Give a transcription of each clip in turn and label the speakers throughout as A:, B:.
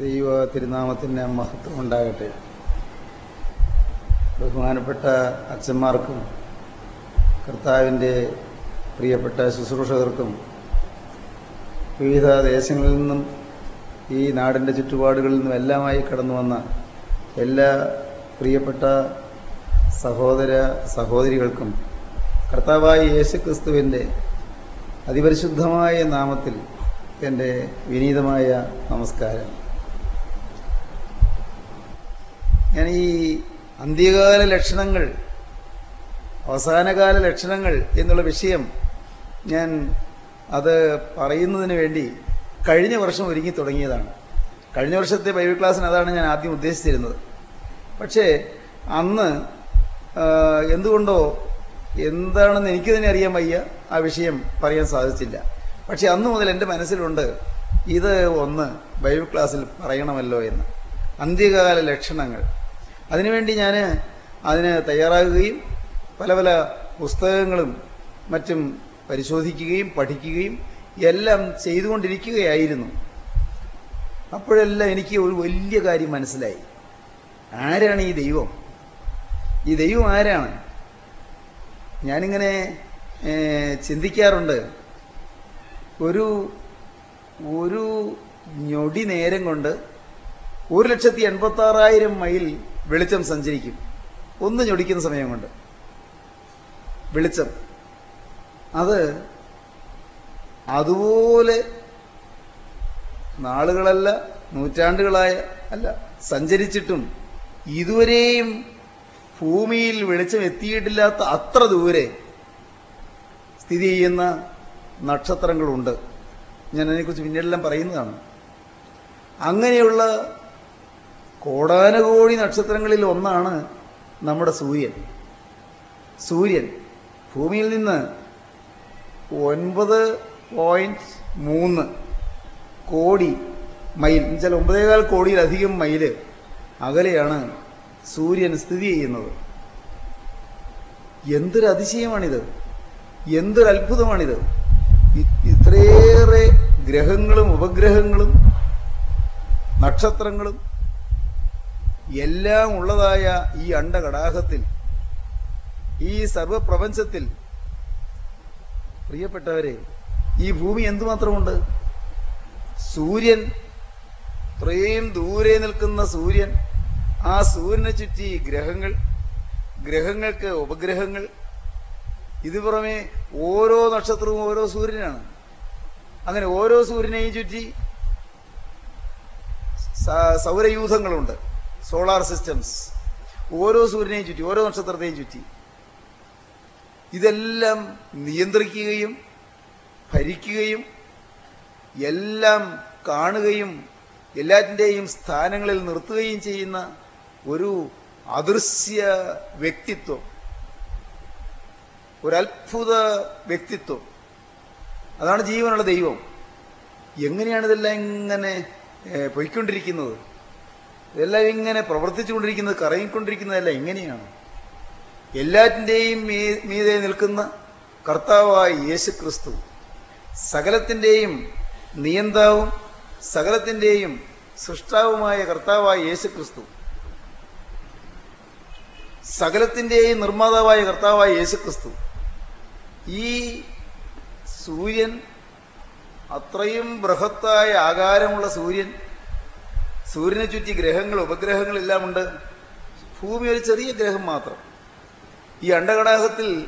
A: ദൈവ തിരുനാമത്തിന് മഹത്വം ഉണ്ടാകട്ടെ. ബഹുമാനപ്പെട്ട അച്ഛന്മാർക്കും കർത്താവിന്റെ പ്രിയപ്പെട്ട ശുശ്രൂഷകർക്കും വിവിധ ദേശങ്ങളിൽ നിന്നും ഈ നാടിന്റെ ചുറ്റുപാടുകളിൽ നിന്നും എല്ലാമായി കടന്നു വന്ന എല്ലാ പ്രിയപ്പെട്ട സഹോദര സഹോദരികൾക്കും കർത്താവായ യേശു ക്രിസ്തുവിന്റെ അതിപരിശുദ്ധമായ നാമത്തിൽ എന്റെ വിനീതമായ നമസ്കാരം. ഞാൻ ഈ അന്ത്യകാല ലക്ഷണങ്ങൾ അവസാനകാല ലക്ഷണങ്ങൾ എന്നുള്ള വിഷയം ഞാൻ അത് പറയുന്നതിന് വേണ്ടി കഴിഞ്ഞ വർഷം ഒരുങ്ങി തുടങ്ങിയതാണ്. കഴിഞ്ഞ വർഷത്തെ ബൈബിൾ ക്ലാസ്സിന് അതാണ് ഞാൻ ആദ്യം ഉദ്ദേശിച്ചിരുന്നത്. പക്ഷേ അന്ന് എന്തുകൊണ്ടോ എന്താണെന്ന് എനിക്ക് തന്നെ അറിയാൻ വയ്യ ആ വിഷയം പറയാൻ സാധിച്ചില്ല. പക്ഷെ അന്ന് മുതൽ എന്റെ മനസ്സിലുണ്ട് ഇത് ഒന്ന് ബൈബിൾ ക്ലാസ്സിൽ പറയണമല്ലോ എന്ന്. അന്ത്യകാല ലക്ഷണങ്ങൾ. അതിനുവേണ്ടി ഞാൻ അതിന് തയ്യാറാകുകയും പല പല പുസ്തകങ്ങളും മറ്റും പരിശോധിക്കുകയും പഠിക്കുകയും എല്ലാം ചെയ്തുകൊണ്ടിരിക്കുകയായിരുന്നു. അപ്പോഴെല്ലാം എനിക്ക് ഒരു വലിയ കാര്യം മനസ്സിലായി. ആരാണ് ഈ ദൈവം? ഈ ദൈവം ആരാണ്? ഞാനിങ്ങനെ ചിന്തിക്കാറുണ്ട്. ഒരു ഒരു ഞൊടി നേരം കൊണ്ട് ഒരു ലക്ഷത്തി എൺപത്തി ആറായിരം മൈൽ വെളിച്ചം സഞ്ചരിക്കും. ഒന്ന് ഞൊടിക്കുന്ന സമയം കൊണ്ട്. വെളിച്ചം. അത് അതുപോലെ നാളുകളല്ല നൂറ്റാണ്ടുകളായ അല്ല സഞ്ചരിച്ചിട്ടും ഇതുവരെയും ഭൂമിയിൽ വെളിച്ചം എത്തിയിട്ടില്ലാത്ത അത്ര ദൂരെ സ്ഥിതി ചെയ്യുന്ന നക്ഷത്രങ്ങളുണ്ട്. ഞാൻ അതിനെക്കുറിച്ച് പിന്നീടെല്ലാം പറയുന്നതാണ്. അങ്ങനെയുള്ള കോടാനുകോടി നക്ഷത്രങ്ങളിൽ ഒന്നാണ് നമ്മുടെ സൂര്യൻ. സൂര്യൻ ഭൂമിയിൽ നിന്ന് ഒൻപത് പോയിന്റ് മൂന്ന് കോടി മൈൽ എന്നുവെച്ചാൽ ഒമ്പതേകാൽ കോടിയിലധികം മൈൽ അകലെയാണ് സൂര്യൻ സ്ഥിതി ചെയ്യുന്നത്. എന്തൊരു അതിശയമാണിത്? എന്തൊരു അത്ഭുതമാണിത്? ഇത്രയേറെ ഗ്രഹങ്ങളും ഉപഗ്രഹങ്ങളും നക്ഷത്രങ്ങളും എല്ലാം ഉള്ളതായ ഈ അണ്ടകടാഹത്തിൽ ഈ സർവപ്രപഞ്ചത്തിൽ പ്രിയപ്പെട്ടവരെ ഈ ഭൂമി എന്തുമാത്രമുണ്ട്? സൂര്യൻ ഇത്രയും ദൂരെ നിൽക്കുന്ന സൂര്യൻ ആ സൂര്യനെ ചുറ്റി ഗ്രഹങ്ങൾ ഗ്രഹങ്ങൾക്ക് ഉപഗ്രഹങ്ങൾ ഇത് പുറമെ ഓരോ നക്ഷത്രവും ഓരോ സൂര്യനാണ്. അങ്ങനെ ഓരോ സൂര്യനെയും ചുറ്റി സൗരയൂഥങ്ങളുണ്ട്. Solar systems. ഓരോ സൂര്യനെയും ചുറ്റി ഓരോ നക്ഷത്രത്തെയും ചുറ്റി. ഇതെല്ലാം നിയന്ത്രിക്കുകയും ഭരിക്കുകയും എല്ലാം കാണുകയും എല്ലാറ്റിന്റെയും സ്ഥാനങ്ങളിൽ നിർത്തുകയും ചെയ്യുന്ന ഒരു അദൃശ്യ വ്യക്തിത്വം. ഒരത്ഭുത വ്യക്തിത്വം. അതാണ് ജീവനുള്ള ദൈവം. എങ്ങനെയാണ് ഇതെല്ലാം ഇങ്ങനെ പൊയ്ക്കൊണ്ടിരിക്കുന്നത്? ഇതെല്ലാം ഇങ്ങനെ പ്രവർത്തിച്ചുകൊണ്ടിരിക്കുന്നത് കറങ്ങിക്കൊണ്ടിരിക്കുന്നതല്ല എങ്ങനെയാണ് എല്ലാറ്റിന്റെയും മീതെ നിൽക്കുന്ന കർത്താവായ യേശു ക്രിസ്തു സകലത്തിന്റെയും നിയന്താവും സകലത്തിന്റെയും സൃഷ്ടാവുമായ കർത്താവായ യേശു ക്രിസ്തു സകലത്തിന്റെയും നിർമ്മാതാവായ കർത്താവായ യേശു ക്രിസ്തു ഈ സൂര്യൻ അത്രയും ബൃഹത്തായ ആകാരമുള്ള സൂര്യൻ സൂര്യനെ ചുറ്റി ഗ്രഹങ്ങൾ ഉപഗ്രഹങ്ങൾ എല്ലാം ഉണ്ട്. ഭൂമി ഒരു ചെറിയ ഗ്രഹം മാത്രം. ഈ അണ്ടകടാഹത്തിൽ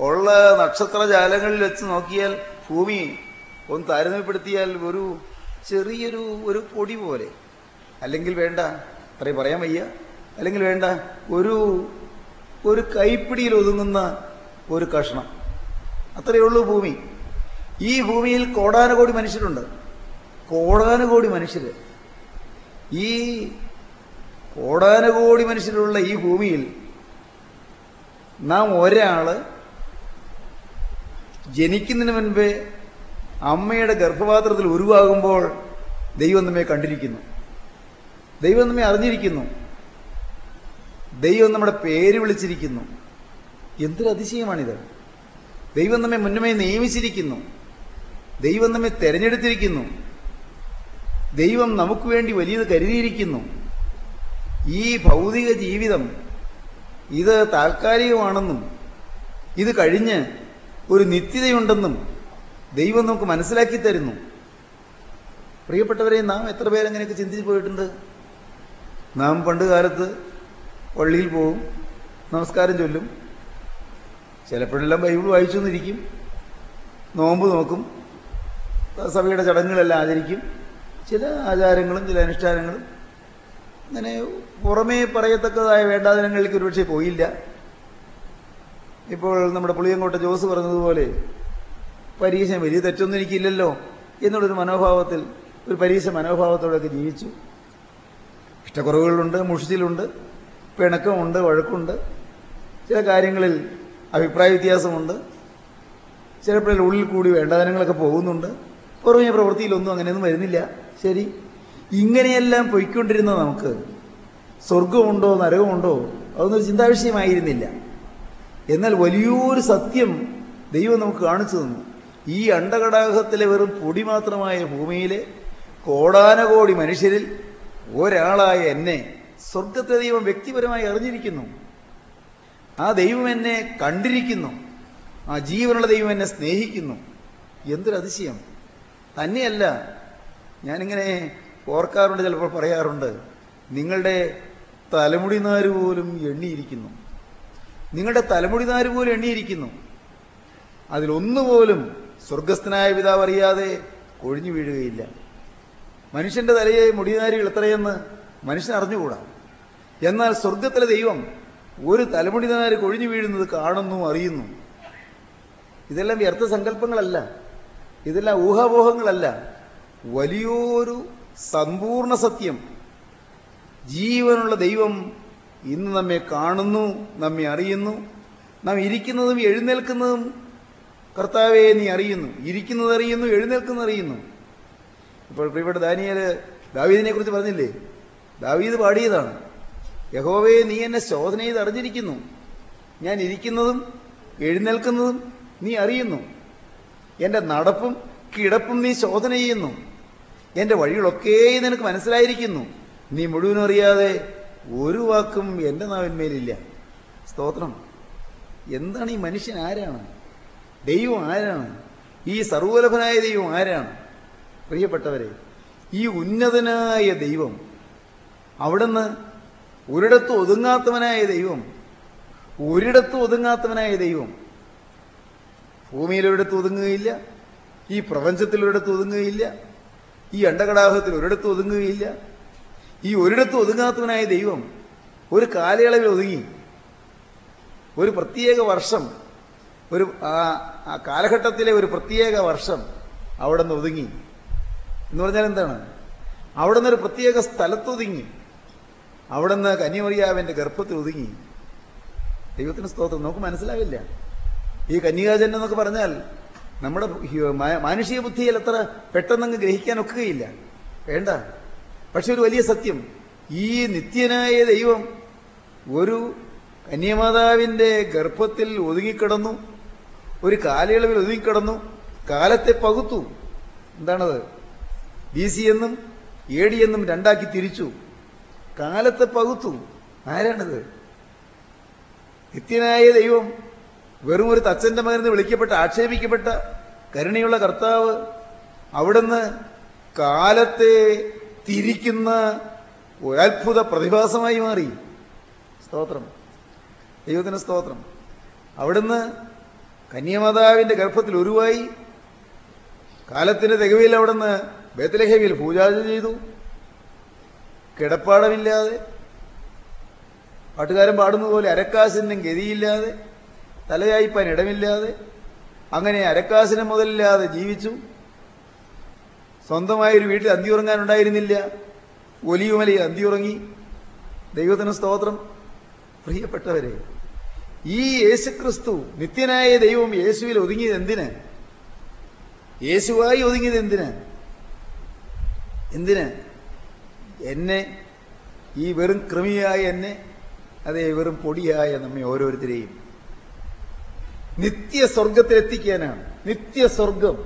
A: ഉള്ള നക്ഷത്രജാലങ്ങളിൽ വെച്ച് നോക്കിയാൽ ഭൂമി ഒന്ന് താരതമ്യപ്പെടുത്തിയാൽ ഒരു ചെറിയൊരു ഒരു പൊടി പോലെ. അല്ലെങ്കിൽ വേണ്ട അത്രയും പറയാൻ വയ്യ. അല്ലെങ്കിൽ വേണ്ട ഒരു ഒരു കൈപ്പിടിയിൽ ഒതുങ്ങുന്ന ഒരു കഷ്ണം. അത്രയേ ഉള്ളൂ ഭൂമി. ഈ ഭൂമിയിൽ കോടാനുകോടി മനുഷ്യരുണ്ട്. കോടാനുകോടി മനുഷ്യര്. ഈ കോടാനുകോടി മനുഷ്യരുള്ള ഈ ഭൂമിയിൽ നാം ഒരാൾ ജനിക്കുന്നതിന് മുൻപേ അമ്മയുടെ ഗർഭപാത്രത്തിൽ ഉരുവാകുമ്പോൾ ദൈവം നമ്മെ കണ്ടിരിക്കുന്നു. ദൈവം നമ്മെ അറിഞ്ഞിരിക്കുന്നു. ദൈവം നമ്മുടെ പേര് വിളിച്ചിരിക്കുന്നു. എന്തൊരു അതിശയമാണിത്? ദൈവം നമ്മെ മുന്നമേ നിയമിച്ചിരിക്കുന്നു. ദൈവം നമ്മെ തെരഞ്ഞെടുത്തിരിക്കുന്നു. ദൈവം നമുക്ക് വേണ്ടി വലിയത് കരുതിയിരിക്കുന്നു. ഈ ഭൗതിക ജീവിതം ഇത് താൽക്കാലികമാണെന്നും ഇത് കഴിഞ്ഞ് ഒരു നിത്യതയുണ്ടെന്നും ദൈവം നമുക്ക് മനസ്സിലാക്കി തരുന്നു. പ്രിയപ്പെട്ടവരെ നാം എത്ര പേരങ്ങനെയൊക്കെ ചിന്തിച്ചു പോയിട്ടുണ്ട്? നാം പണ്ട് കാലത്ത് പള്ളിയിൽ പോവും നമസ്കാരം ചൊല്ലും. ചിലപ്പോഴെല്ലാം ബൈബിൾ വായിച്ചു എന്നിരിക്കും നോമ്പ് നോക്കും. സഭയുടെ ചടങ്ങുകളെല്ലാം ആചരിക്കും. ചില ആചാരങ്ങളും ചില അനുഷ്ഠാനങ്ങളും അങ്ങനെ പുറമേ പറയത്തക്കതായ വേണ്ടാതനങ്ങളിലേക്ക് ഒരുപക്ഷെ പോയില്ല. ഇപ്പോൾ നമ്മുടെ പുളിയങ്കോട്ട ജോസ് പറഞ്ഞതുപോലെ പരീക്ഷ വലിയ തെറ്റൊന്നും എനിക്കില്ലല്ലോ എന്നുള്ളൊരു മനോഭാവത്തിൽ ഒരു പരീക്ഷ മനോഭാവത്തോടെയൊക്കെ ജീവിച്ചു. ഇഷ്ടക്കുറവുകളുണ്ട് മുഷിച്ചിലുണ്ട് പിണക്കമുണ്ട് വഴക്കുണ്ട്. ചില കാര്യങ്ങളിൽ അഭിപ്രായ വ്യത്യാസമുണ്ട്. ചിലപ്പോഴും ഉള്ളിൽ കൂടി വേണ്ടാതനങ്ങളൊക്കെ പോകുന്നുണ്ട്. പുറമേ പ്രവൃത്തിയിലൊന്നും അങ്ങനെയൊന്നും വരുന്നില്ല. ശരി? ഇങ്ങനെയെല്ലാം പൊയ്ക്കൊണ്ടിരുന്ന നമുക്ക്? സ്വർഗമുണ്ടോ നരകമുണ്ടോ? അതൊന്നും ചിന്താവിഷയമായിരുന്നില്ല. എന്നാൽ വലിയൊരു സത്യം ദൈവം നമുക്ക് കാണിച്ചു തന്നു. ഈ അണ്ടകടാഹത്തിലെ വെറും പൊടി മാത്രമായ ഭൂമിയിലെ കോടാനകോടി മനുഷ്യരിൽ ഒരാളായ എന്നെ സ്വർഗത്തെ ദൈവം വ്യക്തിപരമായി അറിഞ്ഞിരിക്കുന്നു. ആ ദൈവം എന്നെ കണ്ടിരിക്കുന്നു. ആ ജീവനുള്ള ദൈവം എന്നെ സ്നേഹിക്കുന്നു. എന്തൊരു അതിശയം തന്നെയല്ല ഞാനിങ്ങനെ ഓർക്കാറുണ്ട് ചിലപ്പോൾ പറയാറുണ്ട് നിങ്ങളുടെ തലമുടി നാര് പോലും എണ്ണിയിരിക്കുന്നു. നിങ്ങളുടെ തലമുടി നാര് പോലും എണ്ണിയിരിക്കുന്നു. അതിലൊന്നുപോലും സ്വർഗസ്ഥനായ പിതാവ് അറിയാതെ കൊഴിഞ്ഞു വീഴുകയില്ല. മനുഷ്യന്റെ തലയെ മുടിനാരികൾ എത്രയെന്ന് മനുഷ്യൻ അറിഞ്ഞുകൂടാ? എന്നാൽ സ്വർഗത്തിലെ ദൈവം ഒരു തലമുടി നാര് കൊഴിഞ്ഞു വീഴുന്നത് കാണുന്നു അറിയുന്നു. ഇതെല്ലാം വ്യർത്ഥ സങ്കല്പങ്ങളല്ല ഇതെല്ലാം ഊഹാപോഹങ്ങളല്ല. വലിയൊരു സമ്പൂർണ സത്യം. ജീവനുള്ള ദൈവം ഇന്ന് നമ്മെ കാണുന്നു നമ്മെ അറിയുന്നു. നാം ഇരിക്കുന്നതും എഴുന്നേൽക്കുന്നതും കർത്താവെ നീ അറിയുന്നു. ഇരിക്കുന്നത് അറിയുന്നു എഴുന്നേൽക്കുന്നത് അറിയുന്നു. ഇപ്പോൾ പ്രിയപ്പെട്ട ദാനിയൽ ദാവീദിനെ കുറിച്ച് പറഞ്ഞില്ലേ? ദാവീദ് പാടിയതാണ്. യഹോവേ നീ എന്നെ ശോധന ചെയ്ത് അറിഞ്ഞിരിക്കുന്നു. ഞാൻ ഇരിക്കുന്നതും എഴുന്നേൽക്കുന്നതും നീ അറിയുന്നു. എന്റെ നടപ്പും കിടപ്പും നീ ശോധന ചെയ്യുന്നു. എന്റെ വഴികളൊക്കെ നിനക്ക് മനസ്സിലായിരിക്കുന്നു. നീ മുഴുവനും അറിയാതെ ഒരു വാക്കും എന്റെ നാവിന്മേലില്ല. സ്തോത്രം. എന്താണ് ഈ മനുഷ്യൻ ആരാണ്? ദൈവം ആരാണ്? ഈ സർവലഭനായ ദൈവം ആരാണ്? പ്രിയപ്പെട്ടവരെ ഈ ഉന്നതനായ ദൈവം അവിടുന്ന് ഒരിടത്തും ഒതുങ്ങാത്തവനായ ദൈവം ഒരിടത്തും ഒതുങ്ങാത്തവനായ ദൈവം ഭൂമിയിൽ ഒതുങ്ങുകയില്ല ഈ പ്രപഞ്ചത്തിൽ ഒരിടത്തും ഒതുങ്ങുകയില്ല ഈ അണ്ടകടാഹത്തിൽ ഒരിടത്ത് ഒതുങ്ങുകയില്ല. ഈ ഒരിടത്ത് ഒതുങ്ങാത്തവനായ ദൈവം ഒരു കാലയളവിൽ ഒതുങ്ങി. ഒരു പ്രത്യേക വർഷം ഒരു ആ കാലഘട്ടത്തിലെ ഒരു പ്രത്യേക വർഷം അവിടെ നിന്ന് ഒതുങ്ങി. എന്ന് പറഞ്ഞാൽ എന്താണ്? അവിടെ നിന്ന് ഒരു പ്രത്യേക സ്ഥലത്ത് ഒതുങ്ങി അവിടെ നിന്ന് കന്യമറിയാവിന്റെ ഗർഭത്തിൽ ഒതുങ്ങി. ദൈവത്തിന് സ്തോത്രം. നമുക്ക് മനസ്സിലാവില്ല. ഈ കന്യകാജന്യം എന്നൊക്കെ പറഞ്ഞാൽ നമ്മുടെ മാനുഷിക ബുദ്ധിയിൽ അത്ര പെട്ടെന്നങ്ങ് ഗ്രഹിക്കാൻ ഒക്കുകയില്ല. വേണ്ട. പക്ഷെ ഒരു വലിയ സത്യം. ഈ നിത്യനായ ദൈവം ഒരു കന്യമാതാവിന്റെ ഗർഭത്തിൽ ഒതുങ്ങിക്കിടന്നു ഒരു കാലയളവിൽ ഒതുങ്ങിക്കിടന്നു കാലത്തെ പകുത്തു. എന്താണത്? ബി സി എന്നും എ ഡി എന്നും രണ്ടാക്കി തിരിച്ചു. കാലത്തെ പകുത്തു. ആരാണിത്? നിത്യനായ ദൈവം വെറും ഒരു തച്ചന്റെ മകനെന്ന് വിളിക്കപ്പെട്ട ആക്ഷേപിക്കപ്പെട്ട കരുണയുള്ള കർത്താവ് അവിടുന്ന് കാലത്തെ തിരിക്കുന്ന ഒരത്ഭുത പ്രതിഭാസമായി മാറി. സ്തോത്രം. ദൈവത്തിന് സ്തോത്രം. അവിടുന്ന് കന്യാമാതാവിന്റെ ഗർഭത്തിൽ ഉരുവായി. കാലത്തിന്റെ തികവിൽ അവിടുന്ന് ബേത്തലഹേവിൽ പൂജാജ ചെയ്തു. കിടപ്പാടമില്ലാതെ. പാട്ടുകാരൻ പാടുന്നത് പോലെ ഗതിയില്ലാതെ. തലയായിപ്പാൻ ഇടമില്ലാതെ അങ്ങനെ അരക്കാസിനെ മുതലില്ലാതെ ജീവിച്ചു. സ്വന്തമായൊരു വീട്ടിൽ അന്തിയുറങ്ങാനുണ്ടായിരുന്നില്ല. ഒലിയുമലി അന്തിയുറങ്ങി. ദൈവത്തിന് സ്തോത്രം. പ്രിയപ്പെട്ടവരെ ഈ യേശുക്രിസ്തു നിത്യനായ ദൈവം യേശുവിൽ ഒതുങ്ങിയത് എന്തിന്? യേശുവായി ഒതുങ്ങിയത് എന്തിന്? എന്തിന്? എന്നെ ഈ വെറും കൃമിയായ എന്നെ അതേ വെറും പൊടിയായ നമ്മെ ഓരോരുത്തരെയും നിത്യസ്വർഗത്തിലെത്തിക്കാനാണ്. നിത്യസ്വർഗം.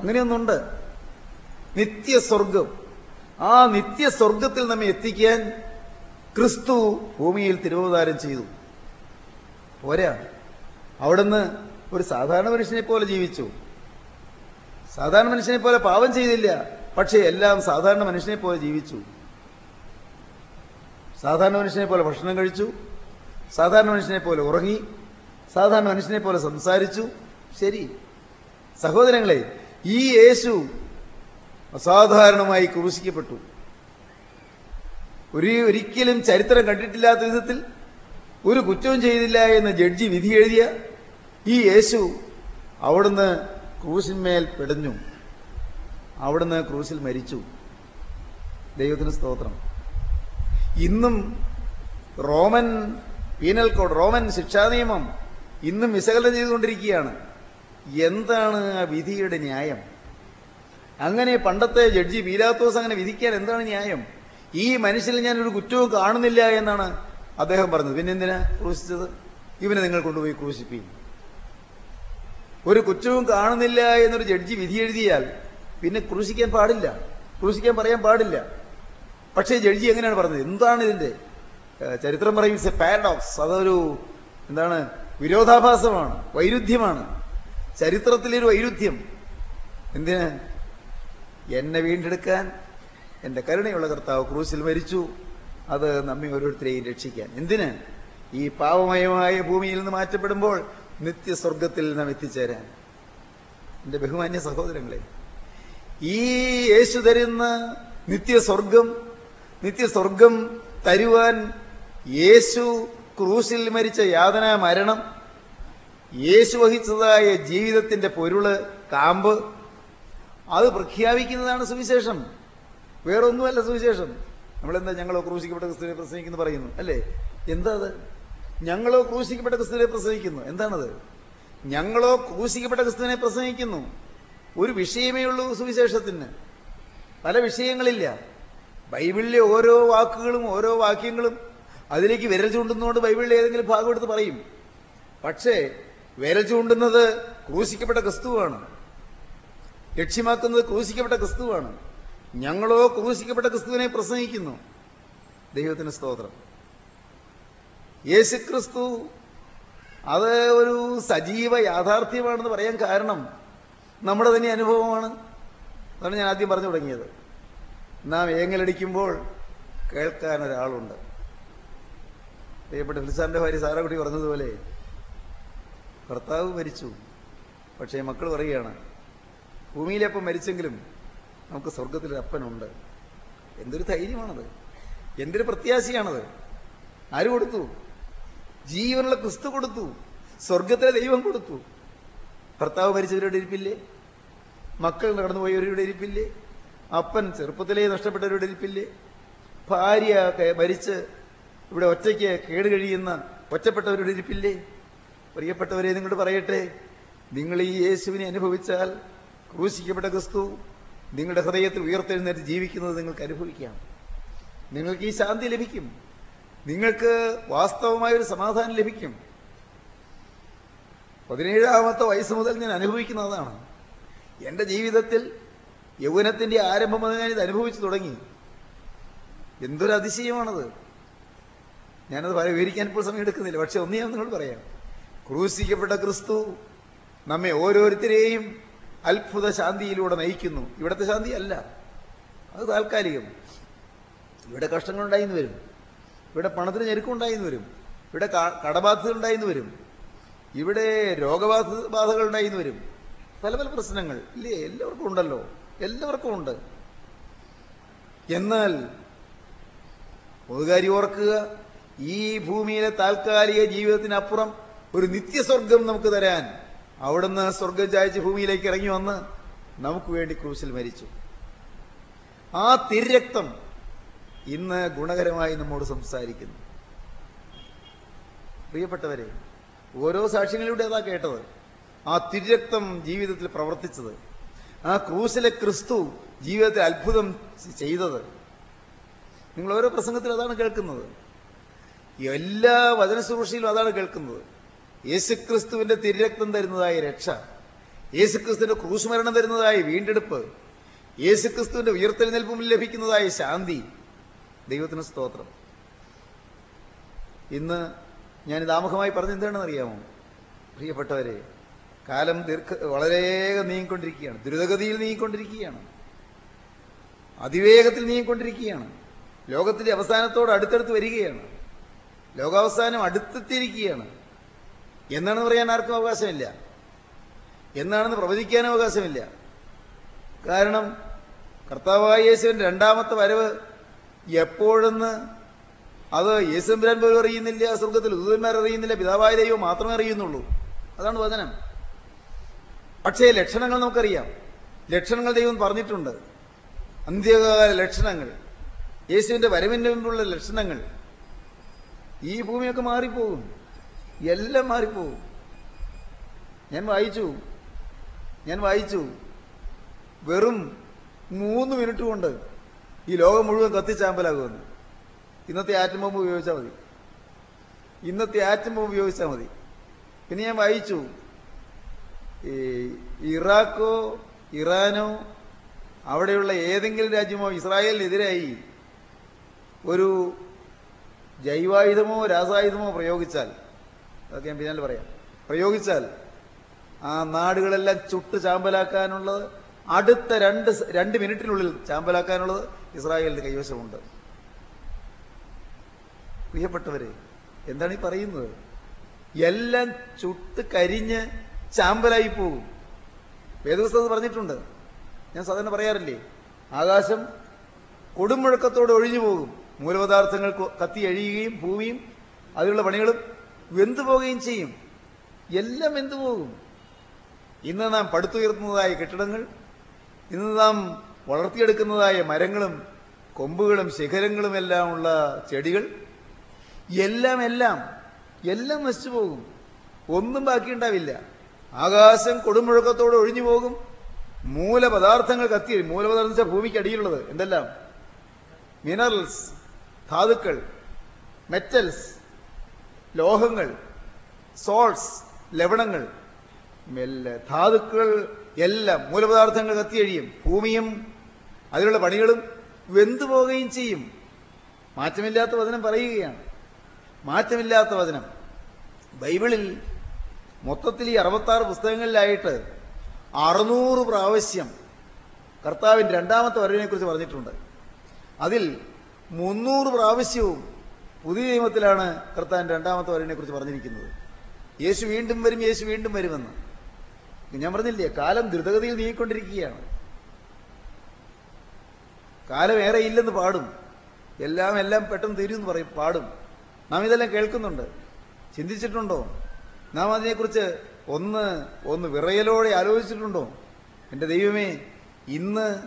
A: അങ്ങനെയൊന്നുണ്ട്. നിത്യ സ്വർഗം ആ നിത്യ സ്വർഗത്തിൽ നമ്മെ എത്തിക്കാൻ ക്രിസ്തു ഭൂമിയിൽ തിരുവതാരം ചെയ്തു. പോരാ. അവിടുന്ന് ഒരു സാധാരണ മനുഷ്യനെ പോലെ ജീവിച്ചു. സാധാരണ മനുഷ്യനെ പോലെ പാപം ചെയ്തില്ല. പക്ഷേ എല്ലാം സാധാരണ മനുഷ്യനെ പോലെ ജീവിച്ചു. സാധാരണ മനുഷ്യനെ പോലെ ഭക്ഷണം കഴിച്ചു. സാധാരണ മനുഷ്യനെ പോലെ ഉറങ്ങി. സാധാരണ മനുഷ്യനെ പോലെ സംസാരിച്ചു. ശരി. സഹോദരങ്ങളെ ഈ യേശു അസാധാരണമായി ക്രൂശിക്കപ്പെട്ടു. ഒരു ഒരിക്കലും ചരിത്രം കണ്ടിട്ടില്ലാത്ത വിധത്തിൽ ഒരു കുറ്റവും ചെയ്തില്ല എന്ന് ജഡ്ജി വിധി എഴുതിയ ഈ യേശു അവിടുന്ന് ക്രൂശിന്മേൽ പെടഞ്ഞു അവിടുന്ന് ക്രൂശിൽ മരിച്ചു. ദൈവത്തിന് സ്തോത്രം. ഇന്നും റോമൻ പീനൽ കോഡ് റോമൻ ശിക്ഷാ നിയമം ഇന്നും വിശകലനം ചെയ്തുകൊണ്ടിരിക്കുകയാണ്. എന്താണ് ആ വിധിയുടെ ന്യായം? അങ്ങനെ പണ്ടത്തെ ജഡ്ജി പീലാത്തോസ് അങ്ങനെ വിധിക്കാൻ എന്താണ് ന്യായം? ഈ മനുഷ്യനിൽ ഒരു കുറ്റവും കാണുന്നില്ല എന്നാണ് അദ്ദേഹം പറഞ്ഞത്. പിന്നെ എന്തിനാ ക്രൂശിച്ചത്? ഇവനെ നിങ്ങൾ കൊണ്ടുപോയി ക്രൂശിപ്പിക്കും. ഒരു കുറ്റവും കാണുന്നില്ല എന്നൊരു ജഡ്ജി വിധി എഴുതിയാൽ പിന്നെ ക്രൂശിക്കാൻ പാടില്ല. ക്രൂശിക്കാൻ പറയാൻ പാടില്ല. പക്ഷേ ജഡ്ജി എങ്ങനെയാണ് പറഞ്ഞത്? എന്താണ് ഇതിന്റെ ചരിത്രം പറയും ഇറ്റ്സ് എ പാരഡോക്സ് അതൊരു എന്താണ് വിരോധാഭാസമാണ് വൈരുദ്ധ്യമാണ്. ചരിത്രത്തിലൊരു വൈരുദ്ധ്യം. എന്തിന്? എന്നെ വീണ്ടെടുക്കാൻ എന്റെ കരുണയുള്ള കർത്താവ് ക്രൂസിൽ മരിച്ചു. അത് നമ്മെ ഓരോരുത്തരെയും രക്ഷിക്കാൻ. എന്തിന്? ഈ പാവമയമായ ഭൂമിയിൽ നിന്ന് മാറ്റപ്പെടുമ്പോൾ നിത്യസ്വർഗത്തിൽ നാം എത്തിച്ചേരാൻ. എന്റെ ബഹുമാന്യ സഹോദരങ്ങളെ ഈ യേശു തരുന്ന നിത്യസ്വർഗം നിത്യസ്വർഗം തരുവാൻ യേശു ക്രൂശിൽ മരിച്ച യാതന മരണം യേശു വഹിച്ചതായ ജീവിതത്തിന്റെ പൊരുൾ കാമ്പ് അത് പ്രഖ്യാപിക്കുന്നതാണ് സുവിശേഷം. വേറൊന്നുമല്ല സുവിശേഷം. നമ്മളെന്താ ഞങ്ങളോ ക്രൂശിക്കപ്പെട്ട ക്രിസ്തുവിനെ പ്രസംഗിക്കുന്നു പറയുന്നു? അല്ലേ? എന്താ അത്? ഞങ്ങളോ ക്രൂശിക്കപ്പെട്ട ക്രിസ്തുവിനെ പ്രസംഗിക്കുന്നു. എന്താണത്? ഞങ്ങളോ ക്രൂശിക്കപ്പെട്ട ക്രിസ്തുവിനെ പ്രസംഗിക്കുന്നു. ഒരു വിഷയമേ ഉള്ളൂ സുവിശേഷത്തിന്. പല വിഷയങ്ങളില്ല. ബൈബിളിലെ ഓരോ വാക്കുകളും ഓരോ വാക്യങ്ങളും അതിലേക്ക് വിരൽ ചൂണ്ടുന്നതുകൊണ്ട് ബൈബിളിൽ ഏതെങ്കിലും ഭാഗം എടുത്ത് പറയും. പക്ഷേ വിരൽ ചൂണ്ടുന്നത് ക്രൂശിക്കപ്പെട്ട ക്രിസ്തുവാണ്. ലക്ഷ്യമാക്കുന്നത് ക്രൂശിക്കപ്പെട്ട ക്രിസ്തുവാണ്. ഞങ്ങളോ ക്രൂശിക്കപ്പെട്ട ക്രിസ്തുവിനെ പ്രസംഗിക്കുന്നു. ദൈവത്തിന് സ്തോത്രം. യേശുക്രിസ്തു അത് ഒരു സജീവ യാഥാർത്ഥ്യമാണെന്ന് പറയാൻ കാരണം നമ്മുടെ തന്നെ അനുഭവമാണ്. അതാണ് ഞാൻ ആദ്യം പറഞ്ഞു തുടങ്ങിയത്. നാം ഏങ്ങലടിക്കുമ്പോൾ കേൾക്കാൻ ഒരാളുണ്ട്. പ്രിയപ്പെട്ട ഫിലിസാറിന്റെ ഭാര്യ സാറാകുട്ടി പറഞ്ഞതുപോലെ ഭർത്താവ് മരിച്ചു. പക്ഷേ മക്കൾ പറയുകയാണ് ഭൂമിയിലപ്പം മരിച്ചെങ്കിലും നമുക്ക് സ്വർഗത്തിലൊരു അപ്പനുണ്ട്. എന്തൊരു ധൈര്യമാണത്. എന്തൊരു പ്രത്യാശയാണത്. ആര് കൊടുത്തു? ജീവനുള്ള ക്രിസ്തു കൊടുത്തു. സ്വർഗത്തിലെ ദൈവം കൊടുത്തു. ഭർത്താവ് മരിച്ചവരുടെ ഇരിപ്പില്ലേ? മക്കൾ നടന്നുപോയവരുടെ ഇരിപ്പില്ലേ? അപ്പൻ ചെറുപ്പത്തിലേ നഷ്ടപ്പെട്ടവരുടെ ഇരിപ്പില്ലേ? ഭാര്യ മരിച്ച് ഇവിടെ ഒറ്റയ്ക്ക് കേട് കഴിയുന്ന ഒറ്റപ്പെട്ടവരുടെ ഇരിപ്പില്ലേ? പ്രിയപ്പെട്ടവരെ നിങ്ങളോട് പറയട്ടെ. നിങ്ങൾ ഈ യേശുവിനെ അനുഭവിച്ചാൽ ക്രൂശിക്കപ്പെട്ട ക്രിസ്തു നിങ്ങളുടെ ഹൃദയത്തിൽ ഉയർത്തെഴുന്നേറ്റ് ജീവിക്കുന്നത് നിങ്ങൾക്ക് അനുഭവിക്കാം. നിങ്ങൾക്ക് ഈ ശാന്തി ലഭിക്കും. നിങ്ങൾക്ക് വാസ്തവമായ ഒരു സമാധാനം ലഭിക്കും. പതിനേഴാമത്തെ വയസ്സ് മുതൽ ഞാൻ അനുഭവിക്കുന്നതാണ്. എന്റെ ജീവിതത്തിൽ യൗവനത്തിന്റെ ആരംഭം മുതൽ ഞാൻ ഇത് അനുഭവിച്ചു തുടങ്ങി. എന്തൊരു അതിശയമാണത്. ഞാനത് പറ- വിവരിക്കാൻ ഇപ്പോൾ സമയം എടുക്കുന്നില്ല. പക്ഷെ ഒന്ന് ഞാൻ നിങ്ങൾ പറയാം. ക്രൂശിക്കപ്പെട്ട ക്രിസ്തു നമ്മെ ഓരോരുത്തരെയും അത്ഭുത ശാന്തിയിലൂടെ നയിക്കുന്നു. ഇവിടുത്തെ ശാന്തി അല്ല. അത് താൽക്കാലികം. ഇവിടെ കഷ്ടങ്ങൾ ഉണ്ടായിന്ന് വരും. ഇവിടെ പണത്തിന് ഞെരുക്കമുണ്ടായിന്ന് വരും. ഇവിടെ കടബാധ്യത ഉണ്ടായിന്ന് വരും. ഇവിടെ രോഗബാധ ബാധകൾ ഉണ്ടായിന്ന് വരും. പല പല പ്രശ്നങ്ങൾ. ഇല്ലേ? എല്ലാവർക്കും ഉണ്ടല്ലോ. എല്ലാവർക്കും ഉണ്ട്. എന്നാൽ പൊതുകാരി ഓർക്കുക. ഈ ഭൂമിയിലെ താൽക്കാലിക ജീവിതത്തിനപ്പുറം ഒരു നിത്യസ്വർഗം നമുക്ക് തരാൻ അവിടുന്ന് സ്വർഗം ചായച്ച് ഭൂമിയിലേക്ക് ഇറങ്ങി വന്ന് നമുക്ക് വേണ്ടി ക്രൂശിൽ മരിച്ചു. ആ തിരക്തം ഇന്ന് ഗുണകരമായി നമ്മോട് സംസാരിക്കുന്നു. പ്രിയപ്പെട്ടവരെ ഓരോ സാക്ഷ്യങ്ങളിലൂടെ അതാ കേട്ടത്. ആ തിരക്തം ജീവിതത്തിൽ പ്രവർത്തിച്ചത്. ആ ക്രൂശിലെ ക്രിസ്തു ജീവിതത്തിൽ അത്ഭുതം ചെയ്തത്. നിങ്ങൾ ഓരോ പ്രസംഗത്തിൽ അതാണ് കേൾക്കുന്നത്. എല്ലാ വചനശുശ്രൂഷയിലും അതാണ് കേൾക്കുന്നത്. യേശുക്രിസ്തുവിന്റെ തിരുരക്തം തരുന്നതായ രക്ഷ. യേശുക്രിസ്തുവിന്റെ ക്രൂശ് മരണം തരുന്നതായ വീണ്ടെടുപ്പ്. യേശുക്രിസ്തുവിന്റെ ഉയർത്തെഴുന്നേൽപ്പും ലഭിക്കുന്നതായ ശാന്തി. ദൈവത്തിന് സ്തോത്രം. ഇന്ന് ഞാൻ ആമുഖമായി പറഞ്ഞ എന്താണെന്ന് അറിയാമോ? പ്രിയപ്പെട്ടവരെ കാലം ദീർഘ വളരെ നീങ്ങിക്കൊണ്ടിരിക്കുകയാണ്. ദ്രുതഗതിയിൽ നീങ്ങിക്കൊണ്ടിരിക്കുകയാണ്. അതിവേഗത്തിൽ നീങ്ങിക്കൊണ്ടിരിക്കുകയാണ്. ലോകത്തിന്റെ അവസാനത്തോട് അടുത്തടുത്ത് വരികയാണ്. ലോകാവസാനം അടുത്തെത്തിയിരിക്കുകയാണ്. എന്നാണെന്ന് പറയാൻ ആർക്കും അവകാശമില്ല. എന്നാണെന്ന് പ്രവചിക്കാനും അവകാശമില്ല. കാരണം കർത്താവായ യേശുവിന്റെ രണ്ടാമത്തെ വരവ് എപ്പോഴെന്ന് അത് യേശുമ്പരാൻ പോലും അറിയുന്നില്ല സ്വർഗത്തിൽ ദൂതന്മാർ അറിയുന്നില്ല പിതാവായ ദൈവം മാത്രമേ അറിയുന്നുള്ളൂ. അതാണ് വചനം. പക്ഷേ ലക്ഷണങ്ങൾ നമുക്കറിയാം. ലക്ഷണങ്ങൾ ദൈവം പറഞ്ഞിട്ടുണ്ട്. അന്ത്യകാല ലക്ഷണങ്ങൾ യേശുവിന്റെ വരവിന്റെ മുമ്പുള്ള ലക്ഷണങ്ങൾ ഈ ഭൂമിയൊക്കെ മാറിപ്പോകും. എല്ലാം മാറിപ്പോകും. ഞാൻ വായിച്ചു. ഞാൻ വായിച്ചു. വെറും മൂന്ന് മിനിറ്റ് കൊണ്ട് ഈ ലോകം മുഴുവൻ കത്തിച്ചാമ്പലാകുമെന്ന്. ഇന്നത്തെ ആറ്റം ബോംബ് ഉപയോഗിച്ചാൽ മതി. ഇന്നത്തെ ആറ്റം ബോംബ് ഉപയോഗിച്ചാൽ മതി. പിന്നെ ഞാൻ വായിച്ചു. ഈ ഇറാഖോ ഇറാനോ അവിടെയുള്ള ഏതെങ്കിലും രാജ്യമോ ഇസ്രായേലിനെതിരായി ഒരു ജൈവായുധമോ രാസായുധമോ പ്രയോഗിച്ചാൽ അതൊക്കെ ഞാൻ പിന്നാലെ പറയാം പ്രയോഗിച്ചാൽ ആ നാടുകളെല്ലാം ചുട്ട് ചാമ്പലാക്കാനുള്ളത് അടുത്ത രണ്ട് രണ്ട് മിനിറ്റിനുള്ളിൽ ചാമ്പലാക്കാനുള്ളത് ഇസ്രായേലിന്റെ കൈവശമുണ്ട്. പ്രിയപ്പെട്ടവരെ എന്താണ് ഈ പറയുന്നത്? എല്ലാം ചുട്ട് കരിഞ്ഞ് ചാമ്പലായി പോകും. വേദപുസ്തകത്തിൽ പറഞ്ഞിട്ടുണ്ട്. ഞാൻ സാധാരണ പറയാറില്ലേ ആകാശം കൊടുമുഴക്കത്തോടെ ഒഴിഞ്ഞു പോകും. മൂലപദാർത്ഥങ്ങൾ കത്തി അഴിയുകയും ഭൂമിയും അതിലുള്ള പണികളും വെന്തു പോവുകയും ചെയ്യും. എല്ലാം വെന്തു പോകും. ഇന്ന് നാം പടുത്തുയർത്തുന്നതായ കെട്ടിടങ്ങൾ ഇന്ന് നാം വളർത്തിയെടുക്കുന്നതായ മരങ്ങളും കൊമ്പുകളും ശിഖരങ്ങളും എല്ലാം ഉള്ള ചെടികൾ എല്ലാം എല്ലാം എല്ലാം നശിച്ചു പോകും. ഒന്നും ബാക്കിയുണ്ടാവില്ല ആകാശം കൊടുമുഴക്കത്തോടെ ഒഴിഞ്ഞു പോകും. മൂലപദാർത്ഥങ്ങൾ കത്തി മൂലപദാർത്ഥം ഭൂമിക്ക് അടിയിലുള്ളത്. എന്തെല്ലാം? മിനറൽസ് ധാതുക്കൾ മെറ്റൽസ് ലോഹങ്ങൾ സോൾട്സ് ലവണങ്ങൾ. മെല്ലെ ധാതുക്കൾ എല്ലാം മൂലപദാർത്ഥങ്ങൾ കത്തിയഴിയും ഭൂമിയും അതിലുള്ള പണികളും വെന്തുപോകുകയും ചെയ്യും. മാറ്റമില്ലാത്ത വചനം പറയുകയാണ്. മാറ്റമില്ലാത്ത വചനം. ബൈബിളിൽ മൊത്തത്തിൽ ഈ അറുപത്താറ് പുസ്തകങ്ങളിലായിട്ട് അറുന്നൂറ് പ്രാവശ്യം കർത്താവിന്റെ രണ്ടാമത്തെ വരവിനെക്കുറിച്ച് പറഞ്ഞിട്ടുണ്ട്. അതിൽ മുന്നൂറ് പ്രാവശ്യവും പുതിയ നിയമത്തിലാണ് കർത്താൻ രണ്ടാമത്തെ വരവിനെ കുറിച്ച് പറഞ്ഞിരിക്കുന്നത്. യേശു വീണ്ടും വരും യേശു വീണ്ടും വരുമെന്ന്. ഞാൻ പറഞ്ഞില്ലേ കാലം ദ്രുതഗതിയിൽ നീങ്ങിക്കൊണ്ടിരിക്കുകയാണ്. കാലം ഏറെ ഇല്ലെന്ന് പാടും. എല്ലാം എല്ലാം പെട്ടെന്ന് തീരും എന്ന് പറയും പാടും. നാം ഇതെല്ലാം കേൾക്കുന്നുണ്ട്. ചിന്തിച്ചിട്ടുണ്ടോ? നാം അതിനെക്കുറിച്ച് ഒന്ന് ഒന്ന് വിറയലോടെ ആലോചിച്ചിട്ടുണ്ടോ? എന്റെ ദൈവമേ ഇന്ന്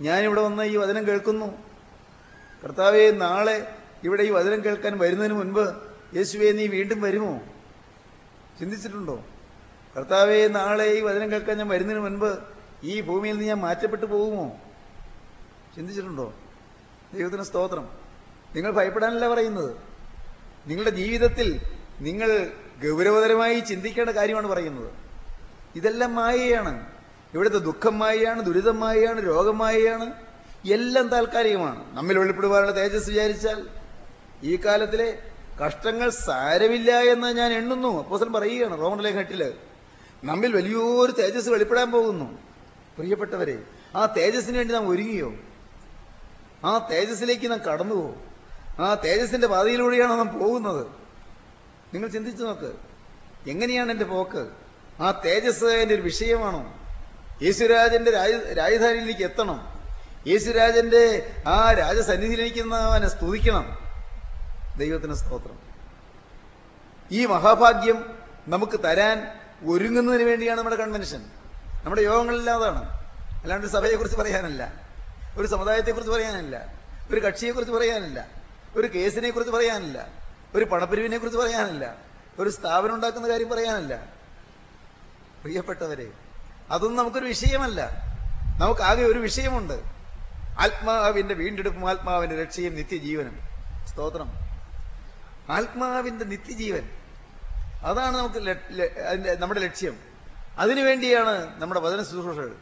A: ഞാനിവിടെ വന്ന് ഈ വചനം കേൾക്കുന്നു. കർത്താവെ നാളെ ഇവിടെ ഈ വചനം കേൾക്കാൻ വരുന്നതിന് മുൻപ് യേശുവെ നീ വീണ്ടും വരുമോ? ചിന്തിച്ചിട്ടുണ്ടോ? കർത്താവെ നാളെ ഈ വചനം കേൾക്കാൻ ഞാൻ വരുന്നതിന് മുൻപ് ഈ ഭൂമിയിൽ നിന്ന് ഞാൻ മാറ്റപ്പെട്ടു പോകുമോ? ചിന്തിച്ചിട്ടുണ്ടോ? ദൈവത്തിന് സ്തോത്രം. നിങ്ങൾ ഭയപ്പെടാനല്ല പറയുന്നത്. നിങ്ങളുടെ ജീവിതത്തിൽ നിങ്ങൾ ഗൗരവതരമായി ചിന്തിക്കേണ്ട കാര്യമാണ് പറയുന്നത്. ഇതെല്ലാം മായയാണ്. ഇവിടുത്തെ ദുഃഖം മായയാണ് ദുരിതം മായയാണ് എല്ലാം താൽക്കാലികമാണ്. നമ്മിൽ വെളിപ്പെടുവാനുള്ള തേജസ് വിചാരിച്ചാൽ ഈ കാലത്തിലെ കഷ്ടങ്ങൾ സാരമില്ല എന്ന് ഞാൻ എണ്ണുന്നു. അപ്പോസൻ പറയുകയാണ് റോമണിലെ ഘട്ടിൽ നമ്മിൽ വലിയൊരു തേജസ് വെളിപ്പെടാൻ പോകുന്നു. പ്രിയപ്പെട്ടവരെ ആ തേജസ്സിന് വേണ്ടി നാം ഒരുങ്ങിയോ? ആ തേജസ്സിലേക്ക് നാം കടന്നുപോകും ആ തേജസ്സിന്റെ പാതയിലൂടെയാണ് നാം പോകുന്നത്. നിങ്ങൾ ചിന്തിച്ചു നോക്ക്. എങ്ങനെയാണ് എന്റെ പോക്ക്? ആ തേജസ് എന്റെ ഒരു വിഷയമാണോ? യേശുരാജന്റെ രാജ രാജധാനിയിലേക്ക് എത്തണം? യേശുരാജന്റെ ആ രാജസന്നിധിയിലിരിക്കുന്നവനെ സ്തുതിക്കണം. ദൈവത്തിന് സ്തോത്രം. ഈ മഹാഭാഗ്യം നമുക്ക് തരാൻ ഒരുങ്ങുന്നതിന് വേണ്ടിയാണ് നമ്മുടെ കൺവെൻഷൻ നമ്മുടെ യോഗങ്ങളില്ലാതാണ് അല്ലാണ്ട് സഭയെക്കുറിച്ച് പറയാനല്ല. ഒരു സമുദായത്തെക്കുറിച്ച് പറയാനല്ല. ഒരു കക്ഷിയെക്കുറിച്ച് പറയാനല്ല. ഒരു കേസിനെ കുറിച്ച് പറയാനല്ല. ഒരു പണപ്പിരിവിനെ കുറിച്ച് പറയാനല്ല. ഒരു സ്ഥാപനം ഉണ്ടാക്കുന്ന കാര്യം പറയാനല്ല. പ്രിയപ്പെട്ടവരെ അതൊന്നും നമുക്കൊരു വിഷയമല്ല. നമുക്കാകെ ഒരു വിഷയമുണ്ട്. ആത്മാവിന്റെ വീണ്ടെടുപ്പും ആത്മാവിന്റെ രക്ഷയും നിത്യജീവനും. സ്തോത്രം. ആത്മാവിന്റെ നിത്യജീവൻ. അതാണ് നമുക്ക് അതിന്റെ- നമ്മുടെ ലക്ഷ്യം. അതിനുവേണ്ടിയാണ് നമ്മുടെ വചന ശുശ്രൂഷകൾ.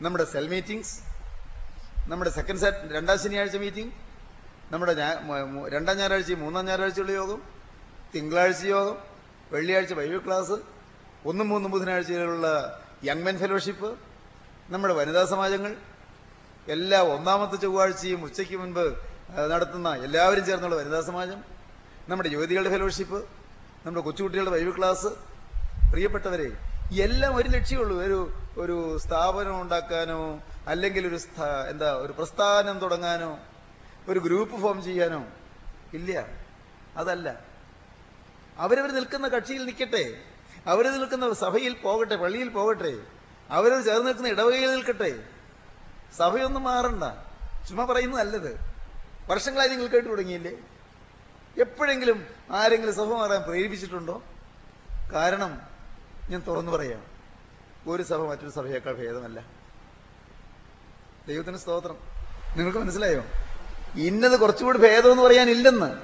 A: നമ്മുടെ സെൽ മീറ്റിംഗ്സ് നമ്മുടെ സെക്കൻഡ് സെറ്റ് രണ്ടാം ശനിയാഴ്ച മീറ്റിംഗ് നമ്മുടെ രണ്ടാം ഞായറാഴ്ച മൂന്നാം ഞായറാഴ്ചയുള്ള യോഗം തിങ്കളാഴ്ച യോഗം വെള്ളിയാഴ്ച ബൈബിൾ ക്ലാസ് ഒന്നും മൂന്നും ബുധനാഴ്ചയിലുള്ള യങ് മെൻ ഫെലോഷിപ്പ് നമ്മുടെ വനിതാ സമാജങ്ങൾ എല്ലാ ഒന്നാമത്തെ ചൊവ്വാഴ്ചയും ഉച്ചയ്ക്ക് മുൻപ് നടത്തുന്ന എല്ലാവരും ചേർന്നുള്ള വനിതാ സമാജം നമ്മുടെ യുവതികളുടെ ഫെലോഷിപ്പ് നമ്മുടെ കൊച്ചുകുട്ടികളുടെ ബൈബിൾ ക്ലാസ് പ്രിയപ്പെട്ടവരെ എല്ലാം ഒരു ലക്ഷ്യമുള്ളൂ ഒരു ഒരു സ്ഥാപനം ഉണ്ടാക്കാനോ അല്ലെങ്കിൽ ഒരു എന്താ ഒരു പ്രസ്ഥാനം തുടങ്ങാനോ ഒരു ഗ്രൂപ്പ് ഫോം ചെയ്യാനോ ഇല്ല. അതല്ല. അവരവർ നിൽക്കുന്ന കക്ഷിയിൽ നിൽക്കട്ടെ. അവർ നിൽക്കുന്ന സഭയിൽ പോകട്ടെ പള്ളിയിൽ പോകട്ടെ. അവരവർ ചേർന്ന് നിൽക്കുന്ന ഇടവകയിൽ നിൽക്കട്ടെ. സഭയൊന്നും മാറണ്ട. ചുമ്മാ പറയുന്നതല്ലത് വർഷങ്ങളായി നിങ്ങൾ കേട്ടു തുടങ്ങിയില്ലേ? എപ്പോഴെങ്കിലും ആരെങ്കിലും സഭ മാറാൻ പ്രേരിപ്പിച്ചിട്ടുണ്ടോ? കാരണം ഞാൻ തുറന്നു പറയാം. ഒരു സഭ മറ്റൊരു സഭയേക്കാൾ ഭേദമല്ല. ദൈവത്തിന് സ്തോത്രം. നിങ്ങൾക്ക് മനസ്സിലായോ? ഇന്നത് കുറച്ചുകൂടി ഭേദമെന്ന് പറയാനില്ലെന്ന്.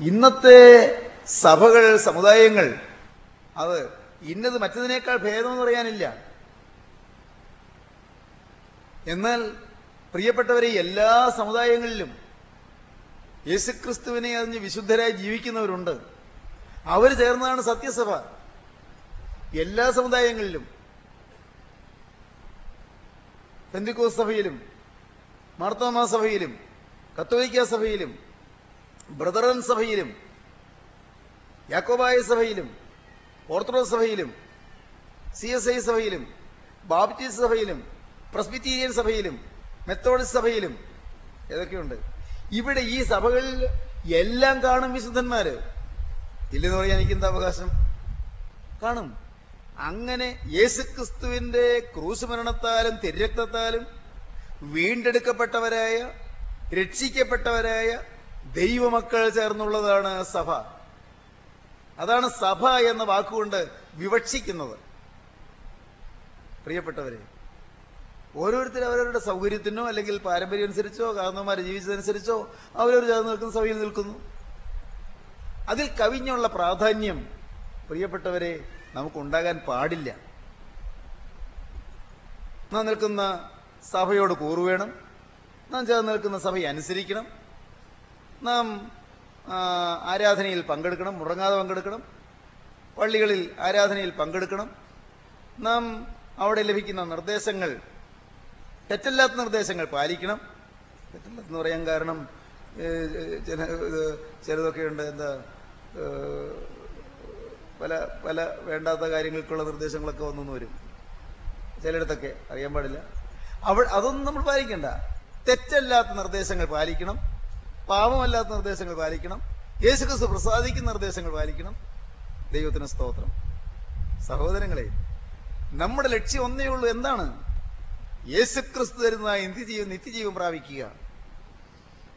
A: ഇന്നത്തെ സഭകൾ സമുദായങ്ങൾ അത് ഇന്നത് മറ്റതിനേക്കാൾ ഭേദമെന്ന് പറയാനില്ല. എന്നാൽ പ്രിയപ്പെട്ടവരെ എല്ലാ സമുദായങ്ങളിലും യേശുക്രിസ്തുവിനെ അറിഞ്ഞ് വിശുദ്ധരായി ജീവിക്കുന്നവരുണ്ട്. അവർ ചേർന്നതാണ് സത്യസഭ. എല്ലാ സമുദായങ്ങളിലും പെന്തിക്കോസ് സഭയിലും മാർത്തോമാ സഭയിലും കത്തോലിക്ക സഭയിലും ബ്രദറൻ സഭയിലും യാക്കോബായ സഭയിലും ഓർത്തഡോക്സ് സഭയിലും സി സഭയിലും ബാപ്റ്റിസ്റ്റ് സഭയിലും പ്രസ്ബിറ്റീരിയൻ സഭയിലും മെത്തോഡിസ്റ്റ് സഭയിലും ഏതൊക്കെയുണ്ട്? ഇവിടെ ഈ സഭകളിൽ എല്ലാം കാണും വിശുദ്ധന്മാര്. ഇല്ലെന്ന് പറയാൻ എനിക്ക് എന്താ അവകാശം? കാണും. അങ്ങനെ യേശുക്രിസ്തുവിന്റെ ക്രൂസ് മരണത്താലും തിരക്തത്താലും വീണ്ടെടുക്കപ്പെട്ടവരായ രക്ഷിക്കപ്പെട്ടവരായ ദൈവമക്കൾ ചേർന്നുള്ളതാണ് സഭ. അതാണ് സഭ എന്ന വാക്കുകൊണ്ട് വിവക്ഷിക്കുന്നത്. പ്രിയപ്പെട്ടവരെ ഓരോരുത്തരും അവരവരുടെ സൗകര്യത്തിനോ അല്ലെങ്കിൽ പാരമ്പര്യം അനുസരിച്ചോ കാരണവന്മാരെ ജീവിച്ചതനുസരിച്ചോ അവരവർ ചേർന്ന് നിൽക്കുന്ന സഭയിൽ നിൽക്കുന്നു. അതിൽ കവിഞ്ഞുള്ള പ്രാധാന്യം പ്രിയപ്പെട്ടവരെ നമുക്കുണ്ടാകാൻ പാടില്ല. നാം നിൽക്കുന്ന സഭയോട് കൂറുവേണം നാം ചേർന്ന് നിൽക്കുന്ന സഭയെ അനുസരിക്കണം. നാം ആരാധനയിൽ പങ്കെടുക്കണം മുടങ്ങാതെ പങ്കെടുക്കണം. പള്ളികളിൽ ആരാധനയിൽ പങ്കെടുക്കണം. നാം അവിടെ ലഭിക്കുന്ന നിർദ്ദേശങ്ങൾ തെറ്റല്ലാത്ത നിർദ്ദേശങ്ങൾ പാലിക്കണം. തെറ്റല്ലാത്തെന്ന് പറയാൻ കാരണം ചില ചിലതൊക്കെ ഉണ്ട് എന്താ പല പല വേണ്ടാത്ത കാര്യങ്ങൾക്കുള്ള നിർദ്ദേശങ്ങളൊക്കെ വന്നു വരും. ചിലയിടത്തൊക്കെ അറിയാൻ പാടില്ല. അവ അതൊന്നും നമ്മൾ പാലിക്കണ്ട. തെറ്റല്ലാത്ത നിർദ്ദേശങ്ങൾ പാലിക്കണം. പാപമല്ലാത്ത നിർദ്ദേശങ്ങൾ പാലിക്കണം. യേശുക്രിസ്തു പ്രസാദിക്കുന്ന നിർദ്ദേശങ്ങൾ പാലിക്കണം. ദൈവത്തിന് സ്തോത്രം. സഹോദരങ്ങളെ നമ്മുടെ ലക്ഷ്യം ഒന്നേ ഉള്ളൂ. എന്താണ്? യേശുക്രിസ്തു തരുന്ന നിത്യജീവൻ നിത്യജീവൻ പ്രാപിക്കുക.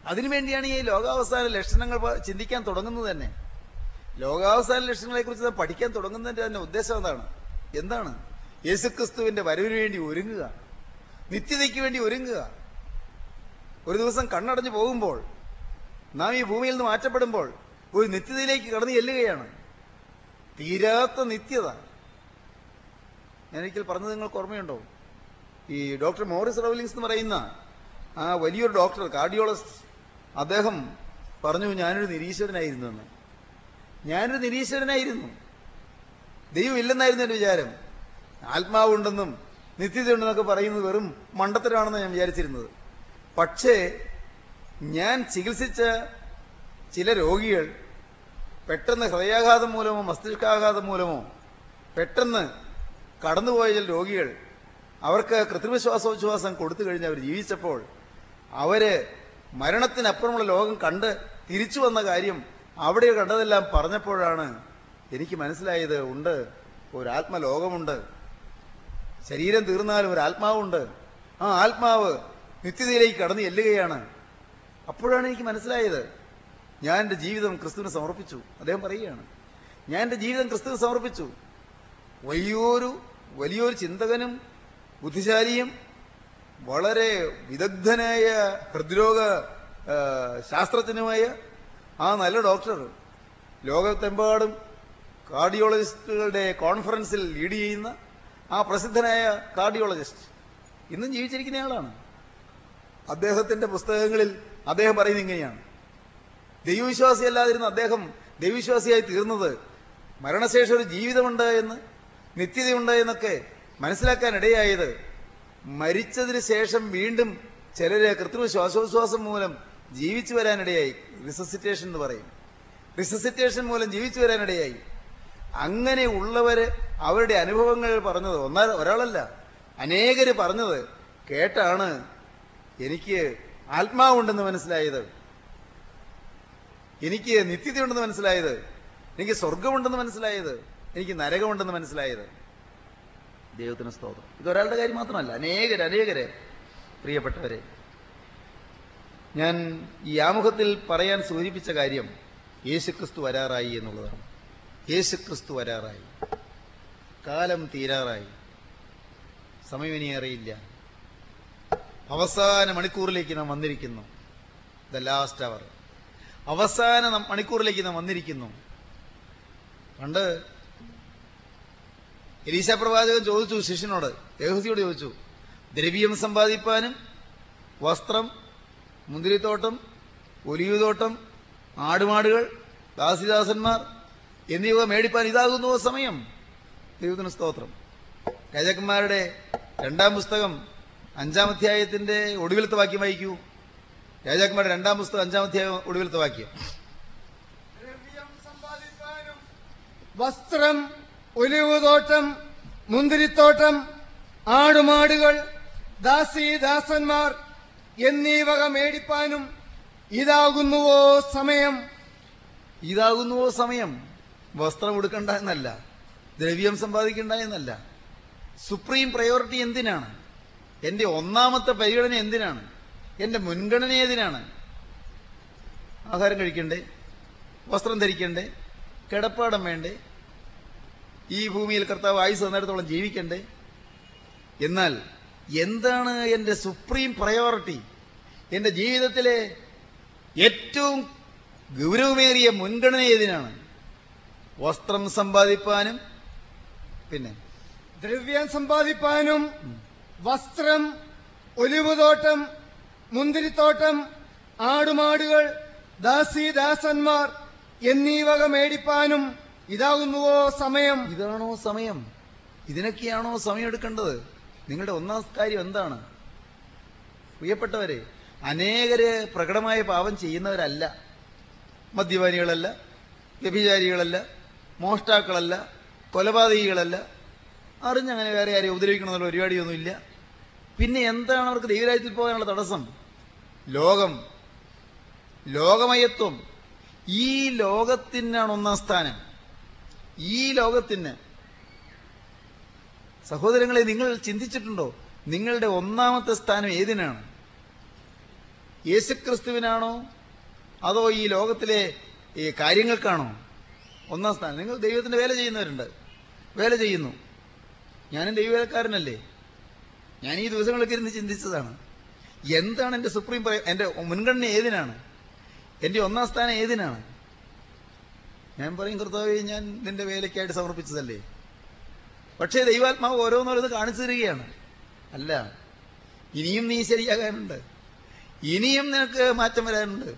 A: അതിനുവേണ്ടിയാണ് ഈ ലോകാവസാന ലക്ഷണങ്ങൾ ചിന്തിക്കാൻ തുടങ്ങുന്നത് തന്നെ. ലോകാവസാന ലക്ഷണങ്ങളെ കുറിച്ച് പഠിക്കാൻ തുടങ്ങുന്നതിന്റെ തന്നെ ഉദ്ദേശം എന്താണ്? എന്താണ്? യേശുക്രിസ്തുവിന്റെ വരവിന് വേണ്ടി ഒരുങ്ങുക. നിത്യതയ്ക്ക് വേണ്ടി ഒരുങ്ങുക. ഒരു ദിവസം കണ്ണടഞ്ഞു പോകുമ്പോൾ നാം ഈ ഭൂമിയിൽ നിന്ന് മാറ്റപ്പെടുമ്പോൾ ഒരു നിത്യതയിലേക്ക് കടന്നു ചെല്ലുകയാണ്. തീരാത്ത നിത്യത. ഞാനൊരിക്കൽ പറഞ്ഞത് നിങ്ങൾക്ക് ഓർമ്മയുണ്ടോ? ഈ ഡോക്ടർ മോറിസ് റവലിങ്സ് എന്ന് പറയുന്ന ആ വലിയൊരു ഡോക്ടർ കാർഡിയോളജിസ്റ്റ് അദ്ദേഹം പറഞ്ഞു ഞാനൊരു നിരീശ്വരനായിരുന്നു എന്ന്. ഞാനൊരു നിരീശ്വരനായിരുന്നു. ദൈവം ഇല്ലെന്നായിരുന്നു എന്റെ വിചാരം. ആത്മാവുണ്ടെന്നും നിത്യതയുണ്ടെന്നൊക്കെ പറയുന്നത് വെറും മണ്ടത്തരാണെന്ന് ഞാൻ വിചാരിച്ചിരുന്നത്. പക്ഷേ ഞാൻ ചികിത്സിച്ച ചില രോഗികൾ പെട്ടെന്ന് ഹൃദയാഘാതം മൂലമോ മസ്തിഷ്കാഘാതം മൂലമോ പെട്ടെന്ന് കടന്നുപോയ ചില രോഗികൾ അവർക്ക് കൃത്രിമ ശ്വാസോച്ഛ്വാസം കൊടുത്തു കഴിഞ്ഞ് അവർ ജീവിച്ചപ്പോൾ അവർ മരണത്തിനപ്പുറമുള്ള ലോകം കണ്ട് തിരിച്ചു വന്ന കാര്യം അവിടെ കണ്ടതെല്ലാം പറഞ്ഞപ്പോഴാണ് എനിക്ക് മനസ്സിലായത് ഉണ്ട് ഒരു ആത്മലോകമുണ്ട് ശരീരം തീർന്നാലും ഒരു ആത്മാവുണ്ട് ആ ആത്മാവ് നിത്യതയിലേക്ക് കടന്നു ചെല്ലുകയാണ്. അപ്പോഴാണ് എനിക്ക് മനസ്സിലായത്. ഞാൻ എന്റെ ജീവിതം ക്രിസ്തുവിന് സമർപ്പിച്ചു. അദ്ദേഹം പറയുകയാണ് ഞാൻ എന്റെ ജീവിതം ക്രിസ്തുവിന് സമർപ്പിച്ചു. വലിയൊരു വലിയൊരു ചിന്തകനും ബുദ്ധിശാലിയും വളരെ വിദഗ്ധനായ ഹൃദ്രോഗ ശാസ്ത്രജ്ഞനുമായ ആ നല്ല ഡോക്ടർ ലോകത്തെമ്പാടും കാർഡിയോളജിസ്റ്റുകളുടെ കോൺഫറൻസിൽ ലീഡ് ചെയ്യുന്ന ആ പ്രസിദ്ധനായ കാർഡിയോളജിസ്റ്റ് ഇന്നും ജീവിച്ചിരിക്കുന്നയാളാണ് അദ്ദേഹത്തിന്റെ പുസ്തകങ്ങളിൽ അദ്ദേഹം പറയുന്നത് ഇങ്ങനെയാണ്. ദൈവവിശ്വാസിയല്ലാതിരുന്ന അദ്ദേഹം ദൈവവിശ്വാസിയായി തീർന്നത് മരണശേഷം ഒരു ജീവിതമുണ്ട് എന്ന് നിത്യതയുണ്ട് എന്നൊക്കെ മനസ്സിലാക്കാൻ ഇടയായത് മരിച്ചതിന് ശേഷം വീണ്ടും ചിലര് കൃത്രിമ ശ്വാസോച്ഛ്വാസം മൂലം ജീവിച്ചു വരാനിടയായി. റിസസിറ്റേഷൻ എന്ന് പറയും. റിസസിറ്റേഷൻ മൂലം ജീവിച്ചു വരാനിടയായി. അങ്ങനെ ഉള്ളവര് അവരുടെ അനുഭവങ്ങൾ പറഞ്ഞത് ഒന്നാ ഒരാളല്ല. അനേകര് പറഞ്ഞത് കേട്ടാണ് എനിക്ക് ആത്മാവുണ്ടെന്ന് മനസ്സിലായത്. എനിക്ക് നിത്യതയുണ്ടെന്ന് മനസ്സിലായത്. എനിക്ക് സ്വർഗമുണ്ടെന്ന് മനസ്സിലായത്. എനിക്ക് നരകമുണ്ടെന്ന് മനസ്സിലായത്. ദൈവത്തിന് സ്തോത്രം. ഇത് ഒരാളുടെ കാര്യം മാത്രമല്ല അനേകരെ അനേകരെ പ്രിയപ്പെട്ടവരെ. ഞാൻ ഈ ആമുഖത്തിൽ പറയാൻ സൂചിപ്പിച്ച കാര്യം യേശുക്രിസ്തു വരാറായി എന്നുള്ളതാണ്. യേശുക്രിസ്തു വരാറായി. കാലം തീരാറായി. സമയമിനി അറിയില്ല അവസാന മണിക്കൂറിലേക്ക് നാം വന്നിരിക്കുന്നു. The last hour. അവസാന മണിക്കൂറിലേക്ക് നാം വന്നിരിക്കുന്നു. പണ്ട് എലീശ പ്രവാചകൻ ചോദിച്ചു ശിഷ്യനോട് ദേഹസിയോട് ചോദിച്ചു ദ്രവ്യം സമ്പാദിപ്പാനും വസ്ത്രം മുന്തിരിത്തോട്ടം ഒലിയുതോട്ടം ആടുമാടുകൾ ദാസിദാസന്മാർ എന്നിവ മേടിപ്പാൻ ഇതാകുന്നു സമയം. ദൈവത്തിന് സ്തോത്രം. രാജാക്കന്മാരുടെ രണ്ടാം പുസ്തകം അഞ്ചാം അധ്യായത്തിന്റെ ഒടുവിലത്തെ വാക്യം വായിക്കൂ. രാജാക്കന്മാരുടെ രണ്ടാം പുസ്തകം അഞ്ചാം അധ്യായം ഒടുവിലത്തെ വാക്യം.
B: ദ്രവ്യം സമ്പാദിക്കാനും തോട്ടം മുന്തിരിത്തോട്ടം ആടുമാടുകൾ ദാസീദാസന്മാർ എന്നീ വക മേടിപ്പാനും ഇതാകുന്നുവോ സമയം?
A: ഇതാകുന്നുവോ സമയം? വസ്ത്രം ഉടുക്കണ്ട എന്നല്ല. ദ്രവ്യം സമ്പാദിക്കണ്ട എന്നല്ല. സുപ്രീം പ്രയോറിറ്റി എന്തിനാണ്? എന്റെ ഒന്നാമത്തെ പരിഗണന എന്തിനാണ്? എന്റെ മുൻഗണന ഏതിനാണ്? ആഹാരം കഴിക്കണ്ടേ? വസ്ത്രം ധരിക്കണ്ടേ? കിടപ്പാടം വേണ്ടേ? ഈ ഭൂമിയിൽ കർത്താവ് ആയുസ് തന്നിടത്തോളം ജീവിക്കണ്ടേ? എന്നാൽ എന്താണ് എന്റെ സുപ്രീം പ്രയോറിറ്റി എന്റെ ജീവിതത്തിലെ ഏറ്റവും ഗൗരവമേറിയ മുൻഗണന ഏതിനാണ്? വസ്ത്രം സമ്പാദിപ്പാനും പിന്നെ
B: ദ്രവ്യം സമ്പാദിപ്പാനും വസ്ത്രം ഒലിവുതോട്ടം മുന്തിരിത്തോട്ടം ആടുമാടുകൾ ദാസീദാസന്മാർ എന്നീ വക മേടിപ്പാനും ഇതാകുന്നുവോ സമയം?
A: ഇതാണോ സമയം? ഇതിനൊക്കെയാണോ സമയം എടുക്കേണ്ടത് നിങ്ങളുടെ ഒന്നാം കാര്യം എന്താണ്? പ്രിയപ്പെട്ടവരെ അനേകര് പ്രകടമായ പാപം ചെയ്യുന്നവരല്ല. മദ്യപാനികളല്ല വ്യഭിചാരികളല്ല മോഷ്ടാക്കളല്ല കൊലപാതകികളല്ല. അറിഞ്ഞങ്ങനെ വേറെ ആരെയും ഉപദ്രവിക്കണമെന്നുള്ള പരിപാടിയൊന്നുമില്ല. പിന്നെ എന്താണ് അവർക്ക് ദൈവരാജ്യത്തിൽ പോകാനുള്ള തടസ്സം? ലോകം. ലോകമയത്വം. ഈ ലോകത്തിനാണ് ഒന്നാം സ്ഥാനം. ഈ ലോകത്തിന് സഹോദരങ്ങളെ നിങ്ങൾ ചിന്തിച്ചിട്ടുണ്ടോ? നിങ്ങളുടെ ഒന്നാമത്തെ സ്ഥാനം ഏതിനാണ്? യേശുക്രിസ്തുവിനാണോ? അതോ ഈ ലോകത്തിലെ ഈ കാര്യങ്ങൾക്കാണോ? ഒന്നാം സ്ഥാനം. നിങ്ങൾ ദൈവത്തിന്റെ വേല ചെയ്യുന്നവരുണ്ട്. വേല ചെയ്യുന്നു. ഞാനും ദൈവവേലക്കാരനല്ലേ? ഞാൻ ഈ ദിവസങ്ങളൊക്കെ ഇരുന്ന് ചിന്തിച്ചതാണ്. എന്താണ് എന്റെ സുപ്രീം എന്റെ മുൻഗണന ഏതിനാണ്? എന്റെ ഒന്നാം സ്ഥാനം ഏതിനാണ്? ഞാൻ പറയും കർത്താവെ ഞാൻ നിന്റെ വേലയ്ക്കായിട്ട് സമർപ്പിച്ചതല്ലേ? പക്ഷേ ദൈവാത്മാവ് ഓരോന്നോരോന്ന് കാണിച്ചു തരികയാണ്. അല്ല ഇനിയും നീ ശരിയാകാനുണ്ട്. ഇനിയും നിനക്ക് മാറ്റം വരാനുണ്ട്.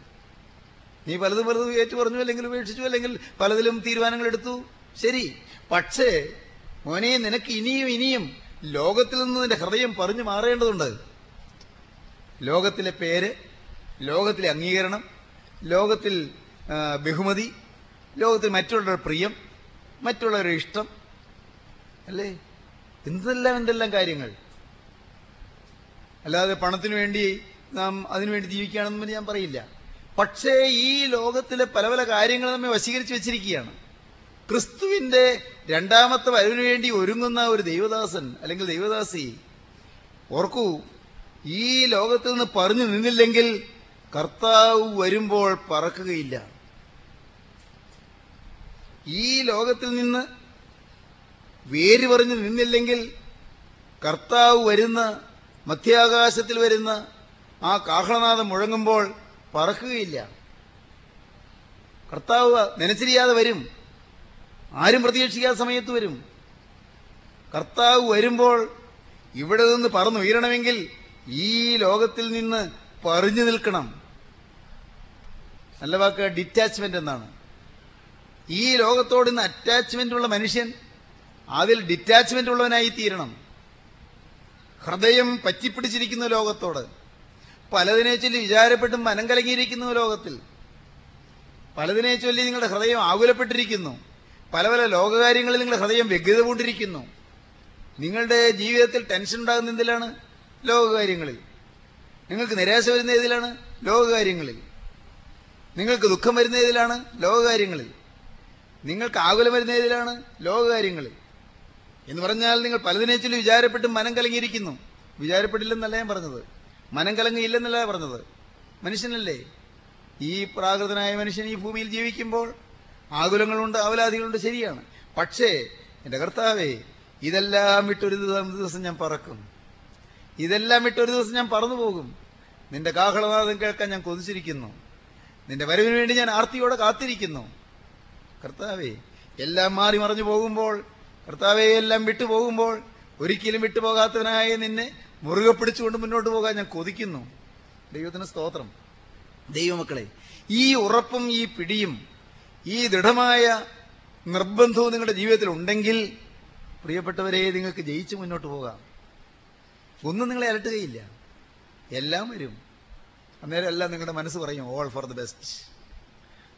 A: നീ പലതും പലതും ഏറ്റു പറഞ്ഞു അല്ലെങ്കിൽ ഉപേക്ഷിച്ചു അല്ലെങ്കിൽ പലതിലും തീരുമാനങ്ങൾ എടുത്തു. ശരി പക്ഷേ മോനെ നിനക്ക് ഇനിയും ഇനിയും ലോകത്തിൽ നിന്ന് നിന്റെ ഹൃദയം പറഞ്ഞു മാറേണ്ടതുണ്ട്. ലോകത്തിലെ പേര് ലോകത്തിലെ അംഗീകരണം ലോകത്തിൽ ബഹുമതി ലോകത്തിൽ മറ്റുള്ളവരുടെ പ്രിയം മറ്റുള്ളവരുടെ ഇഷ്ടം അല്ലേ? എന്തെല്ലാം എന്തെല്ലാം കാര്യങ്ങൾ? അല്ലാതെ പണത്തിനു വേണ്ടി നാം അതിനുവേണ്ടി ജീവിക്കുകയാണെന്ന് ഞാൻ പറയില്ല. പക്ഷേ ഈ ലോകത്തിലെ പല പല കാര്യങ്ങൾ നമ്മെ വശീകരിച്ചു വെച്ചിരിക്കുകയാണ്. ക്രിസ്തുവിന്റെ രണ്ടാമത്തെ വരവിനു വേണ്ടി ഒരുങ്ങുന്ന ഒരു ദൈവദാസൻ അല്ലെങ്കിൽ ദൈവദാസി ഓർക്കൂ ഈ ലോകത്തിൽ നിന്ന് പറഞ്ഞു നിന്നില്ലെങ്കിൽ കർത്താവ് വരുമ്പോൾ പറക്കുകയില്ല. ഈ ലോകത്തിൽ നിന്ന് വേര് പറഞ്ഞു നിന്നില്ലെങ്കിൽ കർത്താവ് വരുന്ന മധ്യാകാശത്തിൽ വരുന്ന ആ കാഹളനാഥം മുഴങ്ങുമ്പോൾ പറക്കുകയില്ല. കർത്താവ് നനച്ചിരിയാതെ വരും. ആരും പ്രതീക്ഷിക്കാത്ത സമയത്ത് വരും. കർത്താവ് വരുമ്പോൾ ഇവിടെ നിന്ന് പറന്നുയരണമെങ്കിൽ ഈ ലോകത്തിൽ നിന്ന് പറഞ്ഞു നിൽക്കണം. നല്ല വാക്ക് ഡിറ്റാച്ച്മെന്റ് എന്നാണ്. ഈ ലോകത്തോട് ഇന്ന് അറ്റാച്ച്മെന്റ് ഉള്ള മനുഷ്യൻ അതിൽ ഡിറ്റാച്ച്മെന്റ് ഉള്ളവനായി തീരണം. ഹൃദയം പറ്റിപ്പിടിച്ചിരിക്കുന്ന ലോകത്തോട്. പലതിനെ ചൊല്ലി വിചാരപ്പെട്ടും മനം കലങ്ങിയിരിക്കുന്നു ലോകത്തിൽ. പലതിനെ ചൊല്ലി നിങ്ങളുടെ ഹൃദയം ആകുലപ്പെട്ടിരിക്കുന്നു. പല പല ലോകകാര്യങ്ങളിൽ നിങ്ങളുടെ ഹൃദയം വ്യഗ്രത കൊണ്ടിരിക്കുന്നു. നിങ്ങളുടെ ജീവിതത്തിൽ ടെൻഷൻ ഉണ്ടാകുന്ന എന്തിലാണ്? ലോകകാര്യങ്ങളിൽ. നിങ്ങൾക്ക് നിരാശ വരുന്ന ഏതിലാണ്? ലോകകാര്യങ്ങളിൽ. നിങ്ങൾക്ക് ദുഃഖം വരുന്ന ഏതിലാണ്? ലോകകാര്യങ്ങളിൽ. നിങ്ങൾക്ക് ആകുലം വരുന്ന ഏതിലാണ്? ലോകകാര്യങ്ങളിൽ എന്ന് പറഞ്ഞാൽ നിങ്ങൾ പലതിനെ ചൊല്ലി വിചാരപ്പെട്ടും മനം കലങ്ങിയിരിക്കുന്നു. വിചാരപ്പെട്ടില്ലെന്നല്ല ഞാൻ പറഞ്ഞത്. മനം കലങ്ങിയില്ലെന്നല്ല പറഞ്ഞത്. മനുഷ്യനല്ലേ? ഈ പ്രാകൃതനായ മനുഷ്യൻ ഈ ഭൂമിയിൽ ജീവിക്കുമ്പോൾ ആകുലങ്ങളുണ്ട് അവലാദികളുണ്ട് ശരിയാണ്. പക്ഷേ എന്റെ കർത്താവേ ഇതെല്ലാം വിട്ടൊരു ദിവസം ഞാൻ പറക്കും. ഇതെല്ലാം വിട്ടൊരു ദിവസം ഞാൻ പറന്നു പോകും. നിന്റെ കാഹളനാദം കേൾക്കാൻ ഞാൻ കൊതിച്ചിരിക്കുന്നു. നിന്റെ വരവിന് വേണ്ടി ഞാൻ ആർത്തിയോടെ കാത്തിരിക്കുന്നു. കർത്താവേ എല്ലാം മാറി മറിഞ്ഞു പോകുമ്പോൾ കർത്താവെ എല്ലാം വിട്ടു വിട്ടുപോകുമ്പോൾ ഒരിക്കലും വിട്ടുപോകാത്തവനായ നിന്നെ മുറുകെ പിടിച്ചുകൊണ്ട് മുന്നോട്ട് പോകാൻ ഞാൻ കൊതിക്കുന്നു. ദൈവത്തിന് സ്തോത്രം. ദൈവമക്കളെ ഈ ഉറപ്പും ഈ പിടിയും ഈ ദൃഢമായ നിർബന്ധവും നിങ്ങളുടെ ജീവിതത്തിൽ ഉണ്ടെങ്കിൽ പ്രിയപ്പെട്ടവരെ നിങ്ങൾക്ക് ജയിച്ച് മുന്നോട്ട് പോകാം. ഒന്നും നിങ്ങളെ അലട്ടുകയില്ല. എല്ലാം വരും. അന്നേരം എല്ലാം നിങ്ങളുടെ മനസ്സ് പറയും all for the best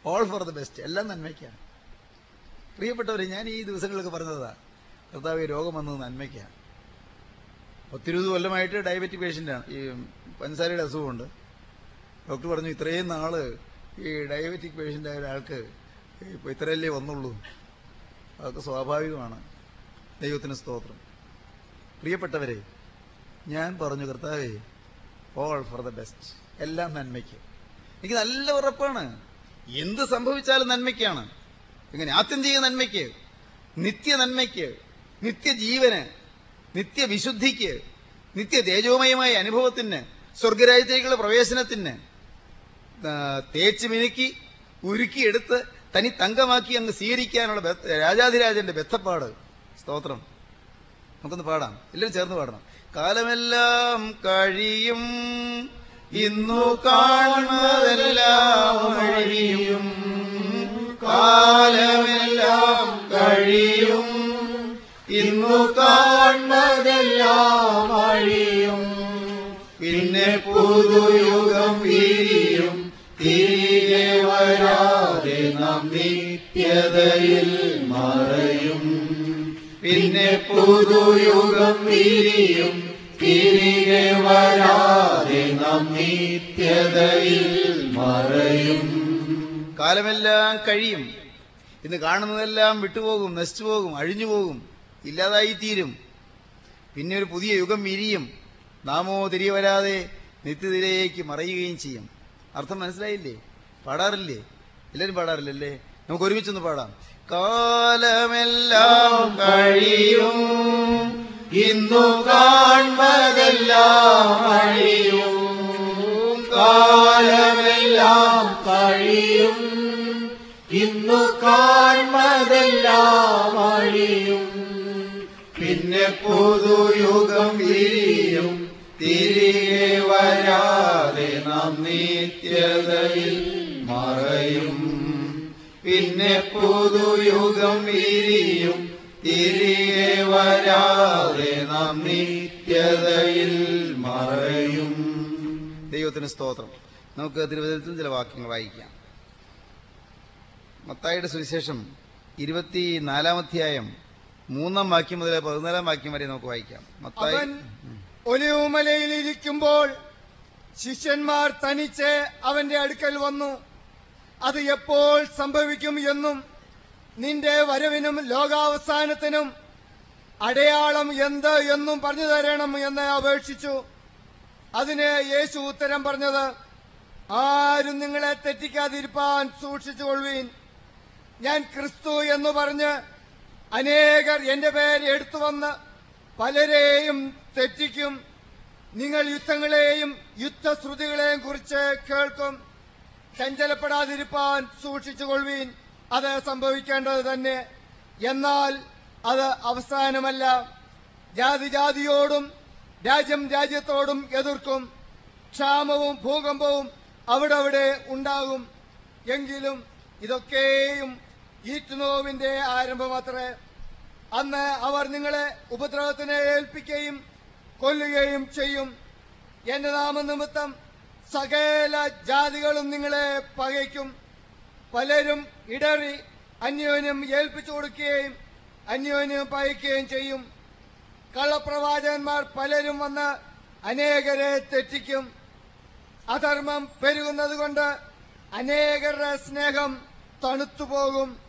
A: all for the best എല്ലാം നന്മയ്ക്കാണ്. പ്രിയപ്പെട്ടവരെ ഞാൻ ഈ ദിവസങ്ങളിലൊക്കെ പറഞ്ഞതാ കർത്താവ് രോഗം വന്നത് നന്മയ്ക്കാണ്. ഒത്തിരി കൊല്ലമായിട്ട് ഡയബറ്റിക് പേഷ്യന്റാണ്. ഈ പഞ്ചസാരയുടെ അസുഖമുണ്ട്. ഡോക്ടർ പറഞ്ഞു ഇത്രയും നാൾ ഈ ഡയബറ്റിക് പേഷ്യന്റ് ആയ ഒരാൾക്ക് ഇപ്പൊ ഇത്രയല്ലേ വന്നുള്ളൂ. അതൊക്കെ സ്വാഭാവികമാണ്. ദൈവത്തിന് സ്തോത്രം. പ്രിയപ്പെട്ടവരെ ഞാൻ പറഞ്ഞു കർത്താവേ ഓൾ ഫോർ ദ ബെസ്റ്റ് എല്ലാം നന്മയ്ക്ക്. എനിക്ക് നല്ല ഉറപ്പാണ്. എന്ത് സംഭവിച്ചാലും നന്മയ്ക്കാണ്. ഇങ്ങനെ ആത്യന്തിക നന്മയ്ക്ക് നിത്യ നന്മയ്ക്ക് നിത്യജീവന് നിത്യവിശുദ്ധിക്ക് നിത്യ തേജോമയമായ അനുഭവത്തിന് സ്വർഗരാജ്യത്തേക്കുള്ള പ്രവേശനത്തിന് തേച്ച് മിനുക്കി ഉരുക്കിയെടുത്ത് തനി തങ്കമാക്കി അങ്ങ് സ്വീകരിക്കാനുള്ള രാജാധിരാജന്റെ ബദ്ധപ്പാട്. സ്തോത്രം. നമുക്കൊന്ന് പാടാം. എല്ലാവരും ചേർന്ന് പാടണം. കാലമെല്ലാം കഴിയും ഇന്നു കാണുന്നതെല്ലാം കഴിയും കാലമെല്ലാം കഴിയും. ഇന്നു കാണതെല്ലാം അഴിയും. പിന്നെ പുതുയുഗം വീരിയും. തിരികെ വരാതെ നാം നിത്യതയിൽ മറയും. പിന്നെ പുതുയുഗം വീരിയും. തിരികെ വരാതെ നാം നിത്യതയിൽ മറയും. കാലമെല്ലാം കഴിയും. ഇന്ന് കാണുന്നതെല്ലാം വിട്ടുപോകും നശിച്ചുപോകും അഴിഞ്ഞുപോകും ഇല്ലാതായി തീരും പിന്നെ ഒരു പുതിയ യുഗം വിരിയും. നാമോ തിരികെ വരാതെ നിത്യത്തിലേക്ക് മറയുകയും ചെയ്യും. അർത്ഥം മനസ്സിലായില്ലേ? പാടാറില്ലേ? എല്ലാവരും പാടാറില്ലല്ലേ? നമുക്ക് ഒരുമിച്ചൊന്ന് പാടാം. കാലമെല്ലാം കഴിയും. ഇന്നു കാൺമതെല്ലാം അഴിയും. കാലമെല്ലാം കഴിയും. ഇന്നു കാൺമതെല്ലാം അഴിയും. പിന്നെ പുതുയുഗം വിരിയും തിരികെ വരാതെ നാം നിത്യതയിൽ മറയും. പിന്നെ പുതുയുഗം വിരിയും തിരികെ വരാതെ നാം നിത്യതയിൽ മറയും. ദൈവത്തിന് സ്തോത്രം. നമുക്ക് തിരുവചനത്തിൽ ചില വാക്യങ്ങൾ വായിക്കാം. മത്തായിയുടെ സുവിശേഷം ഇരുപത്തി നാലാമധ്യായം മൂന്നാം വാക്യം മുതൽ പതിനാലാം വാക്യം വരെ നമുക്ക് വായിക്കാം. മത്തായി
B: ഒലിവുമലയിൽ ഇരിക്കുമ്പോൾ ശിഷ്യന്മാർ തനിച്ച് അവന്റെ അടുക്കൽ വന്നു. അത് എപ്പോൾ സംഭവിക്കും എന്നും നിന്റെ വരവിനും ലോകാവസാനത്തിനും അടയാളം എന്ത് എന്നും പറഞ്ഞു തരണം എന്ന് അപേക്ഷിച്ചു. അതിന് യേശു ഉത്തരം പറഞ്ഞത് ആരും നിങ്ങളെ തെറ്റിക്കാതിരിപ്പാൻ സൂക്ഷിച്ചുകൊള്ളുവീൻ. ഞാൻ ക്രിസ്തു എന്ന് പറഞ്ഞ് അനേകർ എന്റെ പേര് എടുത്തു വന്ന് പലരെയും തെറ്റിക്കും. നിങ്ങൾ യുദ്ധങ്ങളെയും യുദ്ധശ്രുതികളെയും കുറിച്ച് കേൾക്കും. ചഞ്ചലപ്പെടാതിരിപ്പാൻ സൂക്ഷിച്ചുകൊള്ളുവീൻ. അത് സംഭവിക്കേണ്ടത് തന്നെ. എന്നാൽ അത് അവസാനമല്ല. ജാതി ജാതിയോടും രാജ്യം രാജ്യത്തോടും എതിർക്കും. ക്ഷാമവും ഭൂകമ്പവും അവിടെ അവിടെ ഉണ്ടാകും. എങ്കിലും ഇതൊക്കെയും ഈറ്റുനോവിന്റെ ആരംഭമത്രേ. അന്ന് അവർ നിങ്ങളെ ഉപദ്രവത്തിന് ഏൽപ്പിക്കുകയും കൊല്ലുകയും ചെയ്യും. എന്റെ നാമനിമിത്തം സകല ജാതികളും നിങ്ങളെ പകയ്ക്കും. പലരും ഇടറി അന്യോന്യം ഏൽപ്പിച്ചു കൊടുക്കുകയും അന്യോന്യം പകയ്ക്കുകയും ചെയ്യും. കള്ളപ്രവാചകന്മാർ പലരും വന്ന് അനേകരെ തെറ്റിക്കും. അധർമ്മം പെരുകുന്നതുകൊണ്ട് അനേകരുടെ സ്നേഹം തണുത്തുപോകും.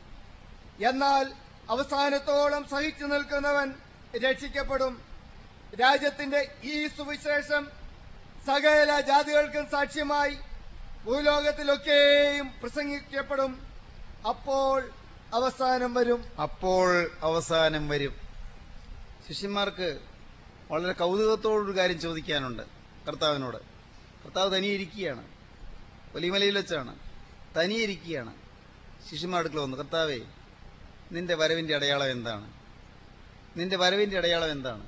B: എന്നാൽ അവസാനത്തോളം സഹിച്ചു നിൽക്കുന്നവൻ രക്ഷിക്കപ്പെടും. രാജ്യത്തിന്റെ ഈ സുവിശേഷം സകല ജാതികൾക്കും സാക്ഷ്യമായി ഭൂലോകത്തിലൊക്കെയും പ്രസംഗിക്കപ്പെടും. അപ്പോൾ അവസാനം വരും.
A: അപ്പോൾ അവസാനം വരും. ശിഷ്യന്മാർക്ക് വളരെ കൗതുകത്തോടൊരു കാര്യം ചോദിക്കാനുണ്ട് കർത്താവിനോട്. കർത്താവ് തനിയിരിക്കുകയാണ്. ഒലിമലയിൽ വെച്ചാണ്. തനിയിരിക്കുകയാണ്. ശിഷ്യന്മാർ അടുക്കൽ വന്നു കർത്താവേ നിന്റെ വരവിന്റെ അടയാളം എന്താണ്? നിന്റെ വരവിന്റെ അടയാളം എന്താണ്?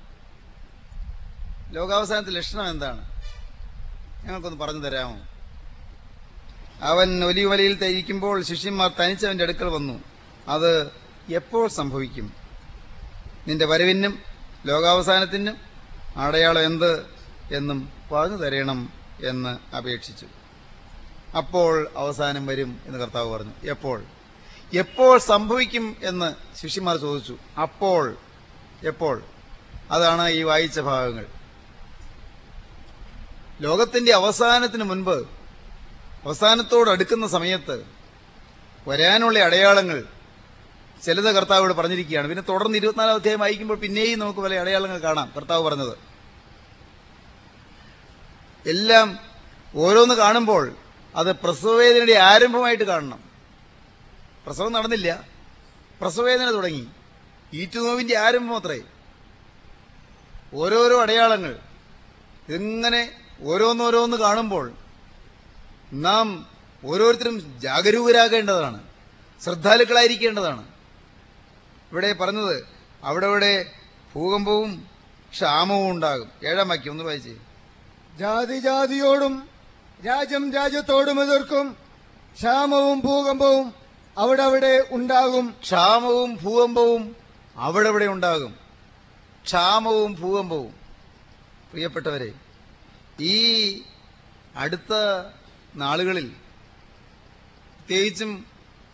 A: ലോകാവസാനത്തെ ലക്ഷണം എന്താണ്? ഞങ്ങൾക്കൊന്ന് പറഞ്ഞു തരാമോ? അവൻ ഒലിവലയിൽ തയ്ക്കുമ്പോൾ ശിഷ്യന്മാർ തനിച്ചവന്റെ അടുക്കൽ വന്നു. അത് എപ്പോൾ സംഭവിക്കും? നിന്റെ വരവിനും ലോകാവസാനത്തിനും അടയാളം എന്ത് എന്നും പറഞ്ഞു തരണം എന്ന് അപേക്ഷിച്ചു. അപ്പോൾ അവസാനം വരും എന്ന് കർത്താവ് പറഞ്ഞു. എപ്പോൾ? എപ്പോൾ സംഭവിക്കും എന്ന് ശിഷ്യന്മാർ ചോദിച്ചു. അപ്പോൾ എപ്പോൾ? അതാണ് ഈ വായിച്ച ഭാഗങ്ങൾ. ലോകത്തിന്റെ അവസാനത്തിന് മുൻപ് അവസാനത്തോട് അടുക്കുന്ന സമയത്ത് വരാനുള്ള അടയാളങ്ങൾ ചിലത് കർത്താവോട് പറഞ്ഞിരിക്കുകയാണ്. പിന്നെ തുടർന്ന് ഇരുപത്തിനാലാം അധ്യായം വായിക്കുമ്പോൾ പിന്നെയും നമുക്ക് പല അടയാളങ്ങൾ കാണാം. കർത്താവ് പറഞ്ഞത് എല്ലാം ഓരോന്ന് കാണുമ്പോൾ അത് പ്രസവവേദനയുടെ ആരംഭമായിട്ട് കാണണം. പ്രസവം നടന്നില്ല. പ്രസവവേദന തുടങ്ങി. ഈറ്റുനോവിന്റെ ആരംഭം അത്രേ. ഓരോരോ അടയാളങ്ങൾ ഇങ്ങനെ ഓരോന്നോരോന്ന് കാണുമ്പോൾ നാം ഓരോരുത്തരും ജാഗരൂകരാകേണ്ടതാണ്. ശ്രദ്ധാലുക്കളായിരിക്കേണ്ടതാണ്. ഇവിടെ പറഞ്ഞത് അവിടെ ഇവിടെ ഭൂകമ്പവും ക്ഷാമവും ഉണ്ടാകും. ഏഴാം വാക്യം ഒന്ന് വായിച്ചേ.
B: ജാതി ജാതിയോടും രാജ്യം രാജ്യത്തോടും എതിർക്കും. ക്ഷാമവും ഭൂകമ്പവും അവിടെ അവിടെ ഉണ്ടാകും.
A: ക്ഷാമവും ഭൂകമ്പവും അവിടെ ഇവിടെ ഉണ്ടാകും. ക്ഷാമവും ഭൂകമ്പവും. പ്രിയപ്പെട്ടവരെ ഈ അടുത്ത നാളുകളിൽ പ്രത്യേകിച്ചും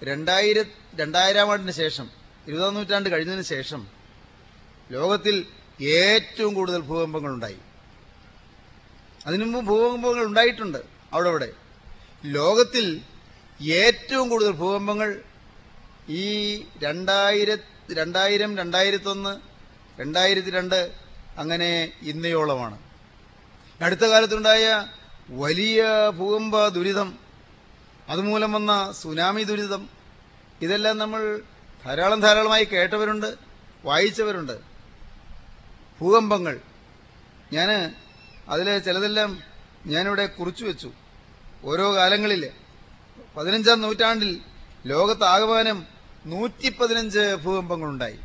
A: രണ്ടായിര രണ്ടായിരം ആണ്ടിന് ശേഷം ഇരുപതാം നൂറ്റാണ്ട് കഴിഞ്ഞതിന് ശേഷം ലോകത്തിൽ ഏറ്റവും കൂടുതൽ ഭൂകമ്പങ്ങൾ ഉണ്ടായി അതിനു മുമ്പ് ഭൂകമ്പങ്ങൾ ഉണ്ടായിട്ടുണ്ട് അവിടെ ഇവിടെ. ലോകത്തിൽ ഏറ്റവും കൂടുതൽ ഭൂകമ്പങ്ങൾ ഈ രണ്ടായിര രണ്ടായിരം രണ്ടായിരത്തൊന്ന് രണ്ടായിരത്തി രണ്ട് അങ്ങനെ ഇന്നയോളമാണ്. അടുത്ത കാലത്തുണ്ടായ വലിയ ഭൂകമ്പ ദുരിതം അതുമൂലം വന്ന സുനാമി ദുരിതം ഇതെല്ലാം നമ്മൾ ധാരാളം ധാരാളമായി കേട്ടവരുണ്ട് വായിച്ചവരുണ്ട്. ഭൂകമ്പങ്ങൾ. ഞാൻ അതിലെ ചിലതെല്ലാം ഞാനിവിടെ കുറിച്ചു വെച്ചു. ഓരോ കാലങ്ങളിൽ പതിനഞ്ചാം നൂറ്റാണ്ടിൽ ലോകത്താകമാനം നൂറ്റി പതിനഞ്ച് ഭൂകമ്പങ്ങളുണ്ടായി.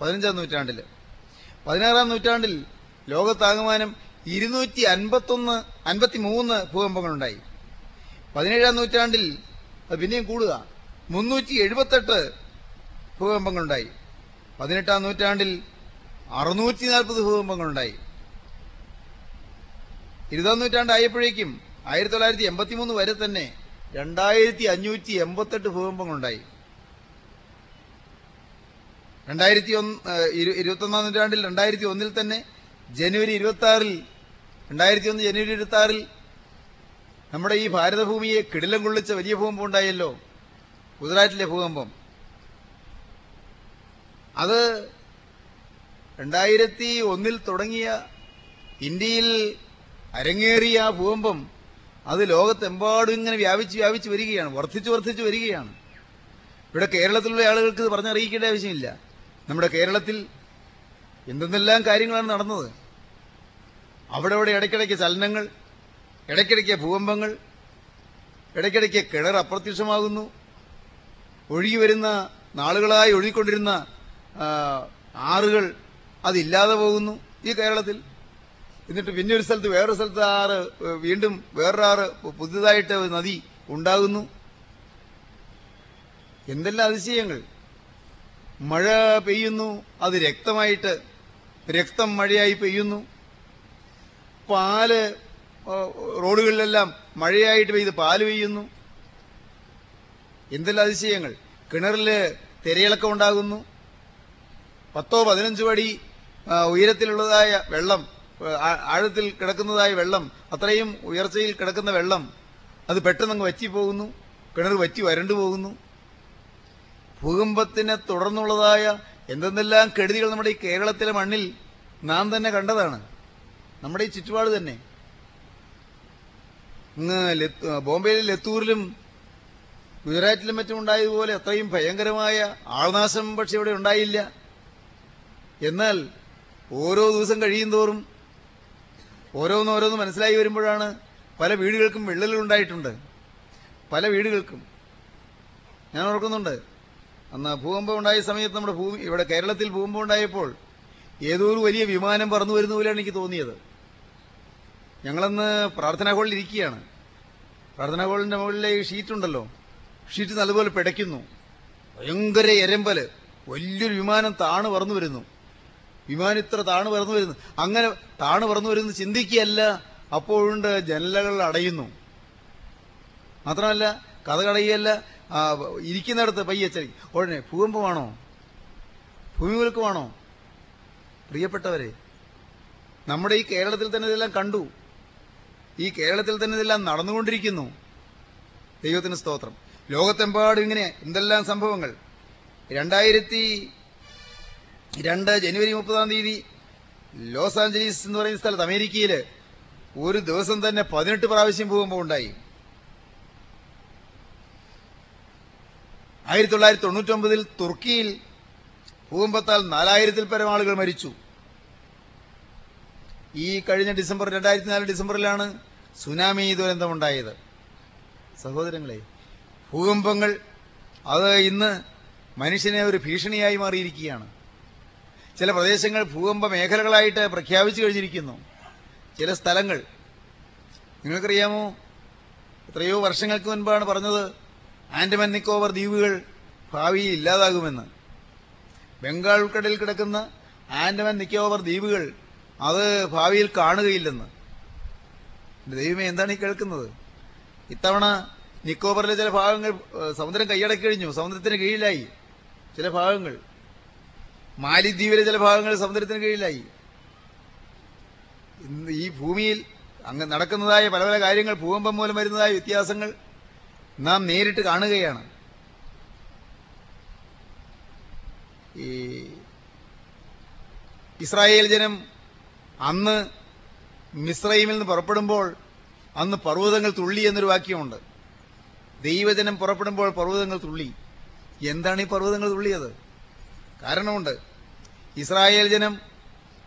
A: പതിനഞ്ചാം നൂറ്റാണ്ടിൽ പതിനാറാം നൂറ്റാണ്ടിൽ ലോകത്താകമാനം ഇരുന്നൂറ്റി അൻപത്തൊന്ന് അൻപത്തി മൂന്ന് ഭൂകമ്പങ്ങളുണ്ടായി. പതിനേഴാം നൂറ്റാണ്ടിൽ അത് പിന്നെയും കൂടുക. മുന്നൂറ്റി എഴുപത്തെട്ട് ഭൂകമ്പങ്ങളുണ്ടായി. പതിനെട്ടാം നൂറ്റാണ്ടിൽ അറുന്നൂറ്റി നാൽപ്പത് ഭൂകമ്പങ്ങളുണ്ടായി. ഇരുപതാം നൂറ്റാണ്ടായപ്പോഴേക്കും ആയിരത്തി തൊള്ളായിരത്തി എൺപത്തിമൂന്ന് വരെ തന്നെ രണ്ടായിരത്തി അഞ്ഞൂറ്റി എൺപത്തെട്ട് ഭൂകമ്പങ്ങളുണ്ടായി രണ്ടായിരത്തി ഒന്ന് ഇരുപത്തൊന്നാം നൂറ്റാണ്ടിൽ രണ്ടായിരത്തി ഒന്നിൽ തന്നെ ജനുവരി ഇരുപത്തി ആറിൽ രണ്ടായിരത്തി ഒന്ന് ജനുവരി ഇരുപത്തി ആറിൽ നമ്മുടെ ഈ ഭാരതഭൂമിയെ കിടിലം കൊള്ളിച്ച വലിയ ഭൂകമ്പം ഉണ്ടായല്ലോ ഗുജറാത്തിലെ ഭൂകമ്പം. അത് രണ്ടായിരത്തി ഒന്നിൽ തുടങ്ങിയ ഇന്ത്യയിൽ അരങ്ങേറിയ ആ ഭൂകമ്പം അത് ലോകത്തെമ്പാടും ഇങ്ങനെ വ്യാപിച്ച് വ്യാപിച്ച് വരികയാണ് വർദ്ധിച്ചു വർദ്ധിച്ചു വരികയാണ്. ഇവിടെ കേരളത്തിലുള്ള ആളുകൾക്ക് ഇത് പറഞ്ഞറിയിക്കേണ്ട ആവശ്യമില്ല. നമ്മുടെ കേരളത്തിൽ എന്തെന്നെല്ലാം കാര്യങ്ങളാണ് നടന്നത്? അവിടെ ഇവിടെ ഇടയ്ക്കിടയ്ക്ക് ചലനങ്ങൾ ഇടയ്ക്കിടയ്ക്ക് ഭൂകമ്പങ്ങൾ ഇടയ്ക്കിടയ്ക്ക് കിണർ അപ്രത്യക്ഷമാകുന്നു ഒഴുകി വരുന്ന നാളുകളായി ഒഴുകിക്കൊണ്ടിരുന്ന ആറുകൾ അതില്ലാതെ പോകുന്നു ഈ കേരളത്തിൽ. എന്നിട്ട് പിന്നെ ഒരു സ്ഥലത്ത് വേറൊരു സ്ഥലത്ത് ആറ് വീണ്ടും വേറൊരാറ് പുതിയതായിട്ട് നദി ഉണ്ടാകുന്നു. എന്തെല്ലാം അതിശയങ്ങൾ? മഴ പെയ്യുന്നു അത് രക്തമായിട്ട് രക്തം മഴയായി പെയ്യുന്നു. പാൽ റോഡുകളിലെല്ലാം മഴയായിട്ട് പെയ്ത് പാൽ പെയ്യുന്നു. എന്തെല്ലാം അതിശയങ്ങൾ? കിണറിൽ തിരയിളക്കം ഉണ്ടാകുന്നു. പത്തോ പതിനഞ്ചോ അടി ഉയരത്തിലുള്ളതായ വെള്ളം ആഴത്തിൽ കിടക്കുന്നതായ വെള്ളം അത്രയും ഉയർച്ചയിൽ കിടക്കുന്ന വെള്ളം അത് പെട്ടെന്ന് വറ്റി പോകുന്നു കിണർ വറ്റി വരണ്ടു പോകുന്നു. ഭൂകമ്പത്തിനെ തുടർന്നുള്ളതായ എന്തെന്നെല്ലാം കെടുതികൾ നമ്മുടെ ഈ കേരളത്തിലെ മണ്ണിൽ നാം തന്നെ കണ്ടതാണ്. നമ്മുടെ ഈ ചുറ്റുപാട് തന്നെ. ഇന്ന് ബോംബെയിലെ ലത്തൂരിലും ഗുജറാത്തിലും മറ്റും ഉണ്ടായതുപോലെ അത്രയും ഭയങ്കരമായ ആൾനാശം പക്ഷെ ഇവിടെ ഉണ്ടായില്ല. എന്നാൽ ഓരോ ദിവസം കഴിയും തോറും ഓരോന്നോരോന്ന് മനസ്സിലായി വരുമ്പോഴാണ് പല വീടുകൾക്കും വിള്ളലുണ്ടായിട്ടുണ്ട് പല വീടുകൾക്കും. ഞാൻ ഓർക്കുന്നുണ്ട്. അന്ന് ഭൂകമ്പം ഉണ്ടായ സമയത്ത് നമ്മുടെ ഭൂമി ഇവിടെ കേരളത്തിൽ ഭൂകമ്പം ഉണ്ടായപ്പോൾ ഏതോ ഒരു വലിയ വിമാനം പറന്നു വരുന്ന പോലെയാണ് എനിക്ക് തോന്നിയത്. ഞങ്ങളന്ന് പ്രാർത്ഥനാ ഹോളിൽ ഇരിക്കുകയാണ്. പ്രാർത്ഥനാ ഹോളിന്റെ മുകളിലെ ഈ ഷീറ്റ് ഉണ്ടല്ലോ. ഷീറ്റ് നല്ലപോലെ പിടയ്ക്കുന്നു. ഭയങ്കര എരമ്പൽ. വലിയൊരു വിമാനം താണു പറന്നു വരുന്നു. വിമാനം ഇത്ര താണു പറന്നു വരുന്നു. അങ്ങനെ താണു പറന്നു വരുന്നു ചിന്തിക്കുകയല്ല. അപ്പോഴുണ്ട് ജനലകൾ അടയുന്നു. മാത്രമല്ല കഥ കടയുകയല്ല. ആ, ഇരിക്കുന്നിടത്ത് പയ്യച്ചടി ഉടനെ ഭൂകമ്പമാണോ ഭൂമികുലുക്കമാണോ പ്രിയപ്പെട്ടവരെ നമ്മുടെ ഈ കേരളത്തിൽ തന്നെ ഇതെല്ലാം കണ്ടു. ഈ കേരളത്തിൽ തന്നെ ഇതെല്ലാം നടന്നുകൊണ്ടിരിക്കുന്നു. ദൈവത്തിന് സ്തോത്രം. ലോകത്തെമ്പാടും ഇങ്ങനെ എന്തെല്ലാം സംഭവങ്ങൾ? രണ്ടായിരത്തി രണ്ട് ജനുവരി മുപ്പതാം തീയതി ലോസ് ആഞ്ചലീസ് എന്ന് പറയുന്ന സ്ഥലത്ത് അമേരിക്കയിൽ ഒരു ദിവസം തന്നെ പതിനെട്ട് പ്രാവശ്യം ഭൂകമ്പം ഉണ്ടായി. ആയിരത്തി തൊള്ളായിരത്തി തൊണ്ണൂറ്റി ഒമ്പതിൽ തുർക്കിയിൽ ഭൂകമ്പത്താൽ നാലായിരത്തിൽ പരം ആളുകൾ മരിച്ചു. ഈ കഴിഞ്ഞ ഡിസംബർ രണ്ടായിരത്തി നാല് ഡിസംബറിലാണ് സുനാമി ദുരന്തമുണ്ടായത്. സഹോദരങ്ങളെ ഭൂകമ്പങ്ങൾ അത് ഇന്ന് മനുഷ്യനെ ഒരു ഭീഷണിയായി മാറിയിരിക്കുകയാണ്. ചില പ്രദേശങ്ങൾ ഭൂകമ്പ മേഖലകളായിട്ട് പ്രഖ്യാപിച്ചു കഴിഞ്ഞിരിക്കുന്നു. ചില സ്ഥലങ്ങൾ. നിങ്ങൾക്കറിയാമോ? എത്രയോ വർഷങ്ങൾക്ക് മുൻപാണ് പറഞ്ഞത് ആൻഡമാൻ നിക്കോബർ ദ്വീപുകൾ ഭാവിയിൽ ഇല്ലാതാകുമെന്ന്. ബംഗാൾ ഉൾക്കടലിൽ കിടക്കുന്ന ആൻഡമാൻ നിക്കോബർ ദ്വീപുകൾ അത് ഭാവിയിൽ കാണുകയില്ലെന്ന്. ദൈവമേ എന്താണ് ഈ കേൾക്കുന്നത്? ഇത്തവണ നിക്കോബറിലെ ചില ഭാഗങ്ങൾ സമുദ്രം കൈയടക്കി കഴിഞ്ഞു. സമുദ്രത്തിന് കീഴിലായി ചില ഭാഗങ്ങൾ. മാലിദ്വീപിലെ ചില ഭാഗങ്ങൾ സമുദ്രത്തിന് കീഴിലായി. ഇന്ന് ഈ ഭൂമിയിൽ അങ്ങ് നടക്കുന്നതായ പല പല കാര്യങ്ങൾ ഭൂകമ്പം മൂലം വരുന്നതായ വ്യത്യാസങ്ങൾ നാം നേരിട്ട് കാണുകയാണ്. ഈ ഇസ്രായേൽ ജനം അന്ന് മിസ്രൈമിൽ നിന്ന് പുറപ്പെടുമ്പോൾ അന്ന് പർവതങ്ങൾ തുള്ളി എന്നൊരു വാക്യമുണ്ട്. ദൈവജനം പുറപ്പെടുമ്പോൾ പർവതങ്ങൾ തുള്ളി. എന്താണ് ഈ പർവതങ്ങൾ തുള്ളിയത്? കാരണമുണ്ട്. ഇസ്രായേൽ ജനം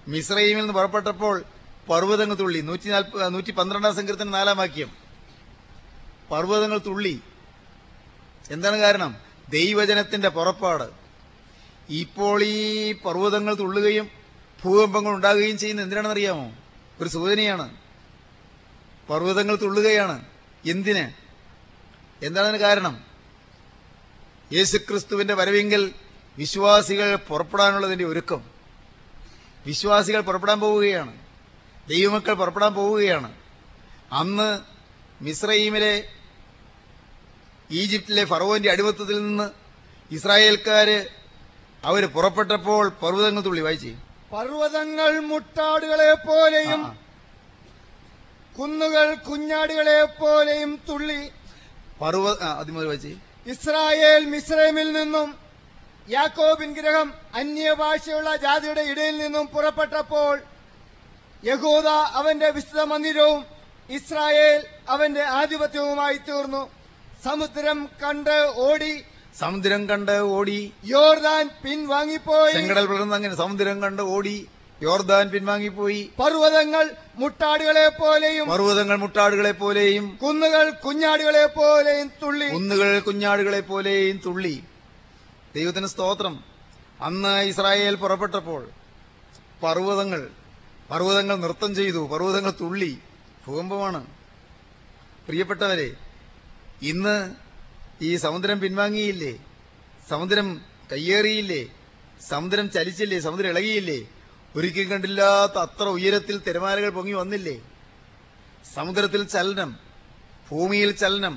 A: മിസ്രൈമിൽ നിന്ന് പുറപ്പെട്ടപ്പോൾ പർവതങ്ങൾ തുള്ളി. നൂറ്റി നൂറ്റി പന്ത്രണ്ടാം സംഘത്തിന് നാലാം വാക്യം. പർവതങ്ങൾ തുള്ളി. എന്താണ് കാരണം? ദൈവജനത്തിന്റെ പുറപ്പാട്. ഇപ്പോൾ ഈ പർവതങ്ങൾ തുള്ളുകയും ഭൂകമ്പങ്ങൾ ഉണ്ടാകുകയും ചെയ്യുന്ന എന്തിനാണെന്ന് അറിയാമോ ഒരു സൂചനയാണ്. പർവതങ്ങൾ തുള്ളുകയാണ്. എന്തിന്? എന്താണതിന് കാരണം? യേശുക്രിസ്തുവിന്റെ വരവെങ്കിൽ വിശ്വാസികൾ പുറപ്പെടാനുള്ളതിന്റെ ഒരുക്കം. വിശ്വാസികൾ പുറപ്പെടാൻ പോവുകയാണ്. ദൈവമക്കൾ പുറപ്പെടാൻ പോവുകയാണ്. അന്ന് മിസ്രൈമിലെ ഈജിപ്തിലെ ഫറോവിന്റെ അടിമത്തത്തിൽ നിന്ന് ഇസ്രായേൽക്കാര് അവർ പുറപ്പെട്ടപ്പോൾ പർവതങ്ങൾ തുള്ളി വായിച്ചു
B: പർവതങ്ങൾ മുട്ടാടുകളെ പോലെയും കുന്നുകൾ കുഞ്ഞാടുകളെ പോലെയും തുള്ളി
A: പർവ അതിമുതൽ വായിച്ചു
B: ഇസ്രായേൽ മിസ്രൈമിൽ നിന്നും യാക്കോബിൻ ഗ്രഹം അന്യഭാഷയുള്ള ജാതിയുടെ ഇടയിൽ നിന്നും പുറപ്പെട്ടപ്പോൾ യഹൂദ അവന്റെ വിശുദ്ധ മന്ദിരവും ഇസ്രായേൽ അവന്റെ ആധിപത്യവുമായി തീർന്നു. സമുദ്രം കണ്ട് ഓടി
A: സമുദ്രം കണ്ട് ഓടി
B: യോർദാൻ പിൻവാങ്ങിപ്പോയി.
A: ചെങ്കടൽ പിളർന്ന് അങ്ങനെ സമുദ്രം കണ്ട് ഓടി യോർദാൻ പിൻവാങ്ങിപ്പോയി.
B: പർവതങ്ങൾ മുട്ടാടുകളെ പോലെയും
A: പർവതങ്ങൾ മുട്ടാടുകളെ പോലെയും
B: കുന്നുകൾ കുഞ്ഞാടുകളെ പോലെയും തുള്ളി.
A: കുന്നുകൾ കുഞ്ഞാടുകളെ പോലെയും തുള്ളി. ദൈവത്തിന് സ്തോത്രം. അന്ന് ഇസ്രായേൽ പുറപ്പെട്ടപ്പോൾ പർവതങ്ങൾ പർവതങ്ങൾ നൃത്തം ചെയ്തു പർവതങ്ങൾ തുള്ളി ഭൂകമ്പമാണ്. പ്രിയപ്പെട്ടവരെ ഇന്ന് ഈ സമുദ്രം പിൻവാങ്ങിയില്ലേ? സമുദ്രം കയ്യേറിയില്ലേ? സമുദ്രം ചലിച്ചില്ലേ? സമുദ്രം ഇളകിയില്ലേ? ഒരിക്കലും കണ്ടില്ലാത്ത അത്ര ഉയരത്തിൽ തിരമാലകൾ പൊങ്ങി വന്നില്ലേ? സമുദ്രത്തിൽ ചലനം ഭൂമിയിൽ ചലനം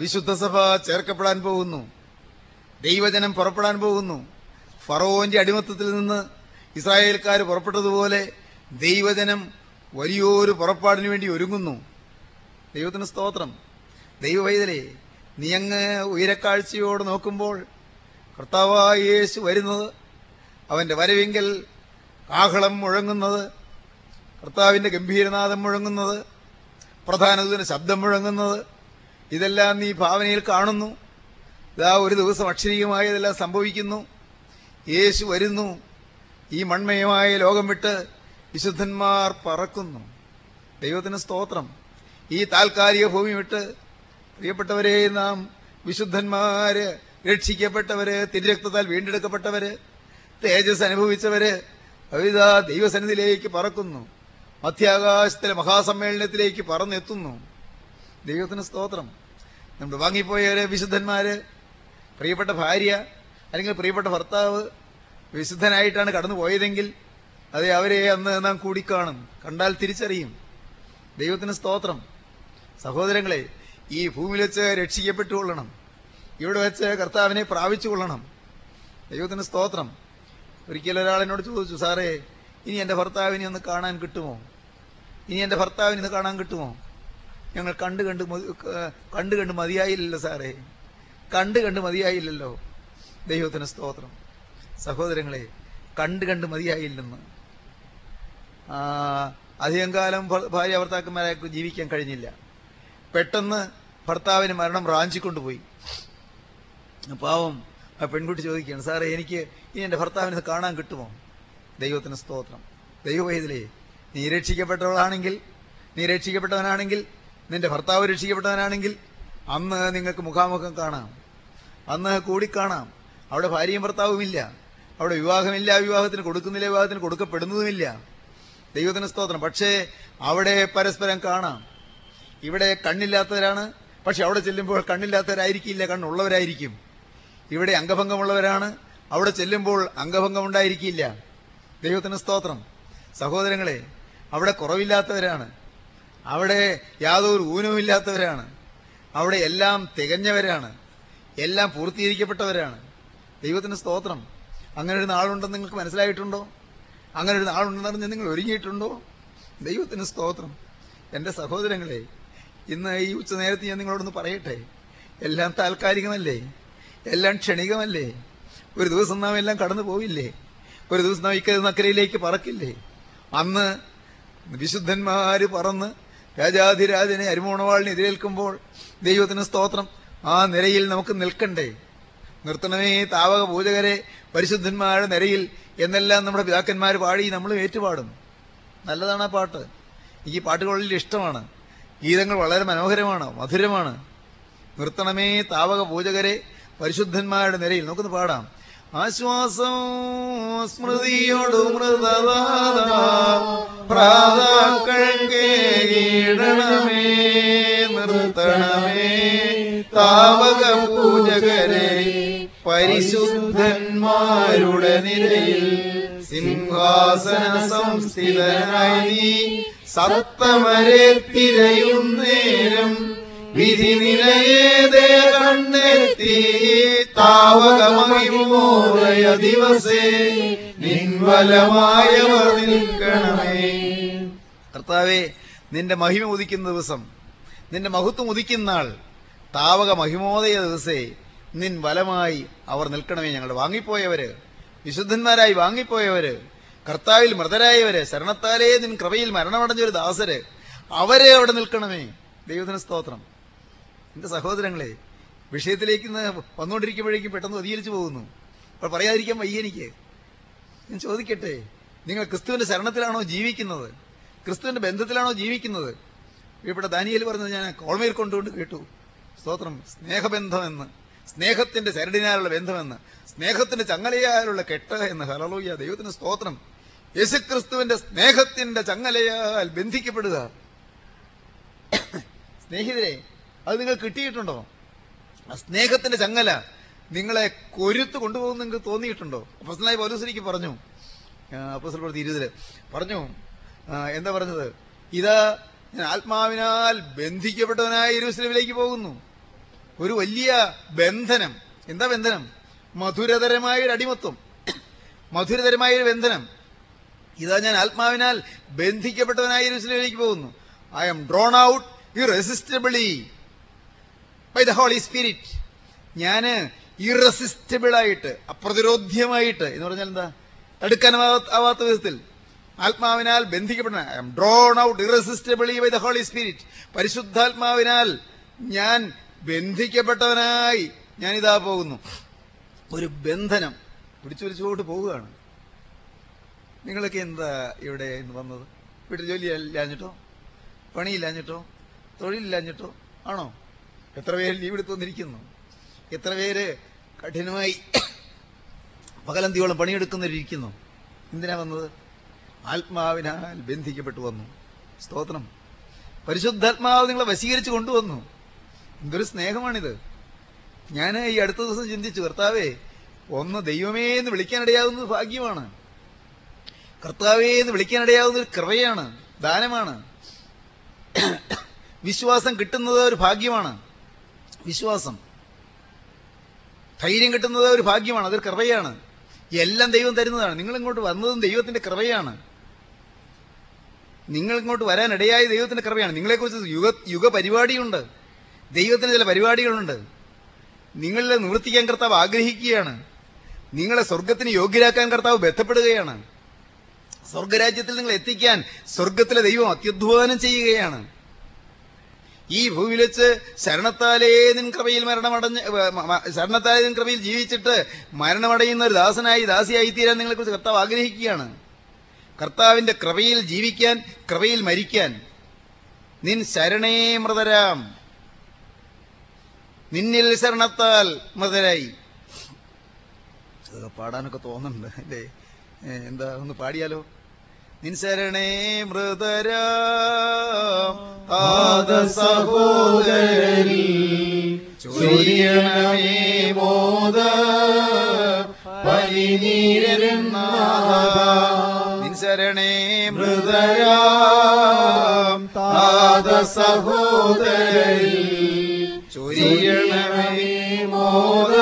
A: വിശുദ്ധ സഭ ചേർക്കപ്പെടാൻ പോകുന്നു. ദൈവജനം പുറപ്പെടാൻ പോകുന്നു. ഫറോന്റെ അടിമത്തത്തിൽ നിന്ന് ഇസ്രായേൽക്കാർ പുറപ്പെട്ടതുപോലെ ദൈവജനം വലിയൊരു പുറപ്പാടിനു വേണ്ടി ഒരുങ്ങുന്നു. ദൈവത്തിന് സ്തോത്രം. ദൈവവൈതലേ നീ അങ്ങ് ഉയരക്കാഴ്ചയോട് നോക്കുമ്പോൾ കർത്താവായ യേശു വരുന്നത് അവന്റെ വരവിങ്കൽ കാഹളം മുഴങ്ങുന്നത് കർത്താവിന്റെ ഗംഭീരനാഥം മുഴങ്ങുന്നത് പ്രധാനത്തിന് ശബ്ദം മുഴങ്ങുന്നത് ഇതെല്ലാം നീ ഭാവനയിൽ കാണുന്നു. ഇതാ ഒരു ദിവസം അക്ഷരീയമായതെല്ലാം സംഭവിക്കുന്നു. യേശു വരുന്നു. ഈ മൺമയമായ ലോകം വിട്ട് വിശുദ്ധന്മാർ പറക്കുന്നു. ദൈവത്തിന് സ്തോത്രം. ഈ താൽക്കാലിക ഭൂമി വിട്ട് പ്രിയപ്പെട്ടവരെ നാം വിശുദ്ധന്മാര് രക്ഷിക്കപ്പെട്ടവര് തിരുരക്തത്താൽ വീണ്ടെടുക്കപ്പെട്ടവര് തേജസ് അനുഭവിച്ചവര് അവിത ദൈവസന്നിധിയിലേക്ക് പറക്കുന്നു. മധ്യാകാശത്തിലെ മഹാസമ്മേളനത്തിലേക്ക് പറന്നെത്തുന്നു. ദൈവത്തിന് സ്തോത്രം. നമ്മുടെ വാങ്ങിപ്പോയവര് വിശുദ്ധന്മാര് പ്രിയപ്പെട്ട ഭാര്യ അല്ലെങ്കിൽ പ്രിയപ്പെട്ട ഭർത്താവ് വിശുദ്ധനായിട്ടാണ് കടന്നു പോയതെങ്കിൽ അതെ അവരെ അന്ന് നാം കൂടിക്കാണും കണ്ടാൽ തിരിച്ചറിയും. ദൈവത്തിന് സ്തോത്രം. സഹോദരങ്ങളെ ഈ ഭൂമിയിൽ വെച്ച് രക്ഷിക്കപ്പെട്ടുകൊള്ളണം. ഇവിടെ വെച്ച് കർത്താവിനെ പ്രാപിച്ചുകൊള്ളണം. ദൈവത്തിന് സ്തോത്രം. ഒരിക്കൽ ഒരാൾ എന്നോട് ചോദിച്ചു സാറേ ഇനി എന്റെ ഭർത്താവിനെ ഒന്ന് കാണാൻ കിട്ടുമോ? ഇനി എന്റെ ഭർത്താവിനെ ഒന്ന് കാണാൻ കിട്ടുമോ? ഞങ്ങൾ കണ്ടു കണ്ട് കണ്ടു കണ്ട് മതിയായില്ലല്ലോ സാറേ. കണ്ടു കണ്ട് മതിയായില്ലല്ലോ. ദൈവത്തിന് സ്തോത്രം. സഹോദരങ്ങളെ കണ്ടു കണ്ട് മതിയായില്ലെന്ന്. അധികം കാലം ഭാര്യ ഭർത്താക്കന്മാരായിട്ട് ജീവിക്കാൻ കഴിഞ്ഞില്ല. പെട്ടെന്ന് ഭർത്താവിന് മരണം റാഞ്ചിക്കൊണ്ടുപോയി. പാവം ആ പെൺകുട്ടി ചോദിക്കുകയാണ് സാറേ എനിക്ക് ഇനി എന്റെ ഭർത്താവിനെ കാണാൻ കിട്ടുമോ? ദൈവത്തിന് സ്തോത്രം. ദൈവവൈതലേ നീ രക്ഷിക്കപ്പെട്ടവളാണെങ്കിൽ നീ രക്ഷിക്കപ്പെട്ടവനാണെങ്കിൽ നിന്റെ ഭർത്താവ് രക്ഷിക്കപ്പെട്ടവനാണെങ്കിൽ അന്ന് നിങ്ങൾക്ക് മുഖാമുഖം കാണാം. അന്ന് കൂടിക്കാണാം. അവിടെ ഭാര്യയും ഭർത്താവുമില്ല. അവിടെ വിവാഹമില്ല വിവാഹത്തിന് കൊടുക്കുന്നില്ല വിവാഹത്തിന് കൊടുക്കപ്പെടുന്നതുമില്ല. ദൈവത്തിന് സ്തോത്രം. പക്ഷേ അവിടെ പരസ്പരം കാണാം. ഇവിടെ കണ്ണില്ലാത്തവരാണ്. പക്ഷെ അവിടെ ചെല്ലുമ്പോൾ കണ്ണില്ലാത്തവരായിരിക്കില്ല കണ്ണുള്ളവരായിരിക്കും. ഇവിടെ അംഗഭംഗമുള്ളവരാണ്. അവിടെ ചെല്ലുമ്പോൾ അംഗഭംഗം ഉണ്ടായിരിക്കില്ല ദൈവത്തിന് സ്തോത്രം. സഹോദരങ്ങളെ അവിടെ കുറവില്ലാത്തവരാണ്. അവിടെ യാതൊരു ഊനവുമില്ലാത്തവരാണ്. അവിടെ എല്ലാം തികഞ്ഞവരാണ്. എല്ലാം പൂർത്തീകരിക്കപ്പെട്ടവരാണ്. ദൈവത്തിന് സ്തോത്രം. അങ്ങനെ ഒരു നാളുണ്ടെന്ന് നിങ്ങൾക്ക് മനസ്സിലായിട്ടുണ്ടോ? അങ്ങനെ ഒരു നാളുണ്ടെന്ന് നിങ്ങൾ ഒരുങ്ങിയിട്ടുണ്ടോ? ദൈവത്തിന് സ്തോത്രം. എന്റെ സഹോദരങ്ങളെ ഇന്ന് ഈ ഉച്ചനേരത്ത് ഞാൻ നിങ്ങളോടൊന്ന് പറയട്ടെ? എല്ലാം താൽക്കാലികമല്ലേ? എല്ലാം ക്ഷണികമല്ലേ? ഒരു ദിവസം നാം എല്ലാം കടന്നു പോവില്ലേ ഒരു ദിവസം നാം ഇക്കരെ നക്കരയിലേക്ക് പറക്കില്ലേ? അന്ന് വിശുദ്ധന്മാര് പറന്ന് രാജാധിരാജനെ അരിമോണവാളിനെ എതിരേൽക്കുമ്പോൾ ദൈവത്തിന് സ്തോത്രം ആ നിരയിൽ നമുക്ക് നിൽക്കണ്ടേ? നിർത്തണമേ താവക പൂജകരെ പരിശുദ്ധന്മാരുടെ നിരയിൽ എന്നെല്ലാം നമ്മുടെ പിതാക്കന്മാർ പാടി നമ്മൾ ഏറ്റുപാടും. നല്ലതാണ് ആ പാട്ട്. എനിക്ക് പാട്ടുകളിൽ ഇഷ്ടമാണ്. ഗീതങ്ങൾ വളരെ മനോഹരമാണ് മധുരമാണ്. നിർത്തണമേ താവക പൂജകരെ പരിശുദ്ധന്മാരുടെ നിരയിൽ. നമുക്കൊന്ന് പാടാം. ആശ്വാസം സ്മൃതിയോട് മൃതവാദ പ്രാതാക്കൾക്ക് കീഴണമേ നിർത്തണമേ. താവക പൂജകരെ പരിശുദ്ധന്മാരുടെ നിരയിൽ സിംഹാസന സംസ്ഥിതനായി നീ സത്തമരെ തിരയുന്നേരം വിധി നിലയേതേ കണ്ണെത്തി താവകമറിമോറയ ദിവസേ നിൻവലമായവർ നിൽക്കണമേ. കർത്താവേ നിന്റെ മഹിമ ഉദിക്കുന്ന ദിവസം നിന്റെ മഹത്വം ഉദിക്കുന്ന നാൾ താവക മഹിമോദയ ദിവസേ നിൻ വലമായി അവർ നിൽക്കണമേ ഞങ്ങൾ വാങ്ങിപ്പോയവര് വിശുദ്ധന്മാരായി വാങ്ങിപ്പോയവര് കർത്താവിൽ മൃതരായവര് ശരണത്താലേ നിൻ കൃപയിൽ മരണമടഞ്ഞൊരു ദാസര് അവരെ അവിടെ നിൽക്കണമേ. ദൈവത്തിന് സ്തോത്രം. എന്റെ സഹോദരങ്ങളെ വിഷയത്തിലേക്ക് വന്നുകൊണ്ടിരിക്കുമ്പോഴേക്കും പെട്ടെന്ന് ഒതിയിരിച്ചു പോകുന്നു. അപ്പോൾ പറയാതിരിക്കാൻ വയ്യ എനിക്ക്. ഞാൻ ചോദിക്കട്ടെ നിങ്ങൾ ക്രിസ്തുവിന്റെ ശരണത്തിലാണോ ജീവിക്കുന്നത്? ക്രിസ്തുവിന്റെ ബന്ധത്തിലാണോ ജീവിക്കുന്നത്? ഇവിടെ ദാനിയൽ പറഞ്ഞത് ഞാൻ കോൾമയിൽ കൊണ്ടുകൊണ്ട് കേട്ടു. സ്തോത്രം. സ്നേഹബന്ധമെന്ന്. സ്നേഹത്തിന്റെ ചരടിനാലുള്ള ബന്ധമെന്ന്. സ്നേഹത്തിന്റെ ചങ്ങലയാലുള്ള കെട്ട എന്ന്. ഹലലോയ്യ ദൈവത്തിന് സ്തോത്രം. യേശുക്രിസ്തുവിന്റെ സ്നേഹത്തിന്റെ ചങ്ങലയാൽ ബന്ധിക്കപ്പെടുക. സ്നേഹിതരെ അത് നിങ്ങൾ കിട്ടിയിട്ടുണ്ടോ? ആ സ്നേഹത്തിന്റെ ചങ്ങല നിങ്ങളെ കൊരുത്ത് കൊണ്ടുപോകുന്ന നിങ്ങൾക്ക് തോന്നിയിട്ടുണ്ടോ? അപ്പസ്തനായ പോലീസിലേക്ക് പറഞ്ഞു. അപ്പസ്തല പ്രതി ഇരുതിൽ പറഞ്ഞു. എന്താ പറഞ്ഞത്? ഇതാ ഞാൻ ആത്മാവിനാൽ ബന്ധിക്കപ്പെട്ടവനായ യെരൂശലേമിലേക്ക് പോകുന്നു. ഒരു വലിയ ബന്ധനം. എന്താ ബന്ധനം? മധുരതരമായ ഒരു അടിമത്വം. മധുരതരമായ ഒരു ബന്ധനം. ഇതാ ഞാൻ ആത്മാവിനാൽ ബന്ധിക്കപ്പെട്ടവനായ യെരൂശലേമിലേക്ക് പോകുന്നു. I'm drawn out irresistibly by the holy spirit ഞാൻ ഇറസിസ്റ്റബിളായിട്ട് അപ്രതിരോധ്യമായിട്ട് എന്ന് പറഞ്ഞാൽ എന്താ? തടുക്കാൻ ആവാത്ത വിധത്തിൽ. ആത്മാവിനാൽ ബന്ധിക്കപ്പെടണം I'm drawn out irresistibly by the holy spirit പരിശുദ്ധാത്മാവിനാൽ ഞാൻ ബന്ധിക്കപ്പെട്ടവനായി ഞാനിതാ പോകുന്നു. ഒരു ബന്ധനം പിടിച്ചു വലിച്ചുകൊണ്ട് പോവുകയാണ് നിങ്ങളൊക്കെ എന്താ ഇവിടെ ഇന്ന് വന്നത്? വീട്ടിൽ ജോലി ഇല്ലാഞ്ഞിട്ടോ? പണിയില്ലാഞ്ഞിട്ടോ? തൊഴിലില്ലാഞ്ഞിട്ടോ? ആണോ? എത്ര പേര് ലീവ് എടുത്ത് വന്നിരിക്കുന്നു? എത്ര പേര് കഠിനമായി പകലന്തിയോളം പണിയെടുക്കുന്നവരിയ്ക്കുന്നു എന്തിനാ വന്നത്? ആത്മാവിനാൽ ബന്ധിക്കപ്പെട്ടു വന്നു. സ്തോത്രം. പരിശുദ്ധാത്മാവ് നിങ്ങളെ വശീകരിച്ച് കൊണ്ടുവന്നു. എന്തൊരു സ്നേഹമാണിത്. ഞാൻ ഈ അടുത്ത ദിവസം ചിന്തിച്ചു കർത്താവേ ഒന്ന് ദൈവമേ എന്ന് വിളിക്കാനിടയാവുന്നത് ഭാഗ്യമാണ്. കർത്താവേ എന്ന് വിളിക്കാനിടയാവുന്ന ഒരു കൃപയാണ് ദാനമാണ്. വിശ്വാസം കിട്ടുന്നത് ഒരു ഭാഗ്യമാണ്. വിശ്വാസം. ധൈര്യം കിട്ടുന്നത് ഒരു ഭാഗ്യമാണ് അതൊരു കൃപയാണ്. എല്ലാം ദൈവം തരുന്നതാണ്. നിങ്ങൾ ഇങ്ങോട്ട് വന്നതും ദൈവത്തിന്റെ കൃപയാണ്. നിങ്ങൾ ഇങ്ങോട്ട് വരാനിടയായ ദൈവത്തിന്റെ കൃപയാണ്. നിങ്ങളെക്കുറിച്ച് യുഗ യുഗ പരിപാടിയുണ്ട് ദൈവത്തിന് ചില പരിപാടികളുണ്ട്. നിങ്ങളെ നിവർത്തിക്കാൻ കർത്താവ് ആഗ്രഹിക്കുകയാണ്. നിങ്ങളെ സ്വർഗത്തിന് യോഗ്യരാക്കാൻ കർത്താവ് ബന്ധപ്പെടുകയാണ്. സ്വർഗരാജ്യത്തിൽ നിങ്ങൾ എത്തിക്കാൻ സ്വർഗത്തിലെ ദൈവം അത്യധ്വാനം ചെയ്യുകയാണ്. ഈ ഭൂമിയിൽ വെച്ച് ശരണത്താലേ നിൻ കൃപയിൽ മരണമടഞ്ഞ് ശരണത്താലേ നിൻ കൃപയിൽ ജീവിച്ചിട്ട് മരണമടയുന്ന ഒരു ദാസനായി ദാസിയായി തീരാൻ നിങ്ങളെക്കുറിച്ച് കർത്താവ് ആഗ്രഹിക്കുകയാണ്. കർത്താവിന്റെ കൃപയിൽ ജീവിക്കാൻ കൃപയിൽ മരിക്കാൻ. നിൻ ശരണേ മൃതരാം. നിന്നിൽ ശരണത്താൽ മൃതരായി. പാടാനൊക്കെ തോന്നുന്നുണ്ട് അല്ലേ? എന്താ ഒന്ന് പാടിയാലോ? നിൻ ശരണേ മൃതരാം ചൊരിയണമേ മോദ നിൻ ശരണേ മൃതരാം ആദ സഹോദരരിൽ ചൊരിയണമേ മോദ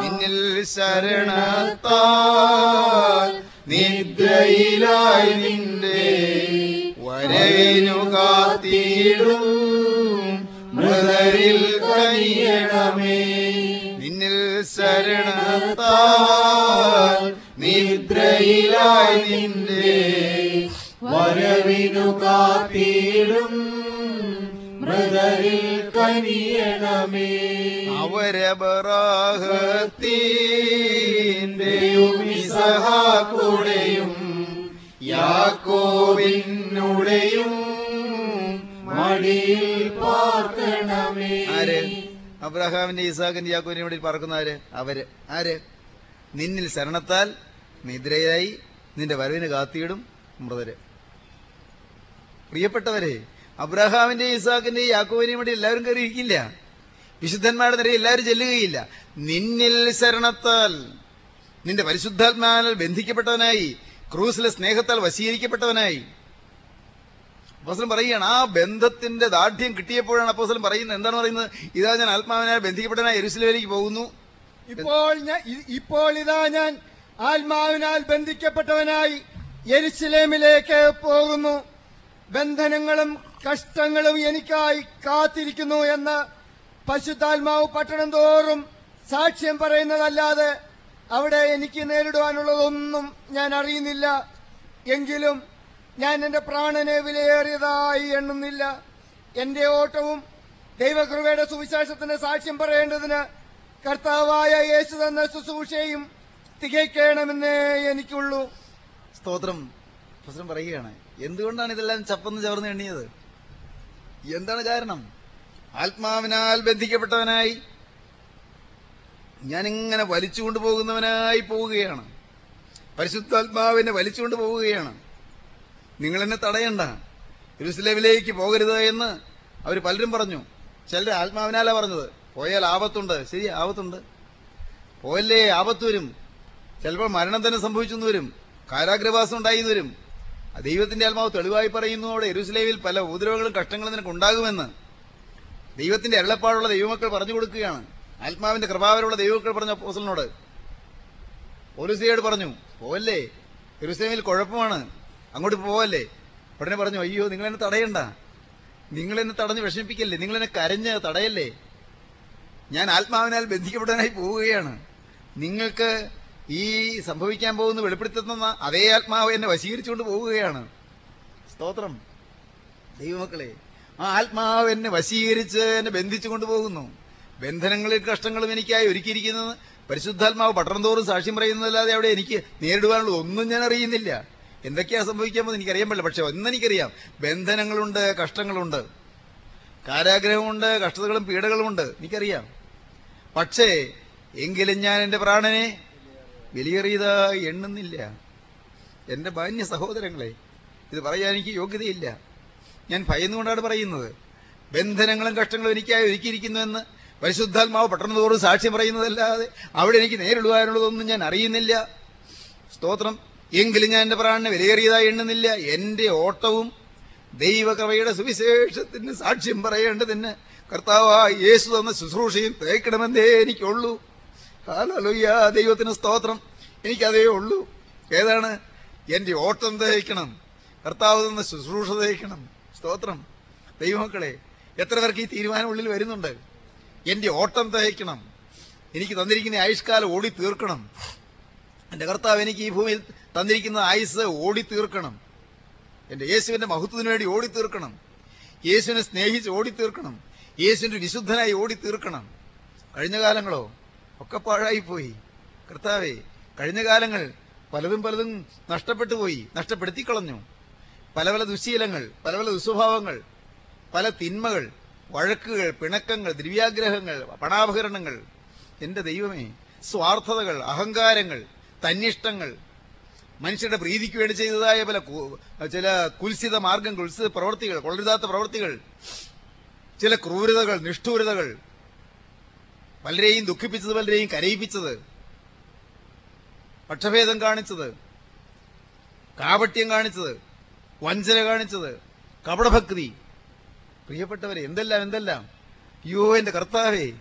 A: നിന്നിൽ ശരണത്താൽ നിദ്രയിലായി നിന്റെ വരവിനു കാത്തിടും മൃദരിൽ കനിയണമേ. നിന്നിൽ ശരണത്താൽ നിദ്രയിലായി നിന്റെ
C: വരവിനു കാത്തിടും. മൃതരിൽ കനിയണമേ.
A: അവരബറാഹത്തിന്റെയും ഇസഹാക്കുടെയും യാക്കോവിനുടെയും അബ്രഹാമിന്റെ ഇസാഖിന്റെ യാക്കോവിന്റെ പറക്കുന്ന ആര്? അവർ. ആര്? നിന്നിൽ ശരണത്താൽ നിദ്രയായി നിന്റെ വരവിന് കാത്തിയിടും മൃതര്. പ്രിയപ്പെട്ടവരെ അബ്രഹാമിന്റെ ഇസാഖിന്റെ യാക്കോവിനെയും വേണ്ടി എല്ലാവരും കയറിയിരിക്കില്ല. വിശുദ്ധന്മാരുടെ നിരയിൽ എല്ലാവരും ചെല്ലുകയില്ല. നിന്നിൽ ശരണത്താൽ നിന്റെ പരിശുദ്ധാത്മാവിനാൽ ബന്ധിക്കപ്പെട്ടവനായി ക്രൂസിലെ സ്നേഹത്താൽ വശീകരിക്കപ്പെട്ടവനായി അപ്പോസലം പറയുകയാണ് ആ ബന്ധത്തിന്റെ ദാർഢ്യം കിട്ടിയപ്പോഴാണ് അപ്പോസലം പറയുന്നത്. എന്താണ് പറയുന്നത്? ഇതാ ഞാൻ ആത്മാവിനാൽ ബന്ധിക്കപ്പെട്ടവനായി എരുസലേമിലേക്ക് പോകുന്നു.
B: ഇപ്പോൾ ഞാൻ ഇപ്പോൾ ഇതാ ഞാൻ ആത്മാവിനാൽ ബന്ധിക്കപ്പെട്ടവനായി എരുസലേമിലേക്ക് പോകുന്നു. ബന്ധനങ്ങളും കഷ്ടങ്ങളും എനിക്കായി കാത്തിരിക്കുന്നു എന്ന് പശുദ്ധാത്മാവ് പട്ടണം തോറും സാക്ഷ്യം പറയുന്നതല്ലാതെ അവിടെ എനിക്ക് നേരിടുവാനുള്ളതൊന്നും ഞാൻ അറിയുന്നില്ല. എങ്കിലും ഞാൻ എന്റെ പ്രാണനെ വിലയേറിയതായി എണ്ണുന്നില്ല. എന്റെ ഓട്ടവും ദൈവകൃപയുടെ സുവിശേഷത്തിന്റെ സാക്ഷ്യം പറയേണ്ടതിന് കർത്താവായ യേശു തന്ന ശുശ്രൂഷയും തികയ്ക്കണമെന്നേ എനിക്കുള്ളൂ.
A: സ്തോത്രം. പ്രശ്നം പറയുകയാണ്. എന്തുകൊണ്ടാണ് ഇതെല്ലാം ചപ്പന്ന് ചവർന്ന് എണ്ണിയത്? എന്താണ് കാരണം? ആത്മാവിനാൽ ബന്ധിക്കപ്പെട്ടവനായി ഞാനിങ്ങനെ വലിച്ചുകൊണ്ട് പോകുന്നവനായി പോവുകയാണ്. പരിശുദ്ധാത്മാവിനെ വലിച്ചുകൊണ്ട് പോവുകയാണ് നിങ്ങൾ എന്നെ തടയണ്ട. യെരൂസലേമിലേക്ക് പോകരുത് എന്ന് അവർ പലരും പറഞ്ഞു. ചിലർ ആത്മാവിനാലാ പറഞ്ഞത്. പോയാൽ ആപത്തുണ്ട്. ശരി ആപത്തുണ്ട്. പോയല്ലേ ആപത്ത് വരും? ചിലപ്പോൾ മരണം തന്നെ സംഭവിച്ചെന്ന് വരും. കാരാഗ്രവാസം ഉണ്ടായി വരും. ദൈവത്തിന്റെ ആത്മാവ് തെളിവായി പറയുന്നു അവിടെ യെരൂസലേമിൽ പല ഉപദ്രവങ്ങളും കഷ്ടങ്ങളും നിനക്ക് ഉണ്ടാകുമെന്ന്. ദൈവത്തിന്റെ അരുളപ്പാടുള്ള ദൈവമക്കൾ പറഞ്ഞു കൊടുക്കുകയാണ്. ആത്മാവിന്റെ കൃപാവരുള്ള ദൈവമക്കൾ പറഞ്ഞ അപ്പോസലിനോട് പോലീസിയോട് പറഞ്ഞു പോവല്ലേ എരുസലേമിൽ കുഴപ്പമാണ്. അങ്ങോട്ട് പോവല്ലേ? ഉടനെ പറഞ്ഞു അയ്യോ നിങ്ങൾ എന്നെ തടയണ്ട. നിങ്ങൾ എന്നെ തടഞ്ഞ് വിഷമിപ്പിക്കല്ലേ? നിങ്ങൾ എന്നെ കരഞ്ഞ് തടയല്ലേ? ഞാൻ ആത്മാവിനാൽ ബന്ധിക്കപ്പെടാനായി പോവുകയാണ്. നിങ്ങൾക്ക് ഈ സംഭവിക്കാൻ പോകുന്ന വെളിപ്പെടുത്തുന്ന അതേ ആത്മാവ് എന്നെ വശീകരിച്ചുകൊണ്ട് പോവുകയാണ്. സ്തോത്രം. ദൈവമക്കളെ ആ ആത്മാവ് എന്നെ വശീകരിച്ച് എന്നെ ബന്ധിച്ചുകൊണ്ട് പോകുന്നു. ബന്ധനങ്ങളിൽ കഷ്ടങ്ങളും എനിക്കായി ഒരുക്കിയിരിക്കുന്നത് പരിശുദ്ധാത്മാവ് പട്ടണം തോറും സാക്ഷ്യം പറയുന്നതല്ലാതെ അവിടെ എനിക്ക് നേരിടുവാനുള്ള ഒന്നും ഞാൻ അറിയുന്നില്ല. എന്തൊക്കെയാ സംഭവിക്കാൻ പോകുന്നത് എനിക്കറിയാൻ പറ്റില്ല. പക്ഷെ ഒന്നെനിക്കറിയാം. ബന്ധനങ്ങളുണ്ട് കഷ്ടങ്ങളുണ്ട്. കാരാഗ്രഹമുണ്ട് കഷ്ടതകളും പീഡകളുമുണ്ട്. എനിക്കറിയാം. പക്ഷേ എങ്കിലും ഞാൻ എന്റെ പ്രാണനെ വിലയേറിയതായി എണ്ണുന്നില്ല. എന്റെ മാന്യ സഹോദരങ്ങളെ ഇത് പറയാൻ എനിക്ക് യോഗ്യതയില്ല. ഞാൻ ഭയന്നുകൊണ്ടാണ് പറയുന്നത്. ബന്ധനങ്ങളും കഷ്ടങ്ങളും എനിക്കായി ഒരുക്കിയിരിക്കുന്നുവെന്ന് പരിശുദ്ധാത്മാവ് പട്ടണത്തോട് സാക്ഷ്യം പറയുന്നതല്ലാതെ അവിടെ എനിക്ക് നേരിടുവാനുള്ളതൊന്നും ഞാൻ അറിയുന്നില്ല. സ്തോത്രം. എങ്കിലും ഞാൻ എന്റെ പ്രാണനെ വിലയേറിയതായി എണ്ണുന്നില്ല. എന്റെ ഓട്ടവും ദൈവകൃപയുടെ സുവിശേഷത്തിന് സാക്ഷ്യം പറയേണ്ടതിന് കർത്താവായി യേശു തന്ന ശുശ്രൂഷയും തേക്കണമെന്നേ എനിക്കുള്ളൂ. ഹാലലുയ്യ ദൈവത്തിന് സ്തോത്രം. എനിക്കതേ ഉള്ളൂ. ഏതാണ്? എന്റെ ഓട്ടം തേക്കണം കർത്താവ് തന്ന ശുശ്രൂഷ തേക്കണം സ്തോത്രം. ദൈവമക്കളെ എത്ര പേർക്ക് ഈ തീരുമാനം ഉള്ളിൽ വരുന്നുണ്ട്? എന്റെ ഓട്ടം തേക്കണം എനിക്ക് തന്നിരിക്കുന്ന ആയുഷ്കാലം ഓടി തീർക്കണം എന്റെ കർത്താവ് എനിക്ക് ഈ ഭൂമിയിൽ തന്നിരിക്കുന്ന ആയുസ് ഓടി തീർക്കണം എന്റെ യേശുവിന്റെ മഹത്വത്തിന് വേണ്ടി ഓടി തീർക്കണം യേശുവിനെ സ്നേഹിച്ച് ഓടി തീർക്കണം യേശുവിന്റെ വിശുദ്ധനായി ഓടി തീർക്കണം കഴിഞ്ഞ കാലങ്ങളോ ഒക്കെ പാഴായിപ്പോയി. കർത്താവെ കഴിഞ്ഞ കാലങ്ങൾ പലതും പലതും നഷ്ടപ്പെട്ടു പോയി നഷ്ടപ്പെടുത്തി കളഞ്ഞു പല പല ദുശീലങ്ങൾ പല പല ദുസ്വഭാവങ്ങൾ പല തിന്മകൾ വഴക്കുകൾ പിണക്കങ്ങൾ ദ്രവ്യാഗ്രഹങ്ങൾ പണാപകരണങ്ങൾ എന്റെ ദൈവമേ സ്വാർത്ഥതകൾ അഹങ്കാരങ്ങൾ തന്നിഷ്ടങ്ങൾ. മനുഷ്യരുടെ പ്രീതിക്ക് വേണ്ടി ചെയ്തതായ പല ചില കുൽസിത മാർഗം കുൽസിത പ്രവൃത്തികൾ കൊള്ളരുതാത്ത പ്രവൃത്തികൾ ചില ക്രൂരതകൾ നിഷ്ഠൂരതകൾ പലരെയും ദുഃഖിപ്പിച്ചത് പലരെയും കരയിപ്പിച്ചത് പക്ഷഭേദം കാണിച്ചത് കാപട്യം കാണിച്ചത് വഞ്ചന കാണിച്ചത് കപടഭക്തി. പ്രിയപ്പെട്ടവരെ എന്തെല്ലാം എന്തെല്ലാം? അയ്യോ എന്റെ കർത്താവേ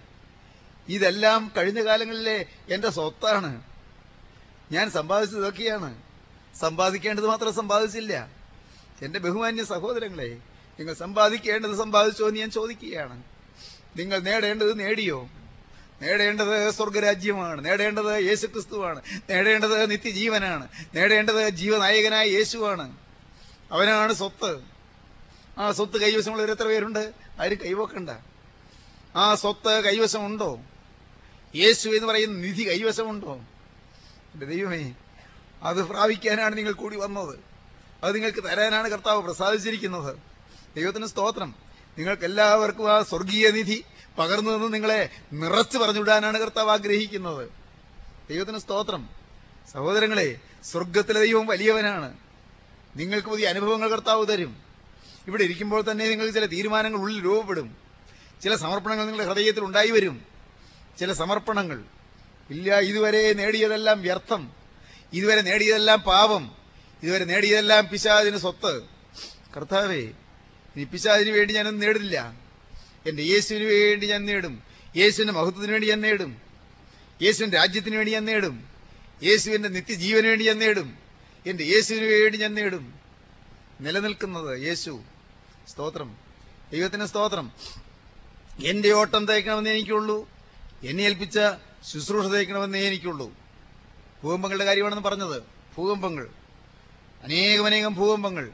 A: ഇതെല്ലാം കഴിഞ്ഞ കാലങ്ങളിലെ എന്റെ സ്വത്താണ്. ഞാൻ സമ്പാദിച്ചത് ഇതൊക്കെയാണ്. സമ്പാദിക്കേണ്ടത് മാത്രം സമ്പാദിച്ചില്ല. എന്റെ ബഹുമാന്യ സഹോദരങ്ങളെ നിങ്ങൾ സമ്പാദിക്കേണ്ടത് സമ്പാദിച്ചോ എന്ന് ഞാൻ ചോദിക്കുകയാണ്. നിങ്ങൾ നേടേണ്ടത് നേടിയോ? നേടേണ്ടത് സ്വർഗരാജ്യമാണ്. നേടേണ്ടത് യേശുക്രിസ്തുവാണ്. നേടേണ്ടത് നിത്യജീവനാണ്. നേടേണ്ടത് ജീവനായകനായ യേശുവാണ്. അവനാണ് സ്വത്ത്. ആ സ്വത്ത് കൈവശമുള്ളവർ എത്ര പേരുണ്ട്? ആരും കൈവക്കണ്ട? ആ സ്വത്ത് കൈവശമുണ്ടോ? യേശു എന്ന് പറയുന്ന നിധി കൈവശമുണ്ടോ? എന്റെ ദൈവമേ അത് പ്രാപിക്കാനാണ് നിങ്ങൾ കൂടി വന്നത്. അത് നിങ്ങൾക്ക് തരാനാണ് കർത്താവ് പ്രസാദിച്ചിരിക്കുന്നത്. ദൈവത്തിന് സ്തോത്രം. നിങ്ങൾക്ക് എല്ലാവർക്കും ആ സ്വർഗീയ നിധി പകർന്നു നിന്ന് നിങ്ങളെ നിറച്ചു പറഞ്ഞുവിടാനാണ് കർത്താവ് ആഗ്രഹിക്കുന്നത്. ദൈവത്തിന് സ്തോത്രം. സഹോദരങ്ങളെ സ്വർഗത്തിലെ ദൈവം വലിയവനാണ്. നിങ്ങൾക്ക് പുതിയ അനുഭവങ്ങൾ കർത്താവ് തരും. ഇവിടെ ഇരിക്കുമ്പോൾ തന്നെ നിങ്ങൾക്ക് ചില തീരുമാനങ്ങൾ ഉള്ളിൽ രൂപപ്പെടും. ചില സമർപ്പണങ്ങൾ നിങ്ങളുടെ ഹൃദയത്തിൽ ഉണ്ടായി വരും. ചില സമർപ്പണങ്ങൾ. ഇല്ല ഇതുവരെ നേടിയതെല്ലാം വ്യർത്ഥം. ഇതുവരെ നേടിയതെല്ലാം പാപം. ഇതുവരെ നേടിയതെല്ലാം പിശാദിന് സ്വത്ത്. കർത്താവേ ഇനി പിശാദിന് വേണ്ടി ഞാനൊന്നും നേടില്ല എന്റെ യേശുവിന് വേണ്ടി ഞാൻ നേടും. യേശുവിന്റെ മഹത്വത്തിന് വേണ്ടി ഞാൻ നേടും. യേശുവിന്റെ രാജ്യത്തിന് വേണ്ടി ഞാൻ നേടും. യേശുവിന്റെ നിത്യജീവന് വേണ്ടി ഞാൻ നേടും. എന്റെ യേശുവിന് വേണ്ടി ഞാൻ നേടും. നിലനിൽക്കുന്നത് യേശു. സ്തോത്രം. ദൈവത്തിന് സ്തോത്രം. എന്റെ ഓട്ടം തയ്ക്കണമെന്ന് എനിക്കുള്ളൂ. എന്നെ ഏൽപ്പിച്ച ശുശ്രൂഷ തയ്ക്കണമെന്നേ എനിക്കുള്ളൂ. ഭൂകമ്പങ്ങളുടെ കാര്യമാണെന്ന് പറഞ്ഞത്. ഭൂകമ്പങ്ങൾ. അനേകമനേകം ഭൂകമ്പങ്ങൾ.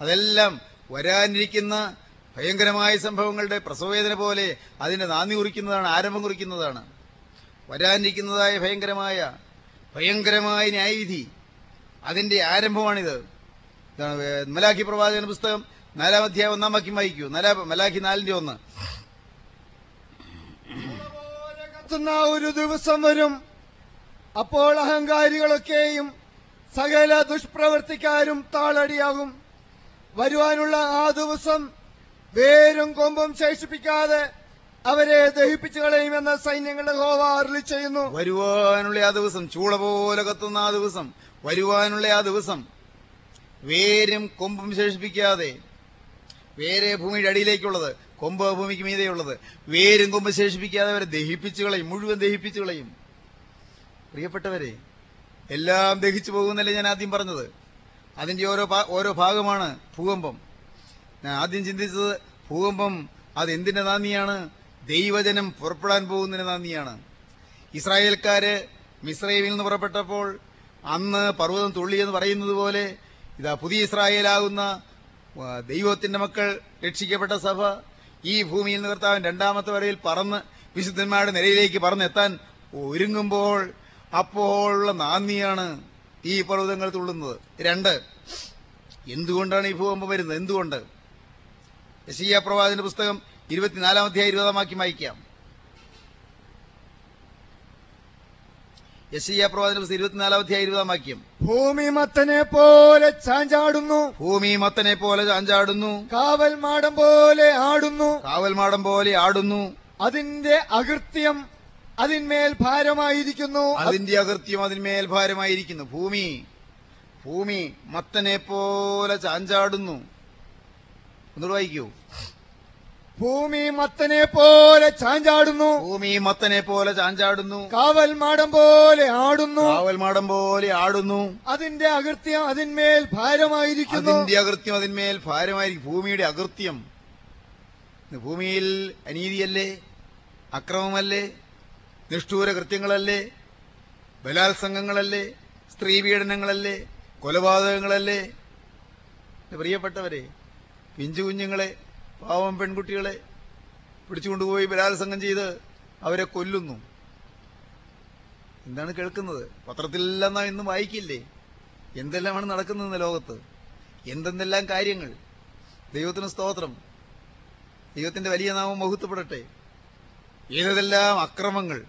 A: അതെല്ലാം വരാനിരിക്കുന്ന ഭയങ്കരമായ സംഭവങ്ങളുടെ പ്രസവവേദന പോലെ അതിന്റെ നാന്ദി കുറിക്കുന്നതാണ് ആരംഭം കുറിക്കുന്നതാണ്. വരാനിരിക്കുന്നതായ ഭയങ്കരമായ ഭയങ്കരമായ ന്യായവിധി. അതിന്റെ ആരംഭമാണിത്. മലാഖി പ്രവാചകന പുസ്തകം നാലാം ഒന്നാം വാക്യം വായിക്കൂ. നാലാ മലാഖി നാലിന്റെ ഒന്ന്.
B: കത്തുന്ന ഒരു ദിവസം വരും. അപ്പോൾ അഹങ്കാരികളൊക്കെയും സകല ദുഷ്പ്രവർത്തിക്കാരും താളടിയാകും. വരുവാനുള്ള ആ ദിവസം വേരും കൊമ്പും ശേഷിപ്പിക്കാതെ അവരെ ദഹിപ്പിച്ചു കളയുമെന്ന് സൈന്യങ്ങളുടെ ഹോവ അരുളി ചെയ്യുന്നു.
A: വരുവാനുള്ള ആ ദിവസം ചൂള പോലെ കത്തുന്ന ആ ദിവസം വരുവാനുള്ള ആ ദിവസം വേരും കൊമ്പും ശേഷിപ്പിക്കാതെ വേരെ ഭൂമിയുടെ അടിയിലേക്കുള്ളത് കൊമ്പ് ഭൂമിക്ക് മീതെയുള്ളത്. വേരും കൊമ്പ് ശേഷിപ്പിക്കാതെ അവരെ ദഹിപ്പിച്ചു കളയും. മുഴുവൻ ദഹിപ്പിച്ചു കളയും. പ്രിയപ്പെട്ടവരെ എല്ലാം ദഹിച്ചു പോകുന്നല്ലേ ഞാൻ ആദ്യം പറഞ്ഞത്? അതിന്റെ ഓരോ ഓരോ ഭാഗമാണ് ഭൂകമ്പം. ഞാൻ ആദ്യം ചിന്തിച്ചത് ഭൂകമ്പം അത് എന്തിന്റെ നാന്ദിയാണ് ദൈവജനം പുറപ്പെടാൻ പോകുന്നതിന് നാന്ദിയാണ് ഇസ്രായേൽക്കാര് മിസ്രൈമിൽ നിന്ന് പുറപ്പെട്ടപ്പോൾ അന്ന് പർവതം തുള്ളിയെന്ന് പറയുന്നത് പോലെ ഇതാ പുതിയ ഇസ്രായേലാകുന്ന ദൈവത്തിന്റെ മക്കൾ രക്ഷിക്കപ്പെട്ട സഭ ഈ ഭൂമിയിൽ നിന്ന് കർത്താവൻ രണ്ടാമത്തെ വരയിൽ പറന്ന് വിശുദ്ധന്മാരുടെ നിലയിലേക്ക് പറന്നെത്താൻ ഒരുങ്ങുമ്പോൾ അപ്പോഴുള്ള നാന്ദിയാണ് ഈ പർവതങ്ങൾ തുള്ളുന്നത്. രണ്ട് എന്തുകൊണ്ടാണ് ഈ ഭൂകമ്പം വരുന്നത്? എന്തുകൊണ്ട്? യശീയ പ്രവാചന്റെ പുസ്തകം ഇരുപത്തിനാലാം അധ്യായം ഇരുപതാമാക്കി വാക്യം വായിക്കാം യശീയ പ്രവാചന്റെ പുസ്തകം ഇരുപത്തിനാലാം അധ്യായ ഇരുപതാം വാക്യം.
B: ഭൂമി മത്തനെ പോലെ ചാഞ്ചാടുന്നു.
A: ഭൂമി മത്തനെ പോലെ ചാഞ്ചാടുന്നു.
B: കാവൽ മാടം പോലെ ആടുന്നു.
A: കാവൽ മാടം പോലെ ആടുന്നു.
B: അതിന്റെ അകൃത്യം അതിന്മേൽ ഭാരമായിരിക്കുന്നു.
A: അതിന്റെ അകൃത്യം അതിന്മേൽ ഭാരമായിരിക്കുന്നു. ഭൂമി ഭൂമി മത്തനെ പോലെ ചാഞ്ചാടുന്നു. ഒന്നുകൂടെ വായിക്കൂ.
B: ഭൂമി മത്തനെ പോലെ ചാഞ്ചാടുന്നു.
A: ഭൂമി മത്തനെ പോലെ ചാഞ്ചാടുന്നു.
B: കാവൽ മാടം പോലെ ആടുന്നു.
A: കാവൽ മാടം പോലെ ആടുന്നു.
B: അതിന്റെ അകൃത്യം അതിന്മേൽ ഭാരമായിരിക്കുന്നു.
A: അതിന്റെ അകൃത്യം അതിന്മേൽ ഭാരമായിരിക്കും ഭൂമിയുടെ അകൃത്യം. ഭൂമിയിൽ അനീതിയല്ലേ? അക്രമമല്ലേ? നിഷ്ഠൂര കൃത്യങ്ങളല്ലേ? ബലാത്സംഗങ്ങളല്ലേ? സ്ത്രീ പീഡനങ്ങളല്ലേ? കൊലപാതകങ്ങളല്ലേ? പ്രിയപ്പെട്ടവരെ പിഞ്ചു കുഞ്ഞുങ്ങളെ പാവം പെൺകുട്ടികളെ പിടിച്ചുകൊണ്ടുപോയി ബലാത്സംഗം ചെയ്ത് അവരെ കൊല്ലുന്നു. എന്താണ് കേൾക്കുന്നത്? പത്രത്തിലെല്ലാം ഇന്നും വായിക്കില്ലേ? എന്തെല്ലാമാണ് നടക്കുന്നത് ലോകത്ത്? എന്തെന്തെല്ലാം കാര്യങ്ങൾ? ദൈവത്തിന് സ്തോത്രം. ദൈവത്തിന്റെ വലിയ നാമം ബഹുത്തപ്പെടട്ടെ ഏതെല്ലാം അക്രമങ്ങൾ?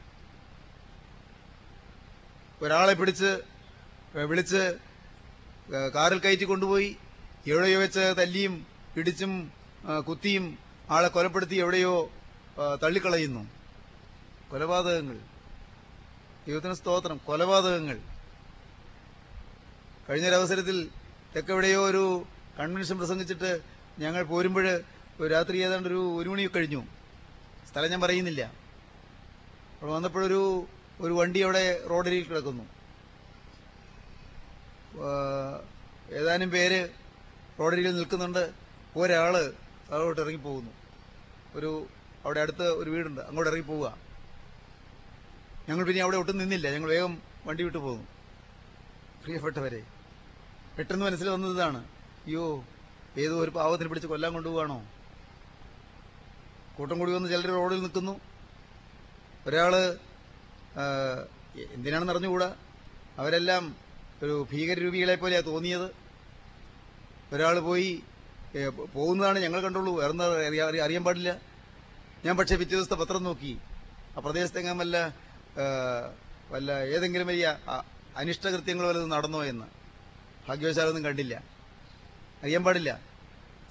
A: ഒരാളെ പിടിച്ച് വിളിച്ച് കാറിൽ കയറ്റി കൊണ്ടുപോയി എവിടെയോ വെച്ച് തല്ലിയും ഇടിച്ചും ആ, കുത്തിയും ആളെ കൊലപ്പെടുത്തി എവിടെയോ തള്ളിക്കളയുന്നു. കൊലപാതകങ്ങൾ. ദൈവത്തിന് സ്തോത്രം. കൊലപാതകങ്ങൾ. കഴിഞ്ഞൊരവസരത്തിൽ തെക്കെവിടെയോ ഒരു കൺവെൻഷൻ പ്രസംഗിച്ചിട്ട് ഞങ്ങൾ പോരുമ്പോൾ രാത്രി ഏതാണ്ട് ഒരു ഒരു മണി കഴിഞ്ഞു. സ്ഥലം ഞാൻ പറയുന്നില്ല. അപ്പോൾ വന്നപ്പോഴൊരു ഒരു വണ്ടി അവിടെ റോഡിൽ കിടക്കുന്നു. ഏതാനും പേര് റോഡരിയിൽ നിൽക്കുന്നുണ്ട്. ഒരാൾ താഴോട്ട് ഇറങ്ങിപ്പോകുന്നു ഒരു അവിടെ അടുത്ത് ഒരു വീടുണ്ട്. അങ്ങോട്ട് ഇറങ്ങി പോവുക. ഞങ്ങൾ പിന്നെ അവിടെ ഒട്ടും നിന്നില്ല. ഞങ്ങൾ വേഗം വണ്ടി വിട്ടു പോകുന്നു. പ്രിയപ്പെട്ടവരെ പെട്ടെന്ന് മനസ്സിൽ വന്നത് ഇതാണ്. അയ്യോ ഏതോ ഒരു പാവത്തിന് പിടിച്ച് കൊല്ലാൻ കൊണ്ടുപോവാണോ കൂട്ടം കൂടി വന്ന് ചിലർ റോഡിൽ നിൽക്കുന്നു. ഒരാൾ എന്തിനാണെന്ന് അറിഞ്ഞുകൂടാ? അവരെല്ലാം ഒരു ഭീകരരൂപികളെ പോലെയാണ് തോന്നിയത്. ഒരാൾ പോയി പോകുന്നതാണ് ഞങ്ങൾ കണ്ടുള്ളൂ. വേറെ അറിയാൻ പാടില്ല. ഞാൻ പക്ഷേ പിറ്റേ ദിവസത്തെ പത്രം നോക്കി. ആ പ്രദേശത്തെങ്ങാൻ വല്ല വല്ല ഏതെങ്കിലും വലിയ അനിഷ്ടകൃത്യങ്ങൾ വല്ലതും നടന്നോ എന്ന്. ഭാഗ്യവശാലൊന്നും കണ്ടില്ല. അറിയാൻ പാടില്ല.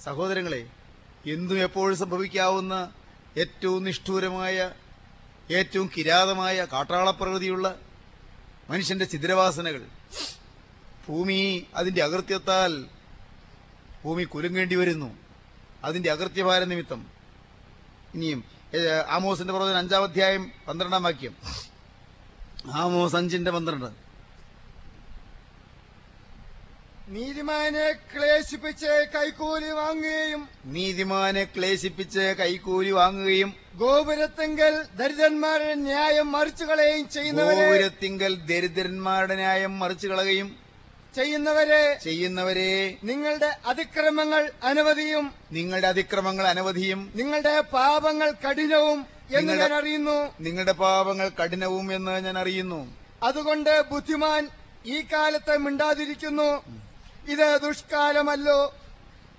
A: സഹോദരങ്ങളെ എന്തും എപ്പോഴും സംഭവിക്കാവുന്ന ഏറ്റവും നിഷ്ഠൂരമായ ഏറ്റവും കിരാതമായ കാട്ടാളപ്രകൃതിയുള്ള മനുഷ്യന്റെ ചിദ്രവാസനകൾ ഭൂമി അതിന്റെ അകൃത്യത്താൽ ഭൂമി കുലുങ്ങേണ്ടി വരുന്നു. അതിന്റെ അകൃത്യഭാര നിമിത്തം. ഇനിയും ആമോസിന്റെ പ്രവചനം അഞ്ചാം അധ്യായം പന്ത്രണ്ടാം വാക്യം. ആമോസ് അഞ്ചിന്റെ പന്ത്രണ്ട്.
B: നീതിമാനെ ക്ലേശിപ്പിച്ച് കൈക്കൂലി വാങ്ങുകയും
A: നീതിമാനെ ക്ലേശിപ്പിച്ച് കൈക്കൂലി വാങ്ങുകയും
B: ഗോപുരത്തിങ്കൽ ദരിദ്രന്മാരുടെ ന്യായം മറിച്ചു കളയുകയും ചെയ്യുന്നവരെ
A: ഗോപുരത്തിങ്കൽ ദരിദ്രന്മാരുടെ ന്യായം മറിച്ചു കളയുകയും
B: ചെയ്യുന്നവരെ
A: ചെയ്യുന്നവരെ
B: നിങ്ങളുടെ അതിക്രമങ്ങൾ അനവധിയും
A: നിങ്ങളുടെ അതിക്രമങ്ങൾ അനവധിയും
B: നിങ്ങളുടെ പാപങ്ങൾ കഠിനവും എന്ന് ഞാൻ അറിയുന്നു.
A: നിങ്ങളുടെ പാപങ്ങൾ കഠിനവും എന്ന് ഞാൻ അറിയുന്നു.
B: അതുകൊണ്ട് ബുദ്ധിമാൻ ഈ കാലത്ത് മിണ്ടാതിരിക്കുന്നു. ഇത് ദുഷ്കാലമല്ലോ.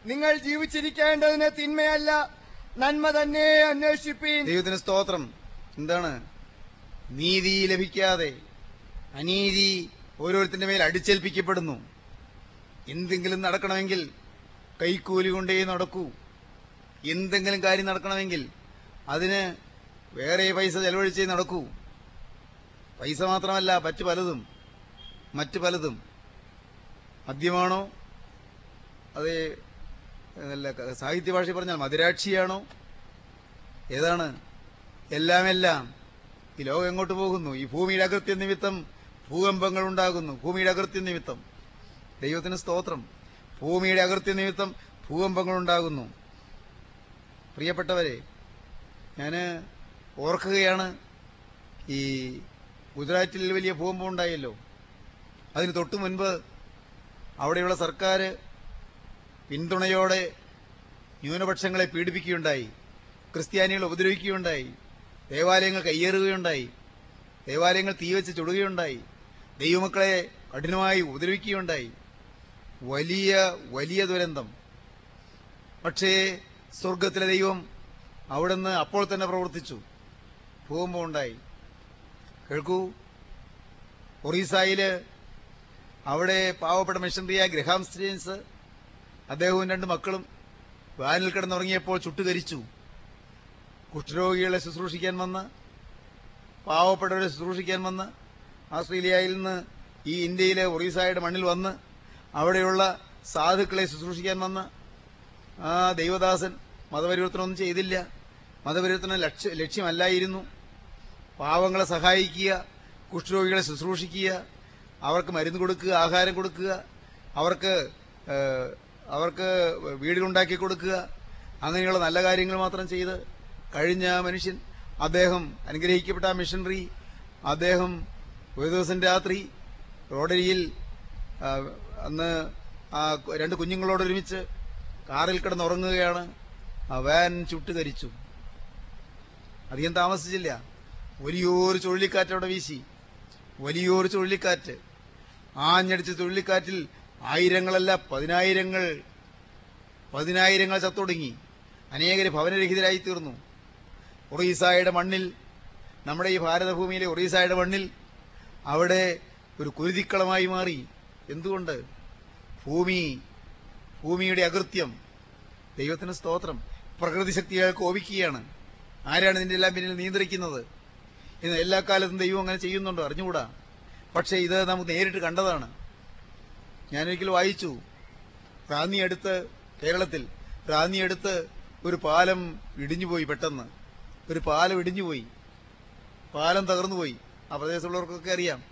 B: നിങ്ങൾ ജീവിച്ചിരിക്കേണ്ടതിന് തിന്മയല്ല. നന്മ തന്നെ അന്വേഷിപ്പീൻ.
A: ദൈവത്തിന് സ്തോത്രം. എന്താണ്? നീതി ലഭിക്കാതെ അനീതി ഓരോരുത്തരുടെ മേൽ അടിച്ചേൽപ്പിക്കപ്പെടുന്നു. എന്തെങ്കിലും നടക്കണമെങ്കിൽ കൈക്കൂലി കൊണ്ടേ നടക്കൂ. എന്തെങ്കിലും കാര്യം നടക്കണമെങ്കിൽ അതിന് വേറെ പൈസ ചെലവഴിച്ചേ നടക്കൂ. പൈസ മാത്രമല്ല മറ്റു പലതും. മറ്റു പലതും. മദ്യമാണോ? അത് അല്ല സാഹിത്യ പറഞ്ഞാൽ മധുരാക്ഷിയാണോ? ഏതാണ്? എല്ലാമെല്ലാം എല്ലാം ഈ ലോകം എങ്ങോട്ട് പോകുന്നു? ഈ ഭൂമിയുടെ അകൃത്യ നിമിത്തം ഭൂകമ്പങ്ങൾ ഉണ്ടാകുന്നു. ഭൂമിയുടെ അകൃത്യ നിമിത്തം. ദൈവത്തിന് സ്തോത്രം. ഭൂമിയുടെ അകൃത്യ നിമിത്തം ഭൂകമ്പങ്ങൾ ഉണ്ടാകുന്നു. പ്രിയപ്പെട്ടവരെ ഞാൻ ഓർക്കുകയാണ് ഈ ഗുജറാത്തിൽ വലിയ ഭൂകമ്പം ഉണ്ടായല്ലോ. അതിന് തൊട്ടു മുൻപ് അവിടെയുള്ള സർക്കാർ പിന്തുണയോടെ ന്യൂനപക്ഷങ്ങളെ പീഡിപ്പിക്കുകയുണ്ടായി. ക്രിസ്ത്യാനികളെ ഉപദ്രവിക്കുകയുണ്ടായി. ദേവാലയങ്ങൾ കയ്യേറുകയുണ്ടായി. ദേവാലയങ്ങൾ തീവച്ച് ചുടുകയുണ്ടായി. ദൈവമക്കളെ കഠിനമായി ഉപദ്രവിക്കുകയുണ്ടായി. വലിയ വലിയ ദുരന്തം. പക്ഷേ സ്വർഗത്തിലെ ദൈവം അവിടുന്ന് അപ്പോൾ തന്നെ പ്രവർത്തിച്ചു. ഭൂകമ്പം ഉണ്ടായി. കേൾക്കൂ ഒറീസായിൽ അവിടെ പാവപ്പെട്ട മിഷണറിയായ ഗ്രഹാം സ്റ്റീൻസ് അദ്ദേഹവും രണ്ട് മക്കളും വാനിൽ കിടന്നുറങ്ങിയപ്പോൾ ചുട്ടുകരിച്ചു കുഷ്ഠരോഗികളെ ശുശ്രൂഷിക്കാൻ വന്ന് പാവപ്പെട്ടവരെ ശുശ്രൂഷിക്കാൻ വന്ന് ആസ്ട്രേലിയയിൽ നിന്ന് ഈ ഇന്ത്യയിലെ ഒറീസയുടെ മണ്ണിൽ വന്ന് അവിടെയുള്ള സാധുക്കളെ ശുശ്രൂഷിക്കാൻ വന്ന ആ ദൈവദാസൻ മതപരിവർത്തനമൊന്നും ചെയ്തില്ല. മതപരിവർത്തനം ലക്ഷ്യ ലക്ഷ്യമല്ലായിരുന്നു. പാവങ്ങളെ സഹായിക്കുക കുഷ്ഠരോഗികളെ ശുശ്രൂഷിക്കുക അവർക്ക് മരുന്ന് കൊടുക്കുക ആഹാരം കൊടുക്കുക അവർക്ക് അവർക്ക് വീടുകളുണ്ടാക്കി കൊടുക്കുക അങ്ങനെയുള്ള നല്ല കാര്യങ്ങൾ മാത്രം ചെയ്ത് കഴിഞ്ഞ മനുഷ്യൻ അദ്ദേഹം അനുഗ്രഹിക്കപ്പെട്ട മിഷനറി അദ്ദേഹം ഒരു ദിവസം രാത്രി റോഡരിയിൽ അന്ന് ആ രണ്ട് കുഞ്ഞുങ്ങളോടൊരുമിച്ച് കാറിൽ കിടന്നുറങ്ങുകയാണ്. ആ വാൻ ചുട്ടുകരിച്ചു അധികം താമസിച്ചില്ല. വലിയൊരു ചുഴലിക്കാറ്റ് അവിടെ വീശി. വലിയൊരു ചുഴലിക്കാറ്റ്. ആഞ്ഞടിച്ച ചുഴലിക്കാറ്റിൽ ആയിരങ്ങളല്ല പതിനായിരങ്ങൾ പതിനായിരങ്ങൾ ചത്തൊടുങ്ങി. അനേകർ ഭവനരഹിതരായി തീർന്നു ഒറീസായുടെ മണ്ണിൽ നമ്മുടെ ഈ ഭാരതഭൂമിയിലെ ഒറീസായുടെ മണ്ണിൽ അവിടെ ഒരു കുരുതിക്കളമായി മാറി. എന്തുകൊണ്ട്? ഭൂമി ഭൂമിയുടെ അകൃത്യം. ദൈവത്തിന് സ്തോത്രം. പ്രകൃതി ശക്തിയെ കോപിക്കുകയാണ്. ആരാണ് ഇതിന്റെ എല്ലാം പിന്നിൽ നിയന്ത്രിക്കുന്നത്? ഇന്ന് എല്ലാ കാലത്തും ദൈവം അങ്ങനെ ചെയ്യുന്നുണ്ടോ. അറിഞ്ഞുകൂടാ? പക്ഷെ ഇത് നമുക്ക് നേരിട്ട് കണ്ടതാണ്. ഞാനൊരിക്കൽ വായിച്ചു. റാന്നി അടുത്ത് കേരളത്തിൽ റാന്നി അടുത്ത് ഒരു പാലം ഇടിഞ്ഞുപോയി പെട്ടെന്ന്. ഒരു പാലം ഇടിഞ്ഞുപോയി. പാലം തകർന്നുപോയി. ആ പ്രദേശത്തുള്ളവർക്കൊക്കെ അറിയാം.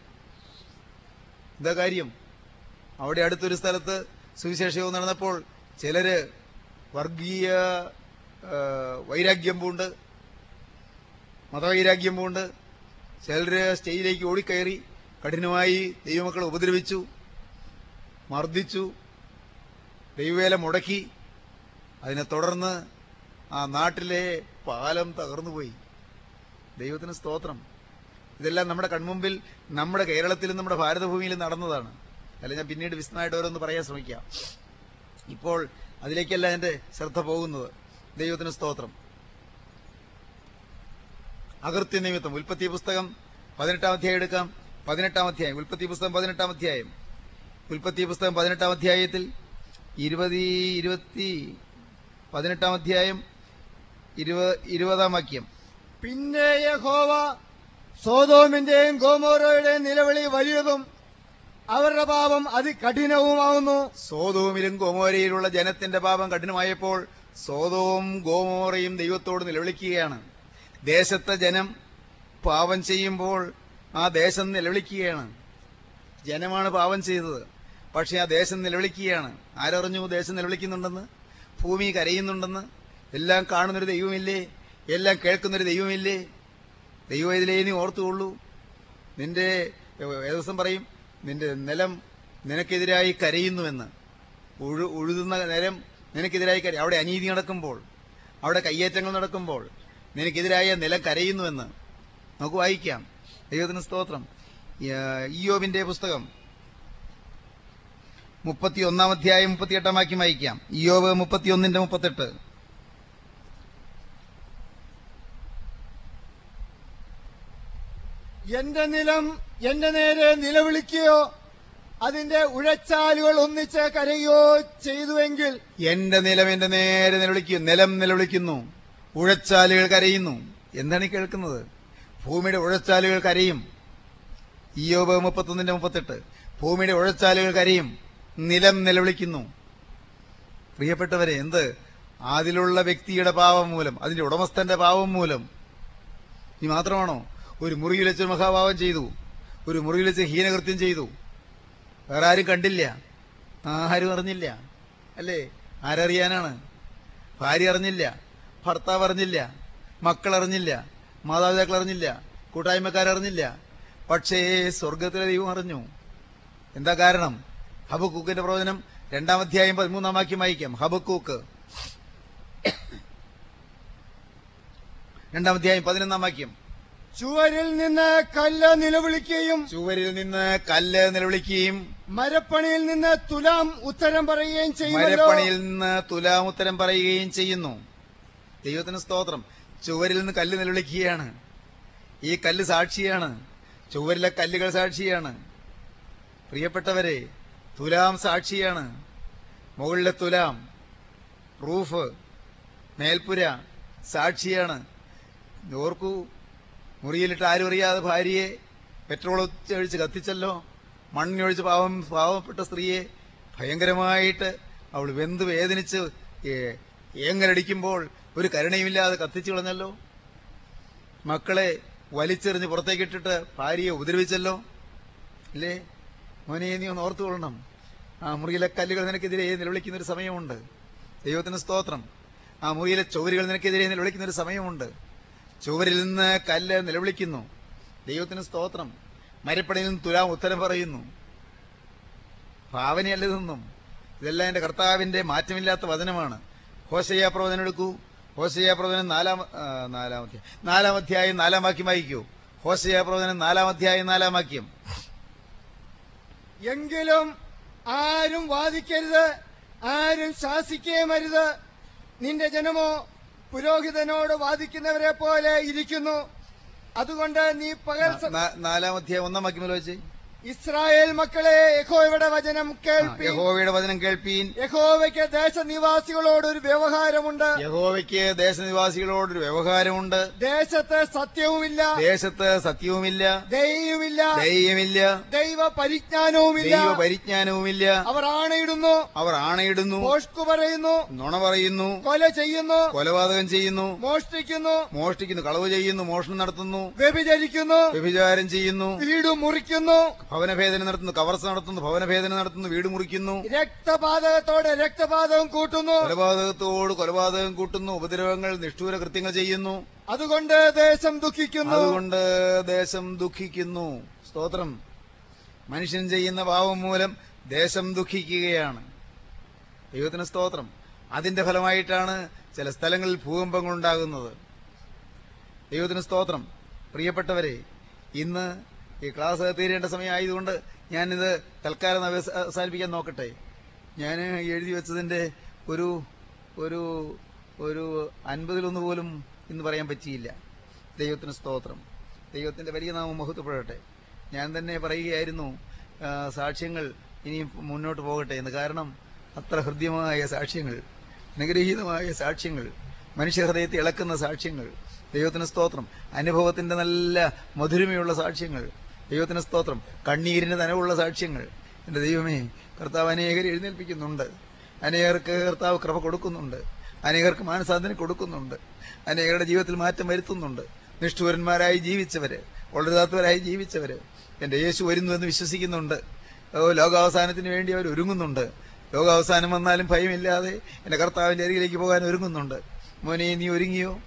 A: എന്താ കാര്യം. അവിടെ അടുത്തൊരു സ്ഥലത്ത് സുവിശേഷവും നടന്നപ്പോൾ ചിലര് വർഗീയ വൈരാഗ്യം പൂണ്ട് മതവൈരാഗ്യം പൂണ്ട്. ചിലര് സ്റ്റേജിലേക്ക് ഓടിക്കയറി കഠിനമായി ദൈവമക്കളെ ഉപദ്രവിച്ചു മർദ്ദിച്ചു ദൈവവേല മുടക്കി. അതിനെ തുടർന്ന് ആ നാട്ടിലെ പാലം തകർന്നുപോയി. ദൈവത്തിന് സ്തോത്രം. ഇതെല്ലാം നമ്മുടെ കൺമുമ്പിൽ നമ്മുടെ കേരളത്തിലും നമ്മുടെ ഭാരതഭൂമിയിലും നടന്നതാണ്. അല്ല ഞാൻ പിന്നീട് വിശദമായിട്ട് ഓരോന്ന് പറയാൻ ശ്രമിക്കാം. ഇപ്പോൾ അതിലേക്കല്ല എന്റെ ശ്രദ്ധ പോകുന്നത്. ദൈവത്തിന് സ്തോത്രം. അകൃത്യ നിമിത്തം ഉൽപ്പത്തി പുസ്തകം പതിനെട്ടാം അധ്യായം എടുക്കാം. പതിനെട്ടാം അധ്യായം. ഉൽപ്പത്തി പുസ്തകം പതിനെട്ടാം അധ്യായം. ഉൽപ്പത്തി പുസ്തകം പതിനെട്ടാം അധ്യായത്തിൽ ഇരുപതി ഇരുപത്തി പതിനെട്ടാം അധ്യായം ഇരുപ- ഇരുപതാം വാക്യം.
B: പിന്നെ യഹോവ സോതോമിന്റെയും ഗോമോറയുടെയും നിലവിളി വലിയതും അവരുടെ പാപം അതികഠിനവുമാവുന്നു.
A: സോതോമിലും ഗോമോരയിലുള്ള ജനത്തിന്റെ പാപം കഠിനമായപ്പോൾ സോതവും ഗോമോറയും ദൈവത്തോട് നിലവിളിക്കുകയാണ്. ദേശത്തെ ജനം പാപം ചെയ്യുമ്പോൾ ആ ദേശം നിലവിളിക്കുകയാണ്. ജനമാണ് പാപം ചെയ്തത്. പക്ഷെ ആ ദേശം നിലവിളിക്കുകയാണ്. ആരറിഞ്ഞു ദേശം നിലവിളിക്കുന്നുണ്ടെന്ന്? ഭൂമി കരയുന്നുണ്ടെന്ന്? എല്ലാം കാണുന്നൊരു ദൈവമില്ലേ? എല്ലാം കേൾക്കുന്നൊരു ദൈവമില്ലേ? ദൈവം ഇതിലേ നീ ഓർത്തുകൊള്ളൂ. നിന്റെ ഏദിവസം പറയും? നിന്റെ നിലം നിനക്കെതിരായി കരയുന്നുവെന്ന്. ഉഴു ഉഴുതുന്ന നിലം നിനക്കെതിരായി കരയും. അവിടെ അനീതി നടക്കുമ്പോൾ അവിടെ കയ്യേറ്റങ്ങൾ നടക്കുമ്പോൾ നിനക്കെതിരായ നിലം കരയുന്നുവെന്ന് നമുക്ക് വായിക്കാം. ദൈവത്തിന് സ്തോത്രം. ഇയോബിന്റെ പുസ്തകം മുപ്പത്തി ഒന്നാം അധ്യായം മുപ്പത്തിയെട്ടാം വാക്യം വായിക്കാം. ഇയോബ് മുപ്പത്തിയൊന്നിന്റെ മുപ്പത്തെട്ട്.
B: എന്റെ നിലം എന്റെ നേരെ നിലവിളിക്കുകയോ അതിന്റെ ഉഴച്ചാലുകൾ ഒന്നിച്ച് കരയോ ചെയ്തുവെങ്കിൽ
A: എന്റെ നിലം എന്റെ നേരെ നിലവിളിക്കും നിലം നിലവിളിക്കുന്നു. ഉഴച്ചാലുകൾ കരയുന്നു. എന്താണ് കേൾക്കുന്നത്? ഭൂമിയുടെ ഉഴച്ചാലുകൾ കരയും. ഇയോബ് മുപ്പത്തൊന്നിന്റെ മുപ്പത്തെട്ട്. ഭൂമിയുടെ ഉഴച്ചാലുകൾ കരയും. നിലം നിലവിളിക്കുന്നു. പ്രിയപ്പെട്ടവരെ എന്ത്? അതിലുള്ള വ്യക്തിയുടെ പാവം മൂലം അതിന്റെ ഉടമസ്ഥന്റെ പാവം മൂലം. ഇനി മാത്രമാണോ? ഒരു മുറിയിൽ വെച്ച് മഹാഭാവം ചെയ്തു. ഒരു മുറിയിൽ വെച്ച് ഹീനകൃത്യം ചെയ്തു. വേറെ ആരും കണ്ടില്ല. ആരും അറിഞ്ഞില്ല. അല്ലേ? ആരറിയാനാണ്? ഭാര്യ അറിഞ്ഞില്ല. ഭർത്താവ് അറിഞ്ഞില്ല. മക്കൾ അറിഞ്ഞില്ല. മാതാപിതാക്കൾ അറിഞ്ഞില്ല. കൂട്ടായ്മക്കാരറിഞ്ഞില്ല പക്ഷേ സ്വർഗത്തിലെ ദൈവം അറിഞ്ഞു. എന്താ കാരണം? ഹബക്കൂക്കിന്റെ പ്രവചനം രണ്ടാം അധ്യായം പതിമൂന്നാം വാക്യം വായിക്കാം. ഹബക്കൂക്ക്. രണ്ടാം അധ്യായം പതിനൊന്നാം വാക്യം.
B: ചുവരിൽ നിന്ന് കല്ല് നിലവിളിക്കുകയും
A: ചുവരിൽ നിന്ന് കല്ല് നിലവിളിക്കുകയും
B: മരപ്പണിയിൽ നിന്ന് തുലാം ഉത്തരം പറയുകയും ചെയ്യുന്നു
A: മരപ്പണിയിൽ നിന്ന് തുലാം ഉത്തരം പറയുകയും ചെയ്യുന്നു. ദൈവത്തിന് സ്തോത്രം. ചുവരിൽ നിന്ന് കല്ല് നിലവിളിക്കുകയാണ്. ഈ കല്ല് സാക്ഷിയാണ്. ചുവരിലെ കല്ലുകൾ സാക്ഷിയാണ്. പ്രിയപ്പെട്ടവരെ തുലാം സാക്ഷിയാണ്. മുകളിലെ തുലാം റൂഫ് മേൽപ്പുര സാക്ഷിയാണ്. ഓർക്കൂ മുറിയിലിട്ട് ആരും അറിയാതെ ഭാര്യയെ പെട്രോൾ ഒഴിച്ച് കത്തിച്ചല്ലോ. മണ്ണിനൊഴിച്ച് പാവം പാവപ്പെട്ട സ്ത്രീയെ ഭയങ്കരമായിട്ട് അവൾ വെന്ത് വേദനിച്ച് ഏങ്ങലടിക്കുമ്പോൾ ഒരു കരുണയുമില്ലാതെ കത്തിച്ചു കളഞ്ഞല്ലോ. മക്കളെ വലിച്ചെറിഞ്ഞ് പുറത്തേക്കിട്ടിട്ട് ഭാര്യയെ ഉപദ്രവിച്ചല്ലോ. അല്ലേ? മോനെ നീ ഒന്ന് ഓർത്തുകൊള്ളണം. ആ മുറിയിലെ കല്ലുകൾ നിനക്കെതിരെ നിലവിളിക്കുന്ന ഒരു സമയമുണ്ട്. ദൈവത്തിന് സ്തോത്രം. ആ മുറിയിലെ ചോരുകൾ നിനക്കെതിരെ നിലവിളിക്കുന്ന ഒരു സമയമുണ്ട്. ചുവരിൽ നിന്ന് കല്ല് നിലവിളിക്കുന്നു. ദൈവത്തിന് സ്തോത്രം. മരപ്പണിയിൽ നിന്ന് തുലാം ഉത്തരം പറയുന്നു. ഭാവനയല്ല ഇതൊന്നും. ഇതെല്ലാം എന്റെ കർത്താവിന്റെ മാറ്റമില്ലാത്ത വചനമാണ്. ഹോശയ്യ പ്രവചനം എടുക്കൂ. ഹോശയ്യ പ്രവചനം നാലാം നാലാം അധ്യായം. നാലാം അധ്യായം നാലാം വാക്യം വായിക്കൂ. ഹോശയ്യ പ്രവചനം നാലാം അധ്യായം നാലാം വാക്യം.
B: എങ്കിലും ആരും വാദിക്കരുത് ആരും ശാസിക്കേ മരുത്. നിന്റെ ജനമോ പുരോഹിതനോട് വാദിക്കുന്നവരെ പോലെ ഇരിക്കുന്നു. അതുകൊണ്ട് നീ പകൽ
A: നാലാമധ്യായം ഒന്നാം വാക്യം വെച്ച്
B: ഇസ്രായേൽ മക്കളെ യഹോവയുടെ വചനം കേൾപ്പി
A: യഹോവയുടെ വചനം കേൾപ്പീൻ.
B: യഹോവയ്ക്ക് ദേശനിവാസികളോട് ഒരു വ്യവഹാരമുണ്ട്.
A: യഹോവയ്ക്ക് ദേശനിവാസികളോട് ഒരു വ്യവഹാരമുണ്ട്.
B: ദേശത്ത് സത്യവുമില്ല.
A: ദേശത്ത് സത്യവുമില്ല.
B: ദൈവമില്ല
A: ദൈവമില്ല
B: ദൈവ പരിജ്ഞാനവുമില്ല
A: ദൈവ പരിജ്ഞാനവുമില്ല
B: അവർ ആണയിടുന്നു.
A: അവർ ആണയിടുന്നു.
B: മോഷ്കു പറയുന്നു.
A: നുണ പറയുന്നു.
B: കൊല ചെയ്യുന്നു.
A: കൊലപാതകം ചെയ്യുന്നു.
B: മോഷ്ടിക്കുന്നു.
A: മോഷ്ടിക്കുന്നു. കളവ് ചെയ്യുന്നു. മോഷണം നടത്തുന്നു.
B: വ്യഭിചരിക്കുന്നു.
A: വ്യഭിചാരം ചെയ്യുന്നു.
B: വീട് മുറിക്കുന്നു.
A: ഭവനഭേദന നടത്തുന്നു കവർച്ച നടത്തുന്നു ഭവനഭേദന നടത്തുന്നു വീട് മുറിക്കുന്നു.
B: രക്തപാതകത്തോടെ രക്തപാതകം കൂട്ടുന്നു.
A: കൊലപാതകത്തോട് കൊലപാതകം കൂട്ടുന്നു ഉപദ്രവങ്ങൾ നിഷ്ഠൂര കൃത്യങ്ങൾ ചെയ്യുന്നു.
B: അതുകൊണ്ട് ദേശം ദുഃഖിക്കുന്നു.
A: അതുകൊണ്ട് ദേശം ദുഃഖിക്കുന്നു. സ്തോത്രം. മനുഷ്യൻ ചെയ്യുന്ന പാവം മൂലം ദേശം ദുഃഖിക്കുകയാണ്. ദൈവത്തിന് സ്തോത്രം. അതിന്റെ ഫലമായിട്ടാണ് ചില സ്ഥലങ്ങളിൽ ഭൂകമ്പങ്ങൾ ഉണ്ടാകുന്നത് ദൈവത്തിന് സ്തോത്രം. പ്രിയപ്പെട്ടവരെ ഇന്ന് ഈ ക്ലാസ് തീരേണ്ട സമയമായതുകൊണ്ട് ഞാനിത് തൽക്കാലം അവസ- അവസാനിപ്പിക്കാൻ നോക്കട്ടെ. ഞാൻ എഴുതി വെച്ചതിന്റെ ഒരു ഒരു ഒരു അൻപതിലൊന്ന് പോലും ഇന്ന് പറയാൻ പറ്റിയില്ല. ദൈവത്തിന് സ്തോത്രം. ദൈവത്തിന്റെ വലിയ നാമം മഹത്വപ്പെടട്ടെ. ഞാൻ തന്നെ പറയുകയായിരുന്നു സാക്ഷ്യങ്ങൾ ഇനിയും മുന്നോട്ട് പോകട്ടെ എന്ന്. കാരണം അത്ര ഹൃദ്യമായ സാക്ഷ്യങ്ങൾ അനുഗ്രഹീതമായ സാക്ഷ്യങ്ങൾ മനുഷ്യഹൃദയത്തെ ഇളക്കുന്ന സാക്ഷ്യങ്ങൾ ദൈവത്തിന് സ്തോത്രം അനുഭവത്തിന്റെ നല്ല മധുരമയുള്ള സാക്ഷ്യങ്ങൾ ദൈവത്തിന് സ്തോത്രം. കണ്ണീരിന് തനവുള്ള സാക്ഷ്യങ്ങൾ. എന്റെ ദൈവമേ കർത്താവ് അനേകരെ എഴുന്നേൽപ്പിക്കുന്നുണ്ട്. അനേകർക്ക് കർത്താവ് കൃപ കൊടുക്കുന്നുണ്ട്. അനേകർക്ക് മാനസാന്തരം കൊടുക്കുന്നുണ്ട്. അനേകരുടെ ജീവിതത്തിൽ മാറ്റം വരുത്തുന്നുണ്ട്. നിഷ്ഠൂരന്മാരായി ജീവിച്ചവര് വളരാത്തവരായി ജീവിച്ചവര് എന്റെ യേശു വരുന്നു എന്ന് വിശ്വസിക്കുന്നുണ്ട്. ലോകാവസാനത്തിന് വേണ്ടി അവർ ഒരുങ്ങുന്നുണ്ട്. ലോകാവസാനം വന്നാലും ഭയമില്ലാതെ എന്റെ കർത്താവിന്റെ അരികിലേക്ക് പോകാൻ ഒരുങ്ങുന്നുണ്ട്. മോനെ നീ ഒരുങ്ങിയോ?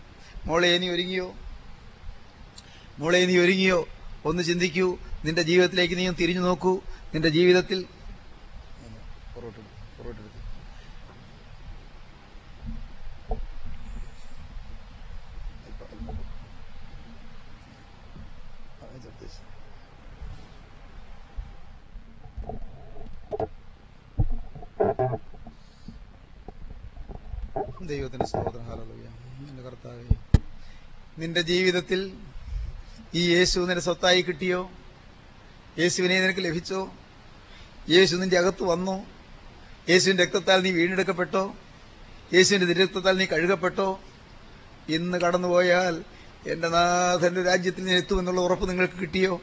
A: മോളെ നീ ഒരുങ്ങിയോ? മോളെ നീ ഒരുങ്ങിയോ? ഒന്ന് ചിന്തിക്കൂ. നിന്റെ ജീവിതത്തിലേക്ക് നീ തിരിഞ്ഞു നോക്കൂ. നിന്റെ ജീവിതത്തിൽ. ദൈവത്തിന്റെ സ്തോത്രം. ഹല്ലേലൂയ. എന്റെ കർത്താവേ നിന്റെ ജീവിതത്തിൽ ഈ യേശു നിന്റെ സ്വത്തായി കിട്ടിയോ? യേശുവിനെ നിനക്ക് ലഭിച്ചോ? യേശു നിന്റെ അകത്ത് വന്നോ? യേശുവിന്റെ രക്തത്താൽ നീ വീണ്ടെടുക്കപ്പെട്ടോ? യേശുവിന്റെ ദുരക്തത്താൽ നീ കഴുകപ്പെട്ടോ? ഇന്ന് കടന്നുപോയാൽ എന്റെ നാഥന്റെ രാജ്യത്തിൽ ഞാൻ എത്തുമെന്നുള്ള ഉറപ്പ് നിങ്ങൾക്ക് കിട്ടിയോ?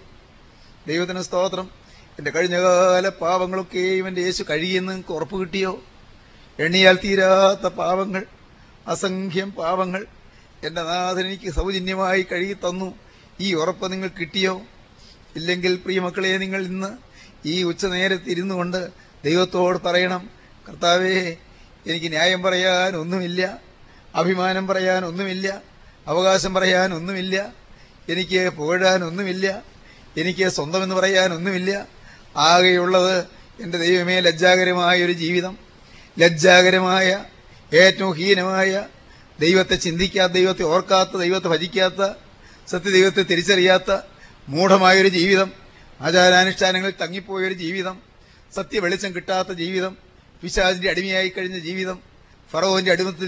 A: ദൈവത്തിന് സ്തോത്രം. എന്റെ കഴിഞ്ഞകാല പാവങ്ങളൊക്കെയും എന്റെ യേശു കഴിയുമെന്ന് നിങ്ങൾക്ക് ഉറപ്പ് കിട്ടിയോ? എണ്ണിയാൽ തീരാത്ത പാവങ്ങൾ അസംഖ്യം പാവങ്ങൾ എന്റെ നാഥൻ എനിക്ക് സൗജന്യമായി കഴുകി തന്നു ഈ ഉറപ്പ് നിങ്ങൾ കിട്ടിയോ? ഇല്ലെങ്കിൽ പ്രിയമക്കളെ നിങ്ങൾ ഇന്ന് ഈ ഉച്ചനേരത്ത് ഇരുന്നു കൊണ്ട് ദൈവത്തോട് പറയണം കർത്താവേ എനിക്ക് ന്യായം പറയാൻ ഒന്നുമില്ല അഭിമാനം പറയാൻ ഒന്നുമില്ല അവകാശം പറയാൻ ഒന്നുമില്ല എനിക്ക് പുകഴാൻ ഒന്നുമില്ല എനിക്ക് സ്വന്തമെന്ന് പറയാൻ ഒന്നുമില്ല. ആകെയുള്ളത് എന്റെ ദൈവമേ ലജ്ജാകരമായ ഒരു ജീവിതം ലജ്ജാകരമായ ഏറ്റവും ഹീനമായ ദൈവത്തെ ചിന്തിക്കാത്ത ദൈവത്തെ ഓർക്കാത്ത ദൈവത്തെ ഭജിക്കാത്ത സത്യദൈവത്തെ തിരിച്ചറിയാത്ത മൂഢമായൊരു ജീവിതം ആചാരാനുഷ്ഠാനങ്ങളിൽ തങ്ങിപ്പോയൊരു ജീവിതം സത്യ വെളിച്ചം കിട്ടാത്ത ജീവിതം പിശാചിന്റെ അടിമയായി കഴിഞ്ഞ ജീവിതം ഫറോവിന്റെ അടിമത്തിൽ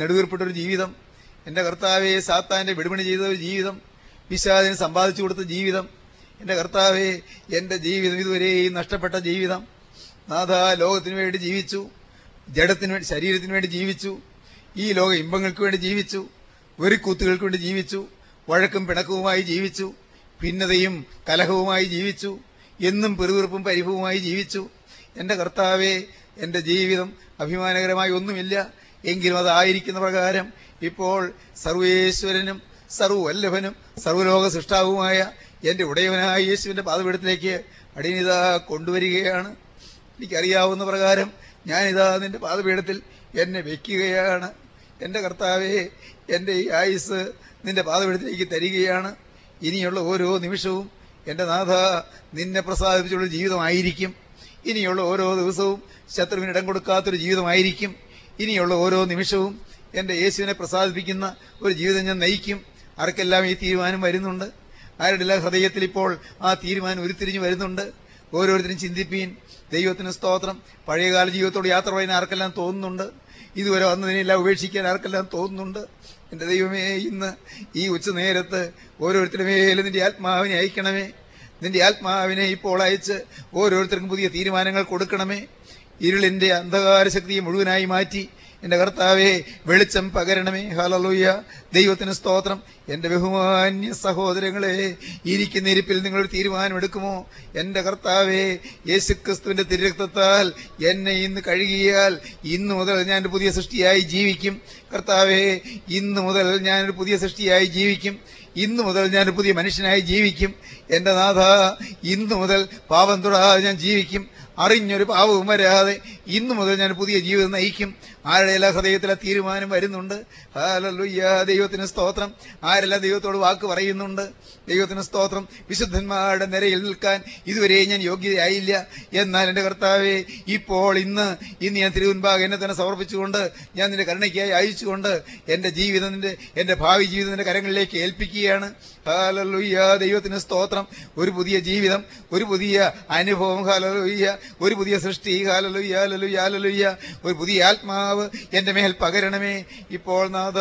A: നെടുതീർപ്പെട്ടൊരു ജീവിതം എന്റെ കർത്താവെ സാത്താന്റെ വിടുപണി ചെയ്ത ഒരു ജീവിതം പിശാചിന് സമ്പാദിച്ചു കൊടുത്ത ജീവിതം എന്റെ കർത്താവെ എന്റെ ജീവിതം ഇതുവരെയും നഷ്ടപ്പെട്ട ജീവിതം. നാഥ ലോകത്തിനു വേണ്ടി ജീവിച്ചു ജഡത്തിന് വേണ്ടി ശരീരത്തിന് വേണ്ടി ജീവിച്ചു ഈ ലോക ഇമ്പങ്ങൾക്ക് വേണ്ടി ജീവിച്ചു വെറിക്കൂത്തുകൾക്ക് വേണ്ടി ജീവിച്ചു വഴക്കും പിണക്കവുമായി ജീവിച്ചു ഭിന്നതയും കലഹവുമായി ജീവിച്ചു എന്നും പെറുവിറുപ്പും പരിഭവുമായി ജീവിച്ചു. എന്റെ കർത്താവെ എന്റെ ജീവിതം അഭിമാനകരമായി ഒന്നുമില്ല. എങ്കിലും അതായിരിക്കുന്ന പ്രകാരം ഇപ്പോൾ സർവേശ്വരനും സർവവല്ലഭനും സർവലോക സൃഷ്ടാവുമായ എന്റെ ഉടയവനായ യേശുവിന്റെ പാതപീഠത്തിലേക്ക് അടിയനിതാ കൊണ്ടുവരികയാണ്. എനിക്കറിയാവുന്ന പ്രകാരം ഞാനിതാ നിന്റെ പാതപീഠത്തിൽ എന്നെ വെക്കുകയാണ്. എന്റെ കർത്താവെ എന്റെ ഈ ആയുസ് നിന്റെ പാതപീഠത്തിലേക്ക് തരികയാണ്. ഇനിയുള്ള ഓരോ നിമിഷവും എന്റെ നാഥ നിന്നെ പ്രസാദിപ്പിച്ചുള്ള ജീവിതമായിരിക്കും. ഇനിയുള്ള ഓരോ ദിവസവും ശത്രുവിന് ഇടം കൊടുക്കാത്തൊരു ജീവിതമായിരിക്കും. ഇനിയുള്ള ഓരോ നിമിഷവും എന്റെ യേശുവിനെ പ്രസാദിപ്പിക്കുന്ന ഒരു ജീവിതം ഞാൻ നയിക്കും. ആർക്കെല്ലാം ഈ തീരുമാനം വരുന്നുണ്ട്? ആരുടെ എല്ലാ ഹൃദയത്തിൽ ഇപ്പോൾ ആ തീരുമാനം ഉരുത്തിരിഞ്ഞു വരുന്നുണ്ട്? ഓരോരുത്തരും ചിന്തിപ്പീൻ ദൈവത്തിന് സ്തോത്രം പഴയകാല ജീവിതത്തോട് യാത്ര പറയാൻ ആർക്കെല്ലാം തോന്നുന്നുണ്ട്? ഇതുവരെ വന്നതിനെല്ലാം ഉപേക്ഷിക്കാൻ ആർക്കെല്ലാം തോന്നുന്നുണ്ട്? എന്റെ ദൈവമേ ഇന്ന് ഈ ഉച്ചനേരത്ത് ഓരോരുത്തരുടെ മേലും നിന്റെ ആത്മാവിനെ അയക്കണമേ. നിന്റെ ആത്മാവിനെ ഇപ്പോൾ അയച്ച് ഓരോരുത്തർക്കും പുതിയ തീരുമാനങ്ങൾ കൊടുക്കണമേ. ഇരുളിന്റെ അന്ധകാര ശക്തിയെ മുഴുവനായി മാറ്റി എന്റെ കർത്താവേ വെളിച്ചം പകരണമേ. ഹലലൂയ ദൈവത്തിന് സ്തോത്രം. എന്റെ ബഹുമാന്യ സഹോദരങ്ങളെ ഇരിക്കുന്ന ഇരിപ്പിൽ നിങ്ങളൊരു തീരുമാനമെടുക്കുമോ? എന്റെ കർത്താവെ യേശുക്രിസ്തുവിന്റെ തിരുരക്തത്താൽ എന്നെ ഇന്ന് കഴുകിയാൽ ഇന്ന് മുതൽ ഞാൻ പുതിയ സൃഷ്ടിയായി ജീവിക്കും. കർത്താവേ ഇന്ന് മുതൽ ഞാനൊരു പുതിയ സൃഷ്ടിയായി ജീവിക്കും. ഇന്നു മുതൽ ഞാൻ പുതിയ മനുഷ്യനായി ജീവിക്കും. എന്റെ നാഥ ഇന്നു മുതൽ പാപം തൊടാതെ ഞാൻ ജീവിക്കും. അറിഞ്ഞൊരു പാവവും വരാതെ ഇന്നു മുതൽ ഞാൻ പുതിയ ജീവിതം നയിക്കും. ആരുടെയെല്ലാം ഹൃദയത്തിലെ തീരുമാനം വരുന്നുണ്ട്? ദൈവത്തിന് സ്തോത്രം. ആരെല്ലാം ദൈവത്തോട് വാക്ക് പറയുന്നുണ്ട്? ദൈവത്തിന് സ്തോത്രം. വിശുദ്ധന്മാരുടെ നിരയിൽ നിൽക്കാൻ ഇതുവരെ ഞാൻ യോഗ്യതയായില്ല എന്നാൽ എന്റെ കർത്താവെ ഇപ്പോൾ ഇന്ന് ഇന്ന് ഞാൻ തിരുവൻപാകെ എന്നെ തന്നെ സമർപ്പിച്ചുകൊണ്ട് ഞാൻ നിന്റെ കരുണയ്ക്കായി അയച്ചുകൊണ്ട് എന്റെ ജീവിതത്തിന്റെ എന്റെ ഭാവി ജീവിതത്തിന്റെ കരങ്ങളിലേക്ക് ഏൽപ്പിക്കുകയാണ്. ഹാലലുയ്യ ദൈവത്തിന് സ്തോത്രം. ഒരു പുതിയ ജീവിതം ഒരു പുതിയ അനുഭവം. ഹാലലുയ്യ ഒരു പുതിയ സൃഷ്ടി. ഹാലലുയ്യ ഒരു പുതിയ ആത്മാവ് എന്റെ മേൽ പകരണമേ. ഇപ്പോൾ നാഥ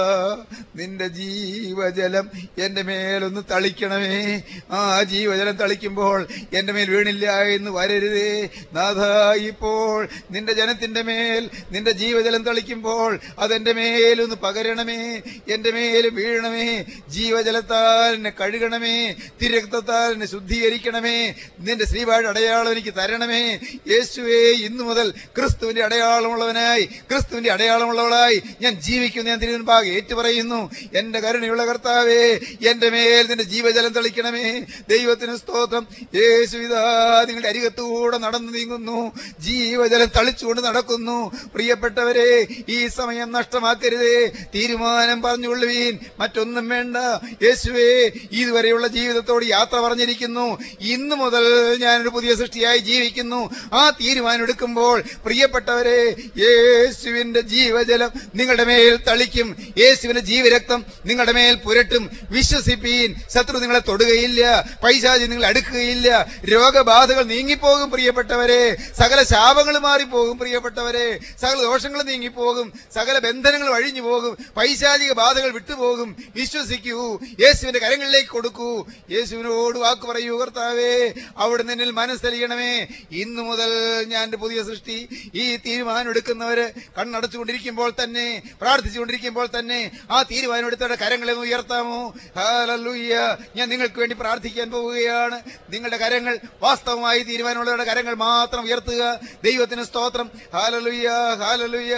A: നിന്റെ ജീവജലം എന്റെ മേലൊന്ന് തളിക്കണമേ. ആ ജീവജലം തളിക്കുമ്പോൾ എന്റെ മേൽ വീണില്ല എന്ന് വരരുതേ. നാഥ ഇപ്പോൾ നിന്റെ ജനത്തിന്റെ മേൽ നിന്റെ ജീവജലം തളിക്കുമ്പോൾ അതെന്റെ മേലൊന്ന് പകരണമേ. എന്റെ മേൽ വീഴണമേ ജീവജലത്താൽ എന്നെ കഴുകണമേ. തിരക്തത്താൽ എന്നെ ശുദ്ധീകരിക്കണമേ. നിന്റെ ശ്രീപാട് അടയാളം എനിക്ക് തരണമേ. യേശുവേ ഇന്നു മുതൽ ക്രിസ്തുവിന്റെ അടയാളമുള്ളവനായി ക്രിസ്തുവിന്റെ അടയാളമുള്ളവളായി ഞാൻ ജീവിക്കുന്നു ഞാൻ തിരുവൻപാകെ ഏറ്റുപറയുന്നു. എന്റെ കരുണയുള്ള കർത്താവേ എന്റെ മേൽ നിന്റെ ജീവജലം തളിക്കണമേ. ദൈവത്തിന് സ്തോത്രം. യേശു ഇതാ നിങ്ങളുടെ അരികത്തൂടെ നടന്നു നീങ്ങുന്നു. ജീവജലം തളിച്ചുകൊണ്ട് നടക്കുന്നു. പ്രിയപ്പെട്ടവരെ ഈ സമയം നഷ്ടമാക്കരുതേ. തീരുമാനം പറഞ്ഞുകൊള്ളുവീൻ. മറ്റൊന്നും വേണ്ട. യേശുവേ ഇതുവരെയുള്ള ജീവിതത്തോട് യാത്ര പറഞ്ഞിരിക്കുന്നു. ഇന്നു മുതൽ ഞാനൊരു പുതിയ സൃഷ്ടിയായി ജീവിക്കുന്നു. ആ തീരുമാനം എടുക്കുമ്പോൾ പ്രിയപ്പെട്ടവരെ യേശുവിന്റെ ജീവജലം നിങ്ങളുടെ മേൽ തളിക്കും. യേശുവിന്റെ ജീവരക്തം നിങ്ങളുടെ മേൽ പുരട്ടും. വിശ്വസിപ്പീൻ ശത്രു നിങ്ങളെ തൊടുകയില്ല. പൈശാചി നിങ്ങൾ അടുക്കുകയില്ല. രോഗബാധകൾ നീങ്ങിപ്പോകും പ്രിയപ്പെട്ടവരെ. സകല ശാപങ്ങൾ മാറിപ്പോകും പ്രിയപ്പെട്ടവരെ. സകല ദോഷങ്ങൾ നീങ്ങിപ്പോകും. സകല ബന്ധനങ്ങൾ അഴിഞ്ഞു പോകും. പൈശാചിക ബാധകൾ വിട്ടുപോകും. വിശ്വസിക്കൂ. യേശുവിന്റെ കരങ്ങളിലേക്ക് കൊടുക്കൂ. യേശുവിനോട് വാക്ക് പറയൂ കർത്താവേ അവിടെ നിന്നിൽ മനസ്സലിയണമേ. ഇന്നു മുതൽ ഞാൻ പുതിയ സൃഷ്ടി ഈ തീരുമാനം എടുക്കുന്നവര് കണ്ണടച്ചുകൊണ്ടിരിക്കുമ്പോൾ തന്നെ പ്രാർത്ഥിച്ചുകൊണ്ടിരിക്കുമ്പോൾ തന്നെ ആ തീരുമാനം എടുത്തവരുടെ കരങ്ങളെ ഉയർത്താമോ? ഹാലല്ലുയ്യ ഞാൻ നിങ്ങൾക്ക് വേണ്ടി പ്രാർത്ഥിക്കാൻ പോവുകയാണ്. നിങ്ങളുടെ കരങ്ങൾ വാസ്തവമായി തീരുമാനമുള്ളവരുടെ കരങ്ങൾ മാത്രം ഉയർത്തുക. ദൈവത്തിന് സ്തോത്രം. ഹാലലുയ്യ ഹാലലുയ്യ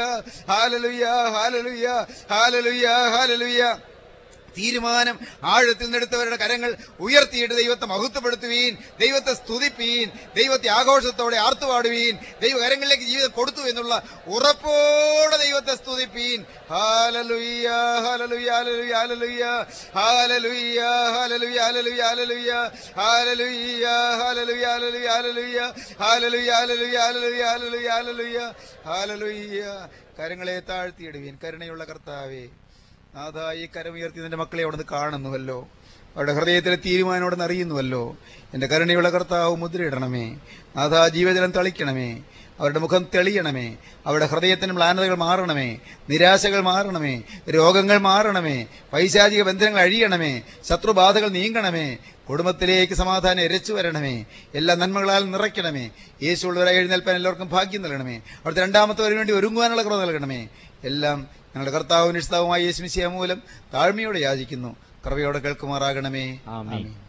A: ഹാലലുയ്യ ഹാലലുയ്യ ഹാലലുയ്യ ഹാലലുയ്യ തീരുമാനം ആഴത്തിൽ നിന്നെടുത്തവരുടെ കരങ്ങൾ ഉയർത്തിയിട്ട് ദൈവത്തെ മഹത്വപ്പെടുത്തുവീൻ ദൈവത്തെ സ്തുതിപ്പീൻ ദൈവത്തെ ആഘോഷത്തോടെ ആർത്തുപാടുവീൻ ദൈവ കരങ്ങളിലേക്ക് ജീവിതം കൊടുത്തു എന്നുള്ള ഉറപ്പോടെ ദൈവത്തെ സ്തുതിപ്പീൻ കരങ്ങളെ താഴ്ത്തിയിടുവീൻ കരുണയുള്ള കർത്താവേ നാഥ ഈ കരമുയർത്തി നിന്റെ മക്കളെ അവിടുന്ന് കാണുന്നുവല്ലോ. അവരുടെ ഹൃദയത്തിലെ തീരുമാനം അവിടെ അറിയുന്നുവല്ലോ. എന്റെ കരുണയുള്ള കർത്താവ് മുദ്രയിടണമേ. നാഥ ജീവജലം തളിക്കണമേ. അവരുടെ മുഖം തെളിയണമേ. അവരുടെ ഹൃദയത്തിന് മ്ലാനതകൾ മാറണമേ. നിരാശകൾ മാറണമേ. രോഗങ്ങൾ മാറണമേ. പൈശാചിക ബന്ധനങ്ങൾ അഴിയണമേ. ശത്രുബാധകൾ നീങ്ങണമേ. കുടുംബത്തിലേക്ക് സമാധാനം എരച്ചു വരണമേ. എല്ലാ നന്മകളാൽ നിറയ്ക്കണമേ. യേശുള്ളവരായി എഴുന്നേൽപ്പാൻ എല്ലാവർക്കും ഭാഗ്യം നൽകണമേ. അവിടുത്തെ രണ്ടാമത്തവരിന് വേണ്ടി ഒരുങ്ങുവാനുള്ള കൃപ നൽകണമേ. എല്ലാം ഞങ്ങളുടെ കർത്താവും നിഷ്ഠാവുമായ യേശുമിശിയ മൂലം താഴ്മയോടെ യാചിക്കുന്നു. കൃപയോടെ കേൾക്കുമാറാകണമേ. ആമേൻ.